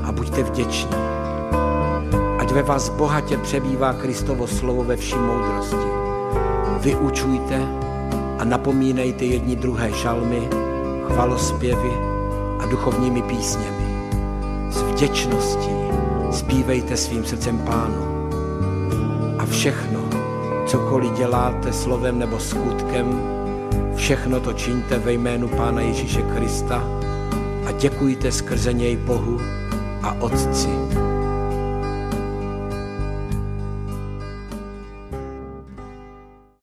a buďte vděční. Ať ve vás bohatě přebývá Kristovo slovo ve vší moudrosti. Vyučujte a napomínejte jedni druhé šalmy, chvalospěvy a duchovními písněmi. S vděčností zpívejte svým srdcem pánu. A všechno, cokoliv děláte slovem nebo skutkem, všechno to čiňte ve jménu Pána Ježíše Krista a děkujte skrze něj Bohu a Otci